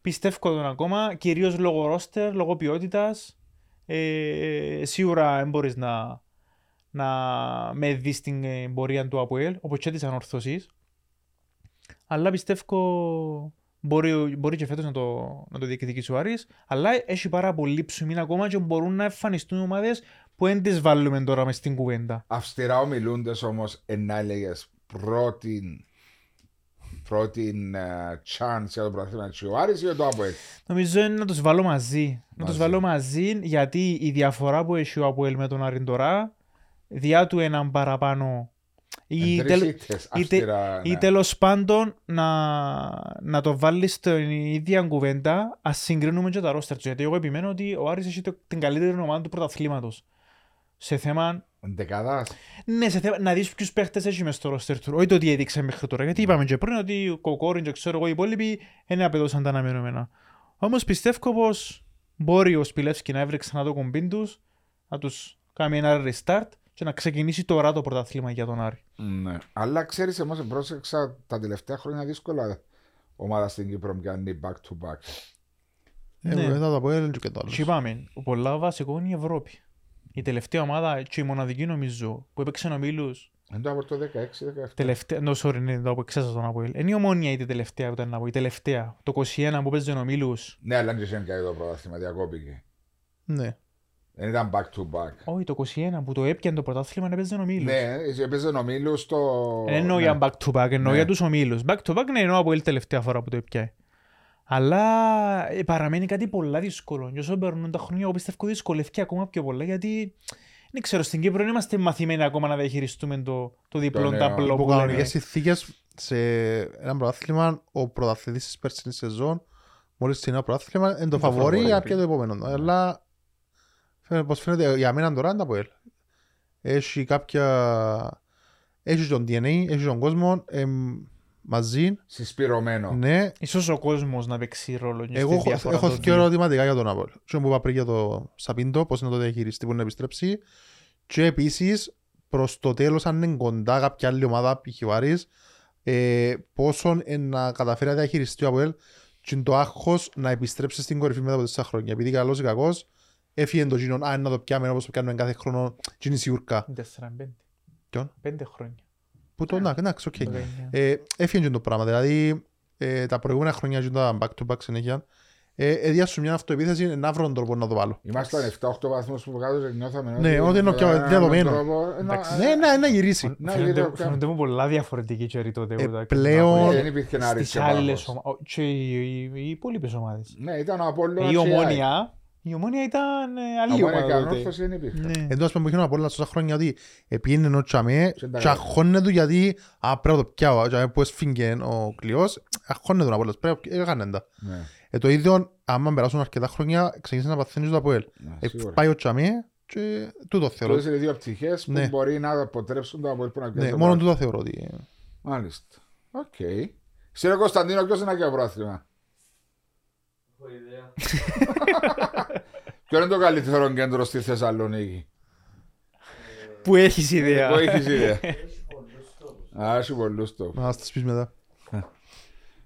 πιστεύω τον ακόμα, κυρίως λόγω ρόστερ, λόγω ποιότητας. Ε, σίγουρα δεν μπορείς να, να με δεις στην ε, πορεία του ΑΠΟΕΛ, όπως και της ανορθωσής. Αλλά πιστεύω μπορεί, μπορεί και φέτος να το, να το διεκδικήσει ο Άρης, αλλά έχει πάρα πολύ ψωμί ακόμα και μπορούν να εμφανιστούν ομάδες που δεν τις βάλουμε τώρα μες στην κουβέντα; Αυστηρά ομιλούντες όμως να έλεγες πρώτη πρώτη ε, chance για το πρωταθλήμα της ο Άρης ή το ΑΠΟΕΛ. Νομίζω είναι να τους βάλω μαζί. Να τους Μαζί. βάλω μαζί γιατί η διαφορά που έχει ο Αποέλ με τον Άρην τώρα διά του έναν παραπάνω ή, Εν τελ, τρεις ήττες, ή, τε- αυστηρά, ή ναι. τέλος πάντων να, να το βάλεις στην ίδια κουβέντα ας συγκρίνουμε και τα ρόστερ τους γιατί εγώ επιμένω ότι ο Άρης έχει το- την καλύτερη ομάδα του πρωταθλήματος σε θέμα Εντεκάδας. ναι, σε θέμα, να δεις ποιους παίχτες έχει μες στο ρόστερ του. Όχι το τι έδειξε μέχρι τώρα. Γιατί είπαμε και πριν ότι ο Κοκόριν και ξέρω εγώ οι υπόλοιποι δεν απεδώσαν τα αναμενόμενα. Όμως πιστεύω πως μπορεί ο Σπιλεύσκι να έβρει ξανά το κομπίν τους, να τους κάνει ένα restart και να ξεκινήσει τώρα το πρωταθλήμα για τον Άρη. Ναι. Αλλά ξέρεις, εμάς πρόσεξα τα τελευταία χρόνια δύσκολα ομάδα στην Κύπρο πιάνει back to back. Ε, Ναι. Μετά το Αποέλ και το άλλο. Και είπαμε, ο πολλά βασικό είναι η Ευρώπη. Η τελευταία ομάδα και η μοναδική νομίζω που έπαιξε ομίλους Εν το από το 16-17. Τελευταία, no, sorry, ναι, το εξέσα τον Αποέλ. Είναι η ομόνια η τελευταία που ήταν να πω. Η τελευταία. Το 21 που παίζει ο ομίλους. Ναι, αλλά δεν είχε κάνει το πρωτάθλημα, διακόπηκε. Ναι. Δεν ήταν back to back. Όχι, το 21 που το έπιανε το πρωτάθλημα να παίζει ο ομίλους. Ναι, έπαιζε νομίλου στο... Δεν εννοώ ναι. για back to back, εννοώ Ναι. για τους ομίλους. Back to back ναι, εννοώ από η τελευταία φορά που το έπιανε. Αλλά ε, παραμένει κάτι πολλά δύσκολο. Και όσο περνούν τα χρόνια, εγώ πιστεύω ότι δυσκολεύει ακόμα πιο πολλά γιατί δεν ξέρω, στην Κύπρο δεν είμαστε μαθημένοι ακόμα να διαχειριστούμε το, το διπλό νέο. ταμπλό Υπό που λέμε. κανονικές συνθήκες σε ένα πρωτάθλημα ο πρωταθλητής της περσινής σεζόν μόλις είναι ένα πρωτάθλημα είναι το Το φαβορή φαβορί. αρκεί το επόμενο. Αλλά φαίνεται- πως φαίνεται για μένα τώρα είναι το Αποέλ. Έχει κάποια... Έχει τον DNA, έχει τον κόσμο εμ, μαζί. Συσπηρωμένο. Ναι, Ίσως ο κόσμος να παίξει ρόλο και εγώ στη έχω, διαφορά έχω των δύο δύο. ερωτηματικά για τον Αποέλ. Τι που είπα πριν για το Σαπίντο, πώς να το διαχειριστεί, που να επιστρέψει. Και επίσης προς το τέλος αν είναι κοντά κάποια άλλη ομάδα, π.χ. ο Άρης, ε, πόσο ε, να καταφέρει να διαχειριστεί ο Αποέλ και είναι το άγχος να επιστρέψει στην κορυφή μετά από τέσσερα χρόνια. Επειδή καλός ή κακός, έφυγε το γίνον, αν να το πιάμε όπως το πιάνουμε κάθε χρόνο, και είναι σιουρκά. Τέσσερα, πέντε. Ποιον; Πέντε χρόνια. Που το, να, εντάξει, οκ. Το δεκαεννιά. Ε, έφυγε και το πράγμα. Δηλαδή, ε, τα προηγούμενα χρόνια ήταν back to back συνέχεια. ε, έδια σου μια αυτοεπίθεση να βρω τον τρόπο να το βάλω. Ήμασταν 7-8 βαθμούς που κάτω και νιώθαμε Ναι, ότι είναι με πιο έναν διαδομένο. τρόπο, ε, να- Ναι, να, να γυρίσει. να Φαίνονται- γύρω κάπου. Φαίνονται μου πολλά διαφορετική καιρή τότε. Ε, που τα- πλέον- Δεν υπήρχε να Στις ρίξει άλλες πάγος. ομάδες. Και οι- οι οι υπόλοιπες ομάδες. Ναι, ήταν ο Απόλλωνας Η και η ΑΕΚ. Ομόνια, η Ομόνια ήταν ε, άλλη Ομόνια και ομάδα τότε. Ανόρθωση δεν υπήρχε. Ναι. Εντό ας πούμε που είχε ο Απόλλωνας τόσα χρόνια ότι επίενε ο Τσαμέ Και τα και αχώνε του γιατί α, πρέπει να το πιάω. Ο Τσαμέ που έσφυγγε ο κλειός, αχώνε τον Απόλλωνας. Πρέπει να έκανε τα. Ναι, Ε, το ίδιο, άμα περάσουν αρκετά χρόνια, ξεκίνησε να παθαίνεις το Αποέλ. ναι, Ε, σίγουρα. πάει ο Τσαμέ και τούτο θεωρώ. Τούτες είναι οι δύο πτυχές που Ναι. μπορεί να αποτρέψουν το Απόλλων που να Ναι, πιάσει το μόνο πρωτάθλημα. τούτο θεωρώ ότι... Μάλιστα. Οκ. Ξέρε Κωνσταντίνο ποιος είναι και πρόθυμα. Ποιο είναι το καλύτερο κέντρο στη Θεσσαλονίκη; Που έχεις ιδέα. Που έχεις ιδέα. Α, έχει πολλούς το. Να σας πεις μετά.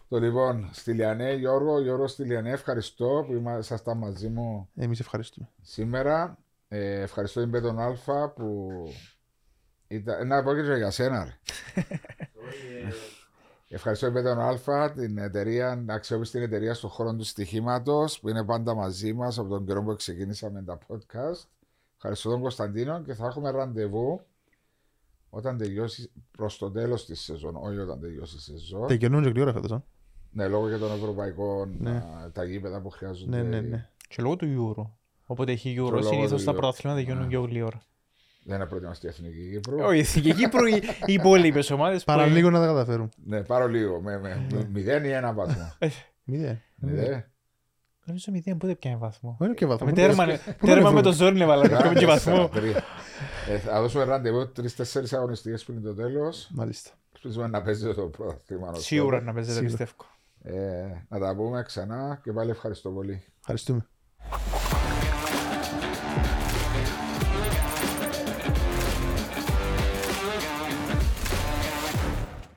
Το λοιπόν, Στυλιανέ, Γιώργο, Γιώργο Στυλιανέ, ευχαριστώ που ήσασταν μαζί μου Εμείς ευχαριστούμε. σήμερα. Ε, ευχαριστώ την Πέτον Αλφα που ήταν... Να πω και για σένα ρε. Ευχαριστώ την Πέτον Αλφα, την εταιρεία, αξιόπιστη εταιρεία στον χώρο του στοιχήματος που είναι πάντα μαζί μας από τον καιρό που ξεκινήσαμε τα podcast. Ευχαριστώ τον Κωνσταντίνο και θα έχουμε ραντεβού όταν τελειώσει προς το τέλος της σεζόν, όχι όταν τελειώσει η σεζόν. Τελειώνουν και γρήγορα φέτος. α. Ναι, λόγω και των ευρωπαϊκών Ναι. α, τα γήπεδα που χρειάζονται. Ναι, ναι, ναι. Και λόγω του Euro. Όποτε έχει Euro, λόγω συνήθως του τα Euro. πρωταθλήματα γίνουν Ναι. πιο γλύωρα. Δεν είναι προετοιμαστεί η Εθνική Κύπρου. Όχι, η Εθνική Κύπρο, οι οι υπόλοιπες ομάδες. που- Παραλίγο να τα καταφέρουν. Ναι, πάρω λίγο. Με, με, με μηδέν ή ένα βαθμό. Μηδέν. Μηδέν. Νομίζω μηδέν, πότε πιάνει βαθμό. Όχι και βαθμό. Με τέρμα, Πού τέρμα να με βρούμε. το ζόρι έβαλα κάποιο και βαθμό. Τρία. Ε, θα δώσουμε ραντεβού τρει-τέσσερι αγωνιστικές πριν το τέλος. Μάλιστα. Ελπίζουμε να παίζει το πρωτάθλημα. Σίγουρα να παίζετε, Σίγουρα. πιστεύω. Ε, να τα πούμε ξανά και πάλι ευχαριστώ πολύ. Ευχαριστούμε.